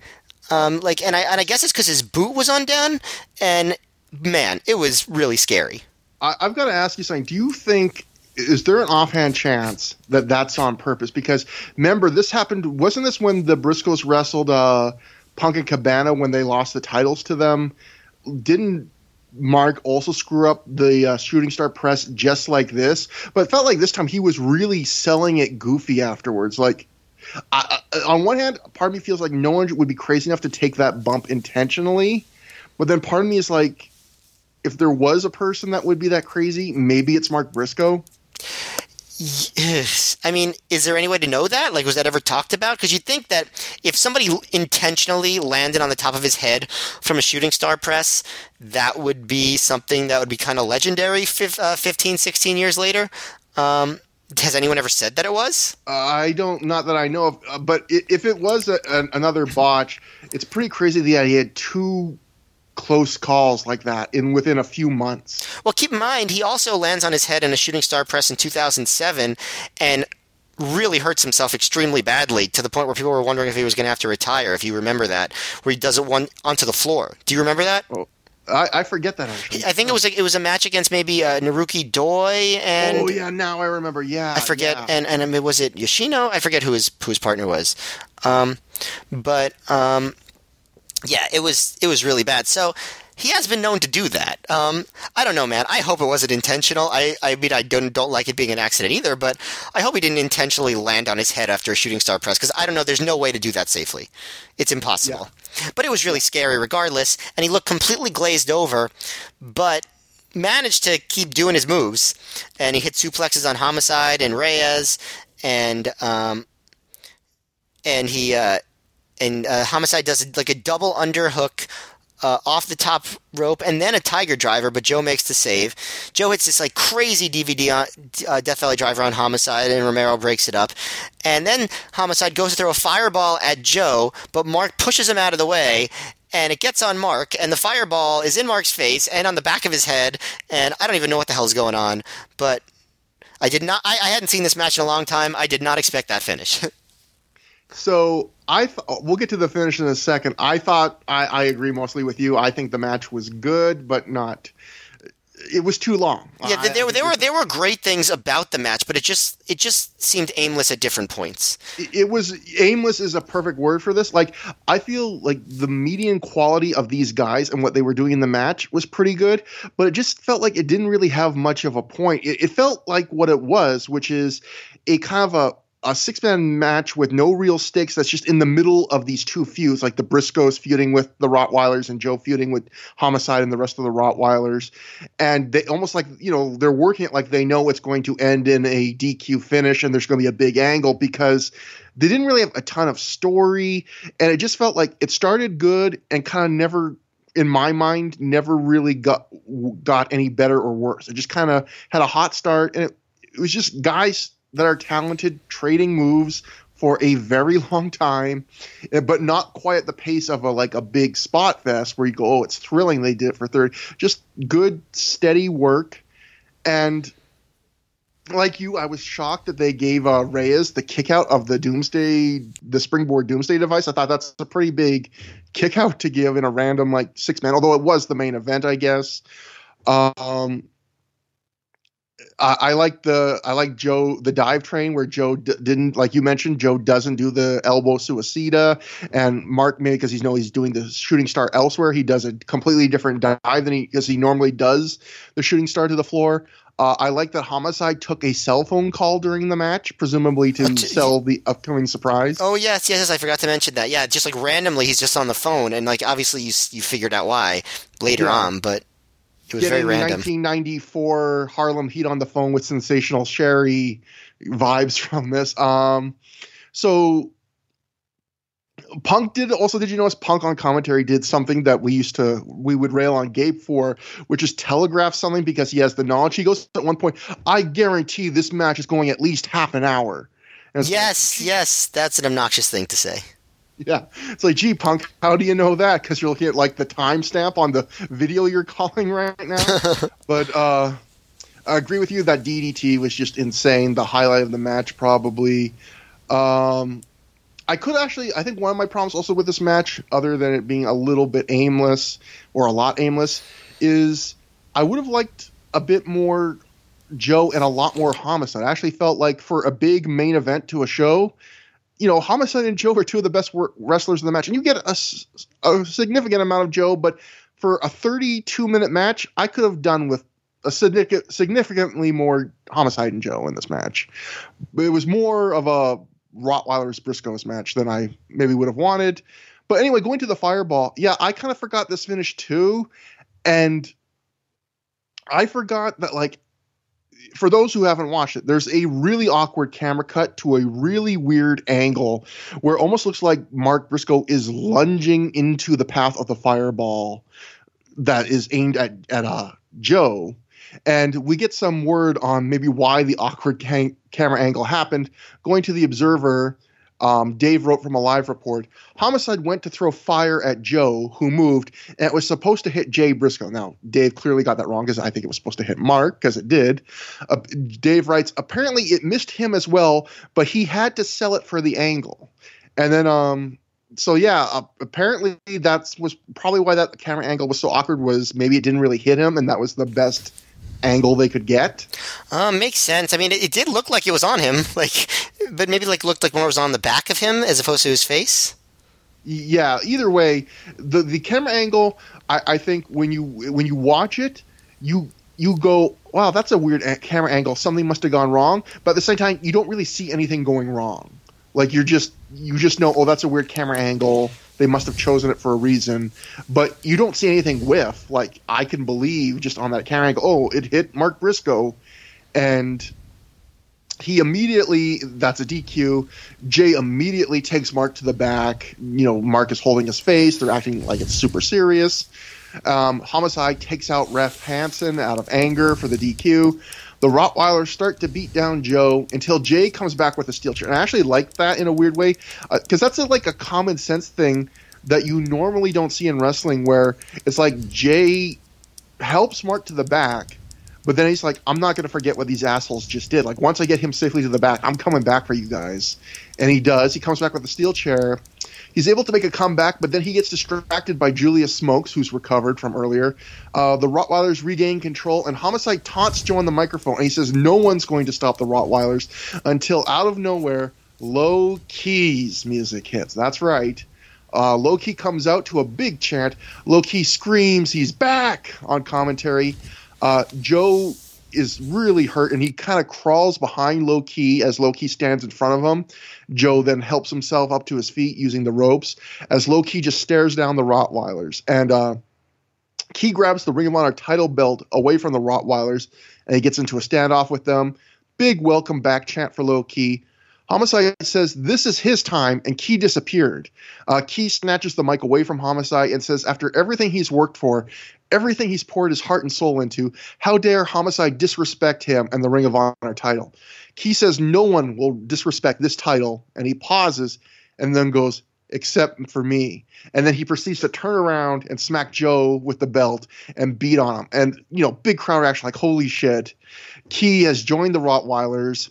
Um, like, and I and I guess it's because his boot was undone. And man, it was really scary. I, I've got to ask you something. Do you think is there an offhand chance that that's on purpose? Because remember, this happened. Wasn't this when the Briscoes wrestled uh, Punk and Cabana when they lost the titles to them? Didn't Mark also screw up the uh, shooting star press just like this? But it felt like this time he was really selling it goofy afterwards. Like. I, I, on one hand, part of me feels like no one would be crazy enough to take that bump intentionally, but then part of me is like, if there was a person that would be that crazy, maybe it's Mark Briscoe. I mean, is there any way to know that? Like, was that ever talked about? Because you'd think that if somebody intentionally landed on the top of his head from a shooting star press, that would be something that would be kind of legendary uh, 15, 16 years later. Um, has anyone ever said that it was? Uh, I don't, not that I know of, uh, but if it was a, an, another botch, it's pretty crazy that he had two close calls like that in within a few months. Well, keep in mind, he also lands on his head in a shooting star press in 2007 and really hurts himself extremely badly to the point where people were wondering if he was going to have to retire, if you remember that, where he does it one onto the floor. Do you remember that? Oh, I, I forget that actually. I think it was a, it was a match against maybe uh, Naruki Doi and oh yeah, now I remember. Yeah, I forget yeah. and and I mean, was it Yoshino? I forget who his who his partner was, um, but um, yeah, it was it was really bad. So he has been known to do that. Um, I don't know, man. I hope it wasn't intentional. I, I mean, I don't don't like it being an accident either, but I hope he didn't intentionally land on his head after a shooting star press because I don't know. There's no way to do that safely. It's impossible. But it was really scary, regardless. And he looked completely glazed over, but managed to keep doing his moves. And he hit suplexes on Homicide and Reyes, and um, and he uh, and uh, Homicide does like a double underhook uh, off the top rope and then a tiger driver, but Joe makes the save. Joe hits this like crazy DVD on, uh, Death Valley driver on Homicide, and Romero breaks it up. And then Homicide goes to throw a fireball at Joe, but Mark pushes him out of the way. And it gets on Mark, and the fireball is in Mark's face and on the back of his head. And I don't even know what the hell's going on, but I did not. I, I hadn't seen this match in a long time. I did not expect that finish. [laughs] So I th- we'll get to the finish in a second. I thought I, I agree mostly with you. I think the match was good, but not. It was too long. Yeah, I- there, were there were there were great things about the match, but it just it just seemed aimless at different points. it it was aimless is a perfect word for this. Like I feel like the median quality of these guys and what they were doing in the match was pretty good, but it just felt like it didn't really have much of a point. It, it felt like what it was, which is a kind of a a six man match with no real stakes that's just in the middle of these two feuds, like the Briscoes feuding with the Rottweilers and Joe feuding with Homicide and the rest of the Rottweilers. And they almost like, you know, they're working it like they know it's going to end in a DQ finish and there's going to be a big angle because they didn't really have a ton of story. And it just felt like it started good and kind of never in my mind never really got got any better or worse. It just kind of had a hot start and it, it was just guys that are talented trading moves for a very long time, eh, but not quite at the pace of a like a big spot fest where you go, oh, it's thrilling they did it for third. Just good, steady work, and like you, I was shocked that they gave uh, Reyes the kick out of the Doomsday, the springboard Doomsday device. I thought that's a pretty big kick out to give in a random like six man, although it was the main event, I guess. Um, I, I like the I like Joe the dive train where Joe d- didn't like you mentioned Joe doesn't do the elbow suicida and Mark maybe because he's know he's doing the shooting star elsewhere he does a completely different dive than he because he normally does the shooting star to the floor. Uh, I like that Homicide took a cell phone call during the match, presumably to Oh, t- sell the upcoming surprise. Oh yes, yes, yes, I forgot to mention that. Yeah, just like randomly, he's just on the phone, and like obviously you you figured out why later Yeah. on, but it was Getting very random. 1994 Harlem Heat on the phone with sensational Sherri vibes [laughs] from this. Um, so Punk did also. Did you notice Punk on commentary did something that we used to we would rail on Gabe for, which is telegraph something because he has the knowledge. He goes at one point, "I guarantee this match is going at least half an hour." It's like, Yes, yes, that's an obnoxious thing to say. [laughs] yeah. It's like, gee, Punk, how do you know that? Because you're looking at like the timestamp on the video you're calling right now. [laughs] but uh, I agree with you that DDT was just insane. The highlight of the match, probably. Um, I could actually, I think one of my problems also with this match, other than it being a little bit aimless or a lot aimless, is I would have liked a bit more Joe and a lot more Homicide. I actually felt like for a big main event to a show, you know, Homicide and Joe are two of the best wrestlers in the match, and you get a significant amount of Joe. But for a 32 minute match, I could have done with a significantly more Homicide and Joe in this match. But it was more of a Rottweilers Briscoes match than I maybe would have wanted. But anyway, going to the Fireball, yeah, I kind of forgot this finish too, and I forgot that like for those who haven't watched it, there's a really awkward camera cut to a really weird angle where it almost looks like Mark Briscoe is lunging into the path of the fireball that is aimed at at uh, Joe. And we get some word on maybe why the awkward ca- camera angle happened. Going to the Observer, um, Dave wrote from a live report Homicide went to throw fire at Joe, who moved, and it was supposed to hit Jay Briscoe. Now, Dave clearly got that wrong because I think it was supposed to hit Mark, because it did. Uh, Dave writes, apparently it missed him as well, but he had to sell it for the angle. And then, um, so yeah, uh, apparently that was probably why that camera angle was so awkward. Was maybe it didn't really hit him, and that was the best angle they could get. Uh, makes sense. I mean, it, it did look like it was on him, [laughs] like, but maybe like looked like more was on the back of him as opposed to his face. yeah either way the the camera angle I, I think when you when you watch it you you go wow that's a weird a- camera angle something must have gone wrong but at the same time you don't really see anything going wrong like you're just you just know oh that's a weird camera angle they must have chosen it for a reason but you don't see anything with like i can believe just on that camera angle oh it hit mark briscoe and he immediately that's a DQ. Jay immediately takes Mark to the back. You know, Mark is holding his face. They're acting like it's super serious. Um, Homicide takes out Ref Hansen out of anger for the DQ. The Rottweilers start to beat down Joe until Jay comes back with a steel chair. And I actually like that in a weird way uh, because that's a, like a common sense thing that you normally don't see in wrestling, where it's like Jay helps Mark to the back, But then he's like, I'm not going to forget what these assholes just did. Like, once I get him safely to the back, I'm coming back for you guys. And he does. He comes back with a steel chair. He's able to make a comeback, but then he gets distracted by Julius Smokes, who's recovered from earlier. Uh, the Rottweilers regain control, and Homicide taunts Joe on the microphone, and he says no one's going to stop the Rottweilers until out of nowhere, Low Ki's music hits. That's right. Uh, Low Ki comes out to a big chant. Low Ki screams, he's back on commentary. Uh, Joe is really hurt and he kind of crawls behind Low Ki as Low Ki stands in front of him. Joe then helps himself up to his feet using the ropes as Low Ki just stares down the Rottweilers. And uh, Ki grabs the Ring of Honor title belt away from the Rottweilers and he gets into a standoff with them. Big welcome back chant for Low Ki. Homicide says this is his time, and Ki disappeared. Uh, Ki snatches the mic away from Homicide and says, after everything he's worked for, everything he's poured his heart and soul into, how dare Homicide disrespect him and the Ring of Honor title? Ki says no one will disrespect this title, and he pauses and then goes, except for me. And then he proceeds to turn around and smack Joe with the belt and beat on him. And, you know, big crowd reaction like, holy shit. Ki has joined the Rottweilers.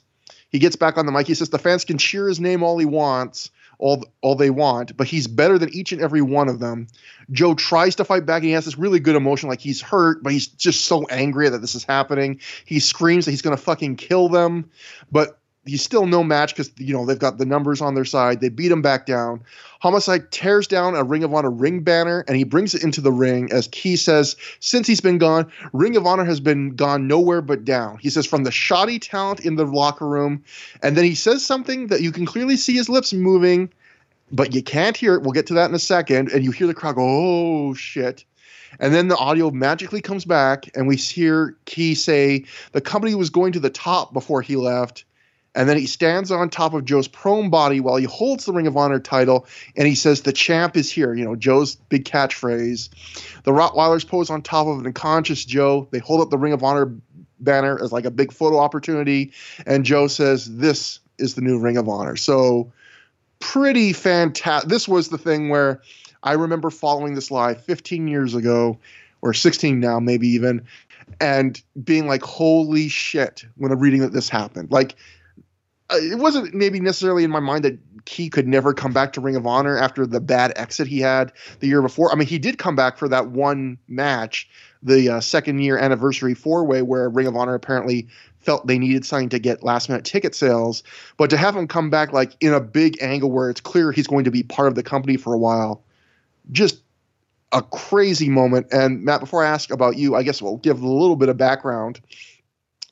He gets back on the mic. He says the fans can cheer his name all he wants, all all they want, but he's better than each and every one of them. Joe tries to fight back. He has this really good emotion, like he's hurt, but he's just so angry that this is happening. He screams that he's going to fucking kill them, but he's still no match because you know they've got the numbers on their side. They beat him back down. Homicide tears down a Ring of Honor ring banner and he brings it into the ring. As Ki says, since he's been gone, Ring of Honor has been gone nowhere but down. He says from the shoddy talent in the locker room, and then he says something that you can clearly see his lips moving, but you can't hear it. We'll get to that in a second, and you hear the crowd go, "Oh shit." And then the audio magically comes back, and we hear Ki say the company was going to the top before he left, and then he stands on top of Joe's prone body while he holds the Ring of Honor title and he says, The champ is here. You know, Joe's big catchphrase. The Rottweilers pose on top of an unconscious Joe. They hold up the Ring of Honor banner as like a big photo opportunity. And Joe says, This is the new Ring of Honor. So, pretty fantastic. This was the thing where I remember following this live 15 years ago, or 16 now, maybe even, and being like, Holy shit, when I'm reading that this happened. Like, it wasn't maybe necessarily in my mind that Ki could never come back to Ring of Honor after the bad exit he had the year before. I mean, he did come back for that one match, the uh, second year anniversary four way, where Ring of Honor apparently felt they needed something to get last minute ticket sales. But to have him come back like in a big angle where it's clear he's going to be part of the company for a while, just a crazy moment. And Matt, before I ask about you, I guess we'll give a little bit of background.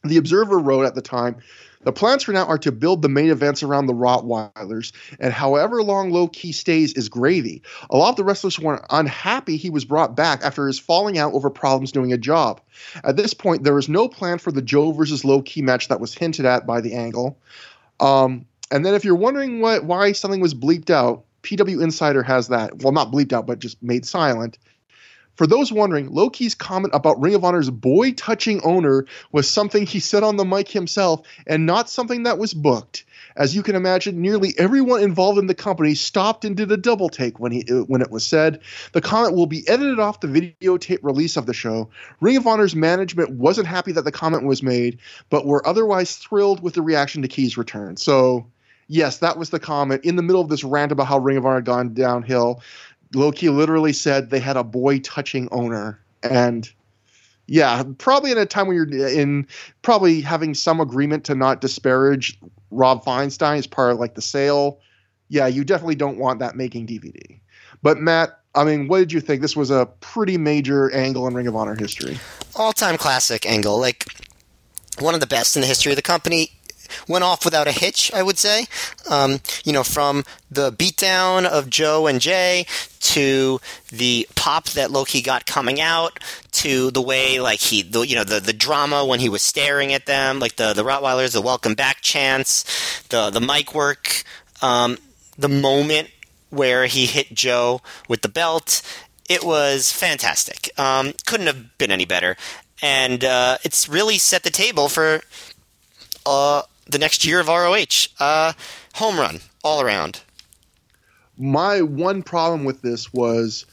The Observer wrote at the time the plans for now are to build the main events around the Rottweilers, and however long Low Ki stays is gravy. A lot of the wrestlers were unhappy he was brought back after his falling out over problems doing a job. At this point, there is no plan for the Joe versus Low Ki match that was hinted at by the angle. Um, and then, if you're wondering what why something was bleeped out, PW Insider has that. Well, not bleeped out, but just made silent. For those wondering, Low Ki's comment about Ring of Honor's boy touching owner was something he said on the mic himself and not something that was booked. As you can imagine, nearly everyone involved in the company stopped and did a double take when he when it was said. The comment will be edited off the videotape release of the show. Ring of Honor's management wasn't happy that the comment was made, but were otherwise thrilled with the reaction to Ki's return. So, yes, that was the comment in the middle of this rant about how Ring of Honor had gone downhill. Low Ki literally said they had a boy touching owner. And yeah, probably in a time when you're in probably having some agreement to not disparage Rob Feinstein as part of like the sale. Yeah, you definitely don't want that making DVD. But Matt, I mean, what did you think? This was a pretty major angle in Ring of Honor history. All time classic angle. Like one of the best in the history of the company went off without a hitch, I would say. Um, you know, from the beatdown of Joe and Jay to the pop that Low Ki got coming out to the way like he the, you know the the drama when he was staring at them like the the Rottweilers the welcome back chants the the mic work um, the moment where he hit Joe with the belt it was fantastic um, couldn't have been any better and uh, it's really set the table for uh, the next year of ROH. Uh, home run all around. My one problem with this was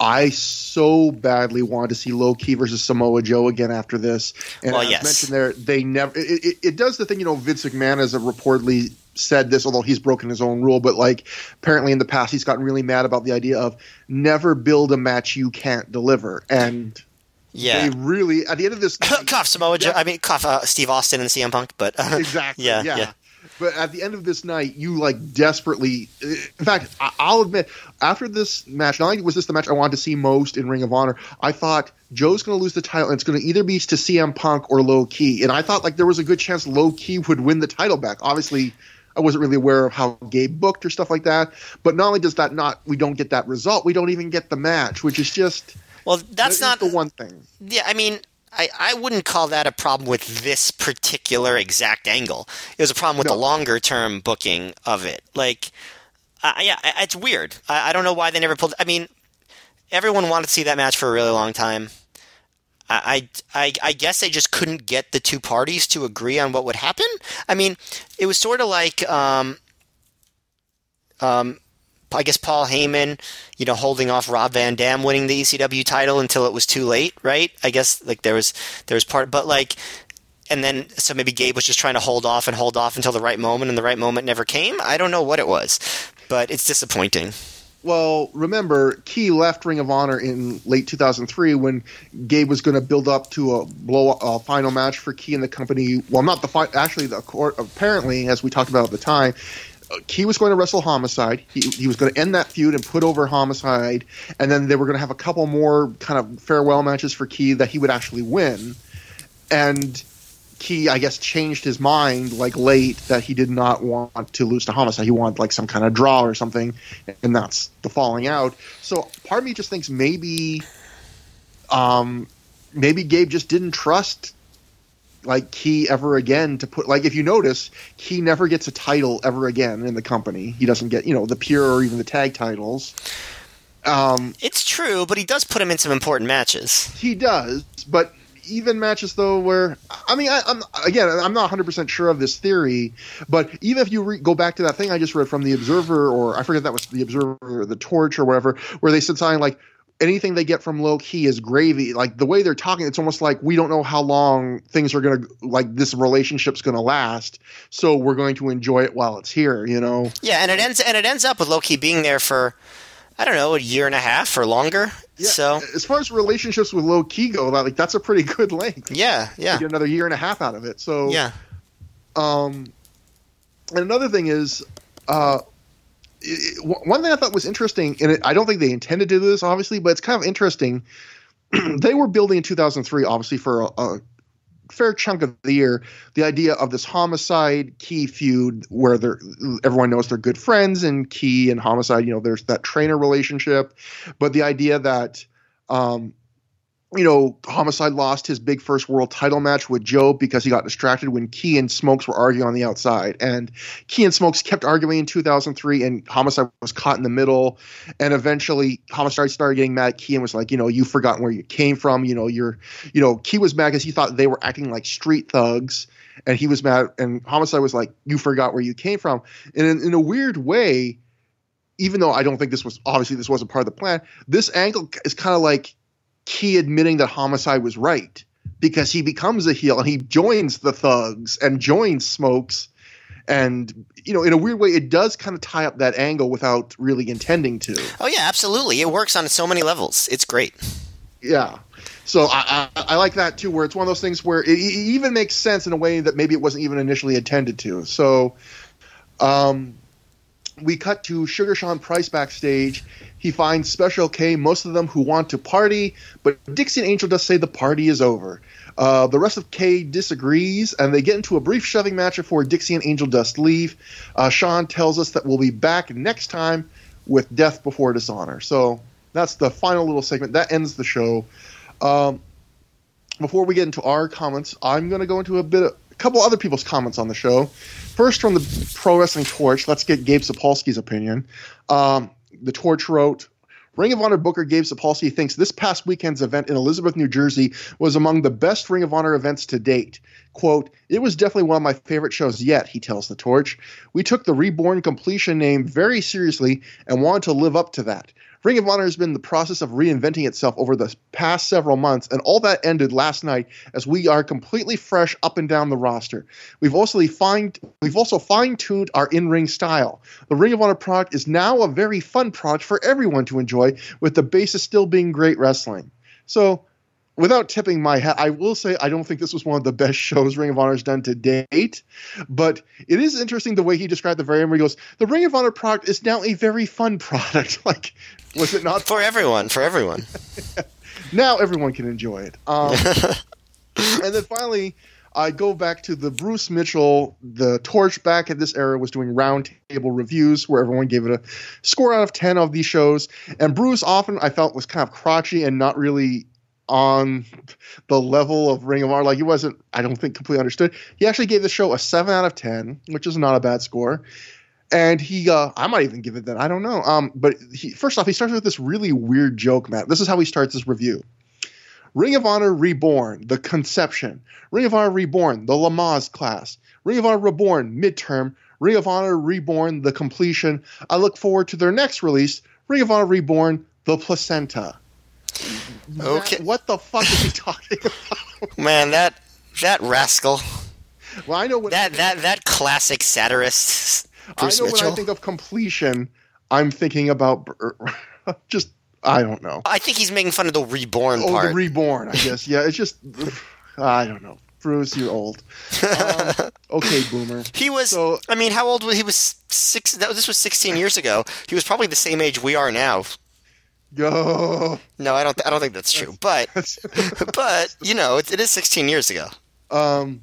I so badly wanted to see Low Ki versus Samoa Joe again after this. And well, as yes. mentioned there, they never. It, it, it, does the thing, you know. Vince McMahon has reportedly said this, although he's broken his own rule. But like, apparently in the past, he's gotten really mad about the idea of never build a match you can't deliver. And yeah, they really at the end of this, night, cough Samoa Joe. I mean, cough uh, Steve Austin and CM Punk. But [laughs] uh, exactly, yeah, yeah. yeah. But at the end of this night, you like desperately. In fact, I'll admit, after this match, not only was this the match I wanted to see most in Ring of Honor, I thought Joe's going to lose the title, and it's going to either be to CM Punk or Low Ki. And I thought like there was a good chance Low Ki would win the title back. Obviously, I wasn't really aware of how Gabe booked or stuff like that. But not only does that not, we don't get that result, we don't even get the match, which is just. Well, that's not the one thing. Yeah, I mean, I, I wouldn't call that a problem with this particular exact angle. It was a problem with no. the longer term booking of it. Like, uh, yeah, it's weird. I, I, don't know why they never pulled. I mean, everyone wanted to see that match for a really long time. I, I, I guess they just couldn't get the two parties to agree on what would happen. I mean, it was sort of like, um, um, I guess Paul Heyman, you know, holding off Rob Van Dam winning the ECW title until it was too late, right? I guess like there was there was part, but like, and then so maybe Gabe was just trying to hold off and hold off until the right moment, and the right moment never came. I don't know what it was, but it's disappointing. Well, remember, Ki left Ring of Honor in late 2003 when Gabe was going to build up to a blow a final match for Ki and the company. Well, not the fight. Actually, the court apparently, as we talked about at the time, Ki was going to wrestle Homicide. He, he was going to end that feud and put over Homicide, and then they were going to have a couple more kind of farewell matches for Ki that he would actually win. And Ki, I guess, changed his mind like late that he did not want to lose to Homicide. He wanted like some kind of draw or something, and that's the falling out. So part of me just thinks maybe, um, maybe Gabe just didn't trust like Ki ever again to put like if you notice Ki never gets a title ever again in the company. He doesn't get you know the pure or even the tag titles. Um it's true but he does put him in some important matches. He does but even matches though where i mean I, am again i'm not 100% sure of this theory but even if you re- go back to that thing i just read from the observer or i forget that was the observer or the torch or whatever where they said something like anything they get from Low Ki is gravy. Like the way they're talking, it's almost like we don't know how long things are gonna like this relationship's gonna last. So we're going to enjoy it while it's here, you know. Yeah, and it ends and it ends up with Low Ki being there for I don't know a year and a half or longer. Yeah, so as far as relationships with Low Ki go, like that's a pretty good length. Yeah, yeah. get another year and a half out of it. So yeah. Um, and another thing is, uh, it, one thing I thought was interesting, and it, I don't think they intended to do this, obviously, but it's kind of interesting. [clears throat] they were building in 2003, obviously, for a, a, fair chunk of the year, the idea of this homicide Ki feud, where they're everyone knows they're good friends, and Ki and homicide, you know, there's that trainer relationship, but the idea that um, you know, Homicide lost his big first world title match with Joe because he got distracted when Ki and Smokes were arguing on the outside. And Ki and Smokes kept arguing in 2003, and Homicide was caught in the middle. And eventually, Homicide started getting mad at Ki and was like, you know, you've forgotten where you came from. You know, you're, you know, Ki was mad because he thought they were acting like street thugs. And he was mad, and Homicide was like, you forgot where you came from. And in, in a weird way, even though I don't think this was obviously this wasn't part of the plan, this angle is kind of like Ki admitting that Homicide was right because he becomes a heel and he joins the thugs and joins Smokes. And, you know, in a weird way, it does kind of tie up that angle without really intending to. Oh, yeah, absolutely. It works on so many levels. It's great. Yeah. So I, I, I like that too, where it's one of those things where it, it even makes sense in a way that maybe it wasn't even initially intended to. So, um, we cut to Sugar Sean Price backstage. He finds Special K, most of them who want to party, but Dixie and Angel Dust say the party is over. Uh, the rest of K disagrees, and they get into a brief shoving match before Dixie and Angel Dust leave. Uh, Sean tells us that we'll be back next time with Death Before Dishonor. So that's the final little segment. That ends the show. Um, before we get into our comments, I'm going to go into a bit of, couple other people's comments on the show. First, from the Pro Wrestling Torch, let's get Gabe Sapolsky's opinion. Um, the Torch wrote, Ring of Honor Booker Gabe Sapolsky thinks this past weekend's event in Elizabeth, New Jersey was among the best Ring of Honor events to date. Quote, it was definitely one of my favorite shows yet, he tells The Torch. We took the Reborn completion name very seriously and wanted to live up to that. Ring of Honor has been in the process of reinventing itself over the past several months, and all that ended last night as we are completely fresh up and down the roster. We've also fine we've also fine-tuned our in-ring style. The Ring of Honor product is now a very fun product for everyone to enjoy, with the basis still being great wrestling. So without tipping my hat, I will say I don't think this was one of the best shows Ring of Honor's done to date. But it is interesting the way he described the very end where he goes, The Ring of Honor product is now a very fun product. [laughs] like, was it not? For everyone, for everyone. [laughs] now everyone can enjoy it. Um, [laughs] and then finally, I go back to the Bruce Mitchell, the torch back at this era was doing roundtable reviews where everyone gave it a score out of 10 of these shows. And Bruce often I felt was kind of crotchety and not really on the level of Ring of Honor. Like he wasn't, I don't think, completely understood. He actually gave the show a seven out of ten, which is not a bad score. And he, uh, I might even give it that. I don't know. Um, but he, first off, he starts with this really weird joke, Matt. This is how he starts his review. Ring of Honor Reborn, the conception. Ring of Honor Reborn, the Lamaze class. Ring of Honor Reborn, midterm. Ring of Honor Reborn, the completion. I look forward to their next release, Ring of Honor Reborn, the placenta. Okay. What the fuck is he [laughs] talking about? Man, that that rascal. Well, I know when that that that classic satirist. Bruce I know Mitchell. when I think of completion, I'm thinking about [laughs] just I don't know. I think he's making fun of the reborn Oh, part. the reborn. I guess. Yeah, it's just [sighs] I don't know. Bruce, you're old. Um, [laughs] okay, boomer. he was. So- I mean, how old was he? Was six? That this was 16 years ago. He was probably the same age we are now. Go. No, I don't. I don't think that's true. But [laughs] [laughs] but you know, it, it is 16 years ago. Um,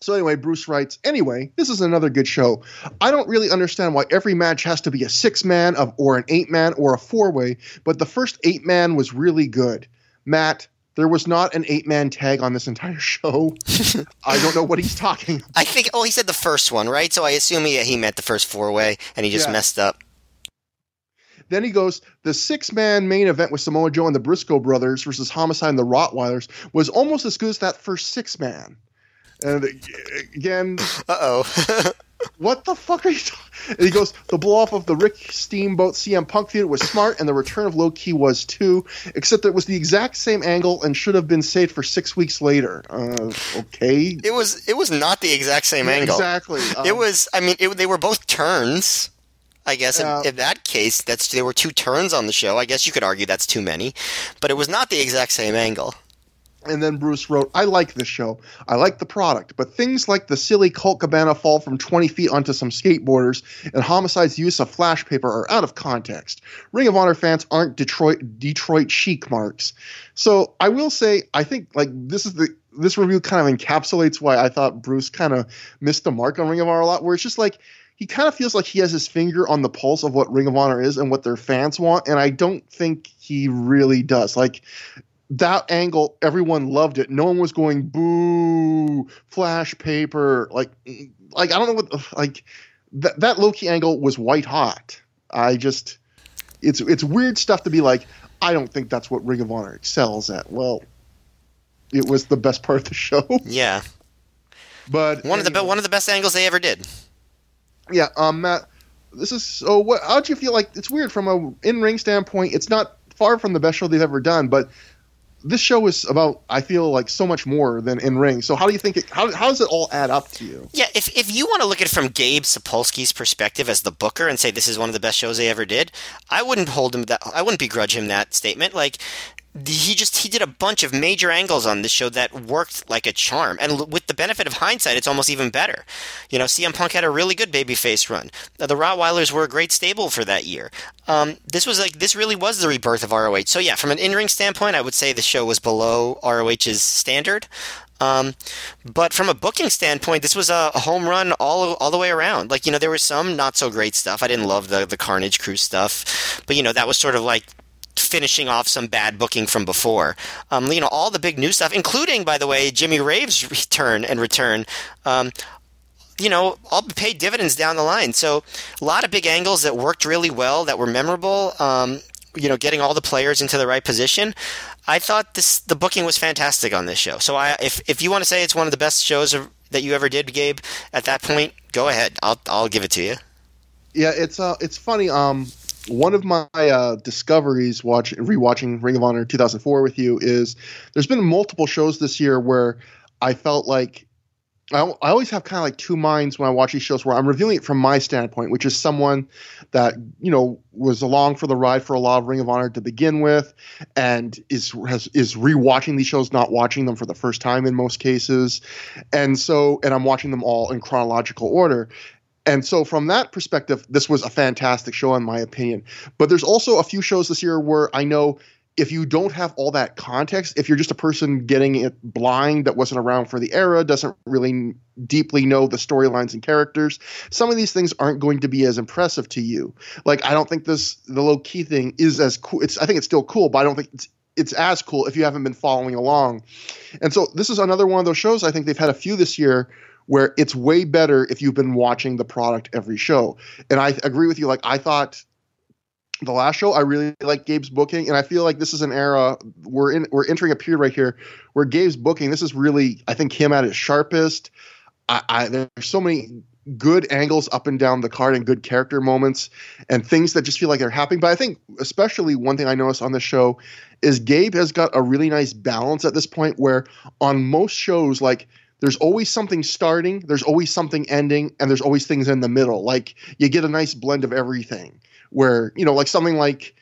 so anyway, Bruce writes. Anyway, this is another good show. I don't really understand why every match has to be a six man of or an eight man or a four way, but the first eight man was really good. Matt, there was not an eight man tag on this entire [laughs] show. I don't know what he's talking. about. I think. Oh, he said the first one, right? So I assume he he meant the first four way, and he just Yeah. messed up. Then he goes, the six man main event with Samoa Joe and the Briscoe brothers versus Homicide and the Rottweilers was almost as good as that first six man. And again, [laughs] Uh oh. [laughs] what the fuck are you talking? And he goes, the blow off of the Rick Steamboat CM Punk feud was smart, and the return of Low Ki was too, except that it was the exact same angle and should have been saved for six weeks later. Uh, okay. it was. It was not the exact same angle. Exactly. it Um, was. I mean, it, they were both turns. I guess in, in that case, that's there were two turns on the show. I guess you could argue that's too many, but it was not the exact same angle. And then Bruce wrote, I like this show. I like the product, but things like the silly Colt Cabana fall from 20 feet onto some skateboarders and Homicide's use of flash paper are out of context. Ring of Honor fans aren't Detroit Detroit chic marks. So I will say, I think like this is the this review kind of encapsulates why I thought Bruce kind of missed the mark on Ring of Honor a lot, where it's just like he kind of feels like he has his finger on the pulse of what Ring of Honor is and what their fans want, and I don't think he really does. Like that angle, everyone loved it. No one was going boo, flash paper, like, like I don't know what, like that that Low Ki angle was white hot. I just, it's it's weird stuff to be like. I don't think that's what Ring of Honor excels at. Well, it was the best part of the [laughs] show, Yeah, but one of the one of the best angles they ever did. Yeah, um, Matt, this is so. What? How'd you feel? Like it's weird from a in ring standpoint. It's not far from the best show they've ever done, but this show is about. I feel like so much more than in ring. So how do you think it? How how does it all add up to you? Yeah, if if you want to look at it from Gabe Sapolsky's perspective as the booker and say this is one of the best shows they ever did, I wouldn't hold him that. I wouldn't begrudge him that statement. Like he just he did a bunch of major angles on this show that worked like a charm, and with the benefit of hindsight, it's almost even better. You know, CM Punk had a really good babyface run. The Rottweilers were a great stable for that year. Um, this was like this really was the rebirth of ROH. So yeah, from an in-ring standpoint, I would say the show was below ROH's standard. Um, but from a booking standpoint, this was a, a home run all all the way around. Like you know, there was some not so great stuff. I didn't love the the Carnage Crew stuff, but you know that was sort of like finishing off some bad booking from before. Um, you know, all the big new stuff, including by the way Jimmy Rave's [laughs] return and return. Um, you know, all paid dividends down the line. So a lot of big angles that worked really well, that were memorable. Um, you know, getting all the players into the right position. I thought this the booking was fantastic on this show. So I, if if you want to say it's one of the best shows of, that you ever did, Gabe, at that point, go ahead. I'll I'll give it to you. Yeah, it's uh, it's funny. Um, one of my uh, discoveries watch rewatching Ring of Honor 2004 with you is there's been multiple shows this year where I felt like I, I always have kind of like two minds when I watch these shows where I'm reviewing it from my standpoint, which is someone that you know was along for the ride for a lot of Ring of Honor to begin with, and is has, is rewatching these shows, not watching them for the first time in most cases, and so and I'm watching them all in chronological order. And so, from that perspective, this was a fantastic show, in my opinion. But there's also a few shows this year where I know if you don't have all that context, if you're just a person getting it blind that wasn't around for the era, doesn't really deeply know the storylines and characters, some of these things aren't going to be as impressive to you. Like, I don't think this the Low Ki thing is as cool. It's I think it's still cool, but I don't think it's it's as cool if you haven't been following along. And so this is another one of those shows. I think they've had a few this year where it's way better if you've been watching the product every show. And I agree with you. Like I thought the last show, I really like Gabe's booking, and I feel like this is an era we're in. We're entering a period right here where Gabe's booking. This is really, I think, him at his sharpest. I, I there's so many good angles up and down the card and good character moments and things that just feel like they're happening. But I think especially one thing I noticed on the show is Gabe has got a really nice balance at this point where on most shows like there's always something starting, there's always something ending, and there's always things in the middle. Like you get a nice blend of everything. Where you know, like something like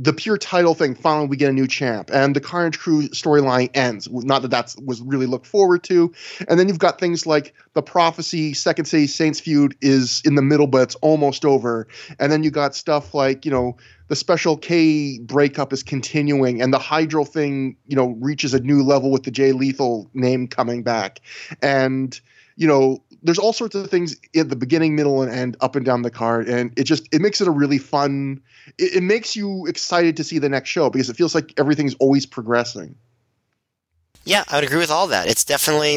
the pure title thing. Finally, we get a new champ, and the Carnage Crew storyline ends. Not that that was really looked forward to. And then you've got things like the Prophecy Second City Saints feud is in the middle, but it's almost over. And then you got stuff like you know the Special K breakup is continuing, and the Hydro thing, you know, reaches a new level with the Jay Lethal name coming back, and you know, there's all sorts of things at the beginning, middle, and end, up and down the card, and it just it makes it a really fun. It, it makes you excited to see the next show because it feels like everything's always progressing. Yeah, I would agree with all that. It's definitely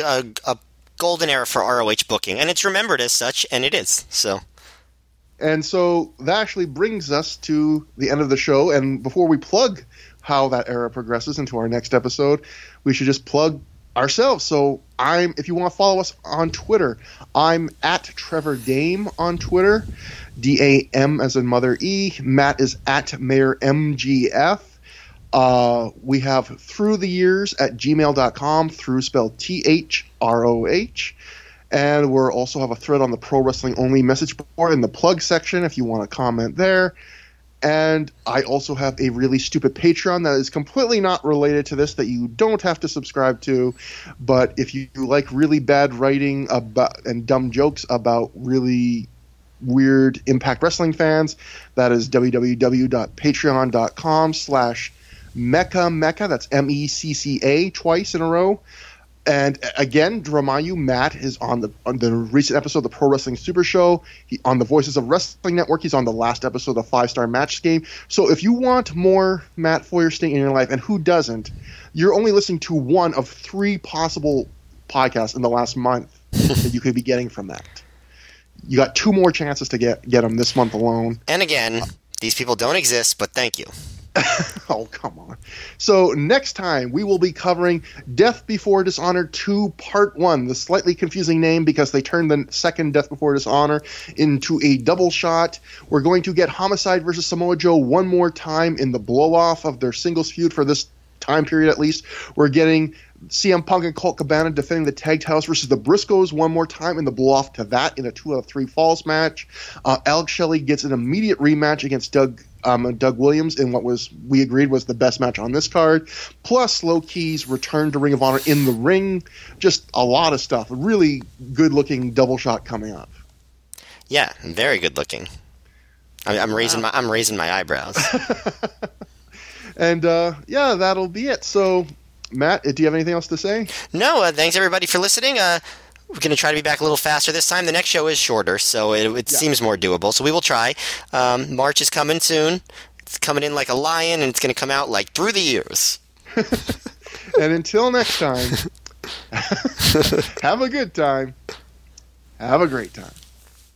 a, a golden era for ROH booking, and it's remembered as such, and it is so. And so that actually brings us to the end of the show. And before we plug how that era progresses into our next episode, we should just plug ourselves. So I'm if you want to follow us on Twitter, I'm at Trevor Dame on Twitter. D A M as in mother E. Matt is at Mayor MGF. Uh, we have through the years at gmail.com, through spelled T H R O H. And we're also have a thread on the Pro Wrestling Only message board in the plug section if you want to comment there. And I also have a really stupid Patreon that is completely not related to this that you don't have to subscribe to. But if you like really bad writing about and dumb jokes about really weird Impact Wrestling fans, that is www.patreon.com slash Mecca Mecca. That's M E C C A twice in a row. And uh, again, to remind you, Matt is on the on the recent episode of the Pro Wrestling Super Show. He on the Voices of Wrestling Network. He's on the last episode of the Five Star Match Game. So if you want more Matt Feuerstein in your life, and who doesn't, you're only listening to one of three possible podcasts in the last month [laughs] that you could be getting from that. You got two more chances to get get them this month alone. And again, these people don't exist, but thank you. [laughs] oh, come on. So, next time we will be covering Death Before Dishonor 2 Part 1, the slightly confusing name because they turned the second Death Before Dishonor into a double shot. We're going to get Homicide versus Samoa Joe one more time in the blow off of their singles feud for this time period at least. We're getting CM Punk and Colt Cabana defending the tag titles versus the Briscoes one more time in the blow off to that in a two out of three falls match. Uh, Alex Shelley gets an immediate rematch against Doug um, Doug Williams in what was we agreed was the best match on this card. Plus, Low Ki's return to Ring of Honor in the ring. Just a lot of stuff. A really good looking double shot coming up. Yeah, very good looking. I, am raising wow. my I'm raising my eyebrows. [laughs] and uh, yeah, that'll be it. So, Matt, do you have anything else to say? No. Uh, thanks everybody for listening. Uh, we're going to try to be back a little faster this time. The next show is shorter, so it, it yeah. seems more doable. So we will try. Um, March is coming soon. It's coming in like a lion, and it's going to come out like through the years. [laughs] and until next time, [laughs] have a good time. Have a great time.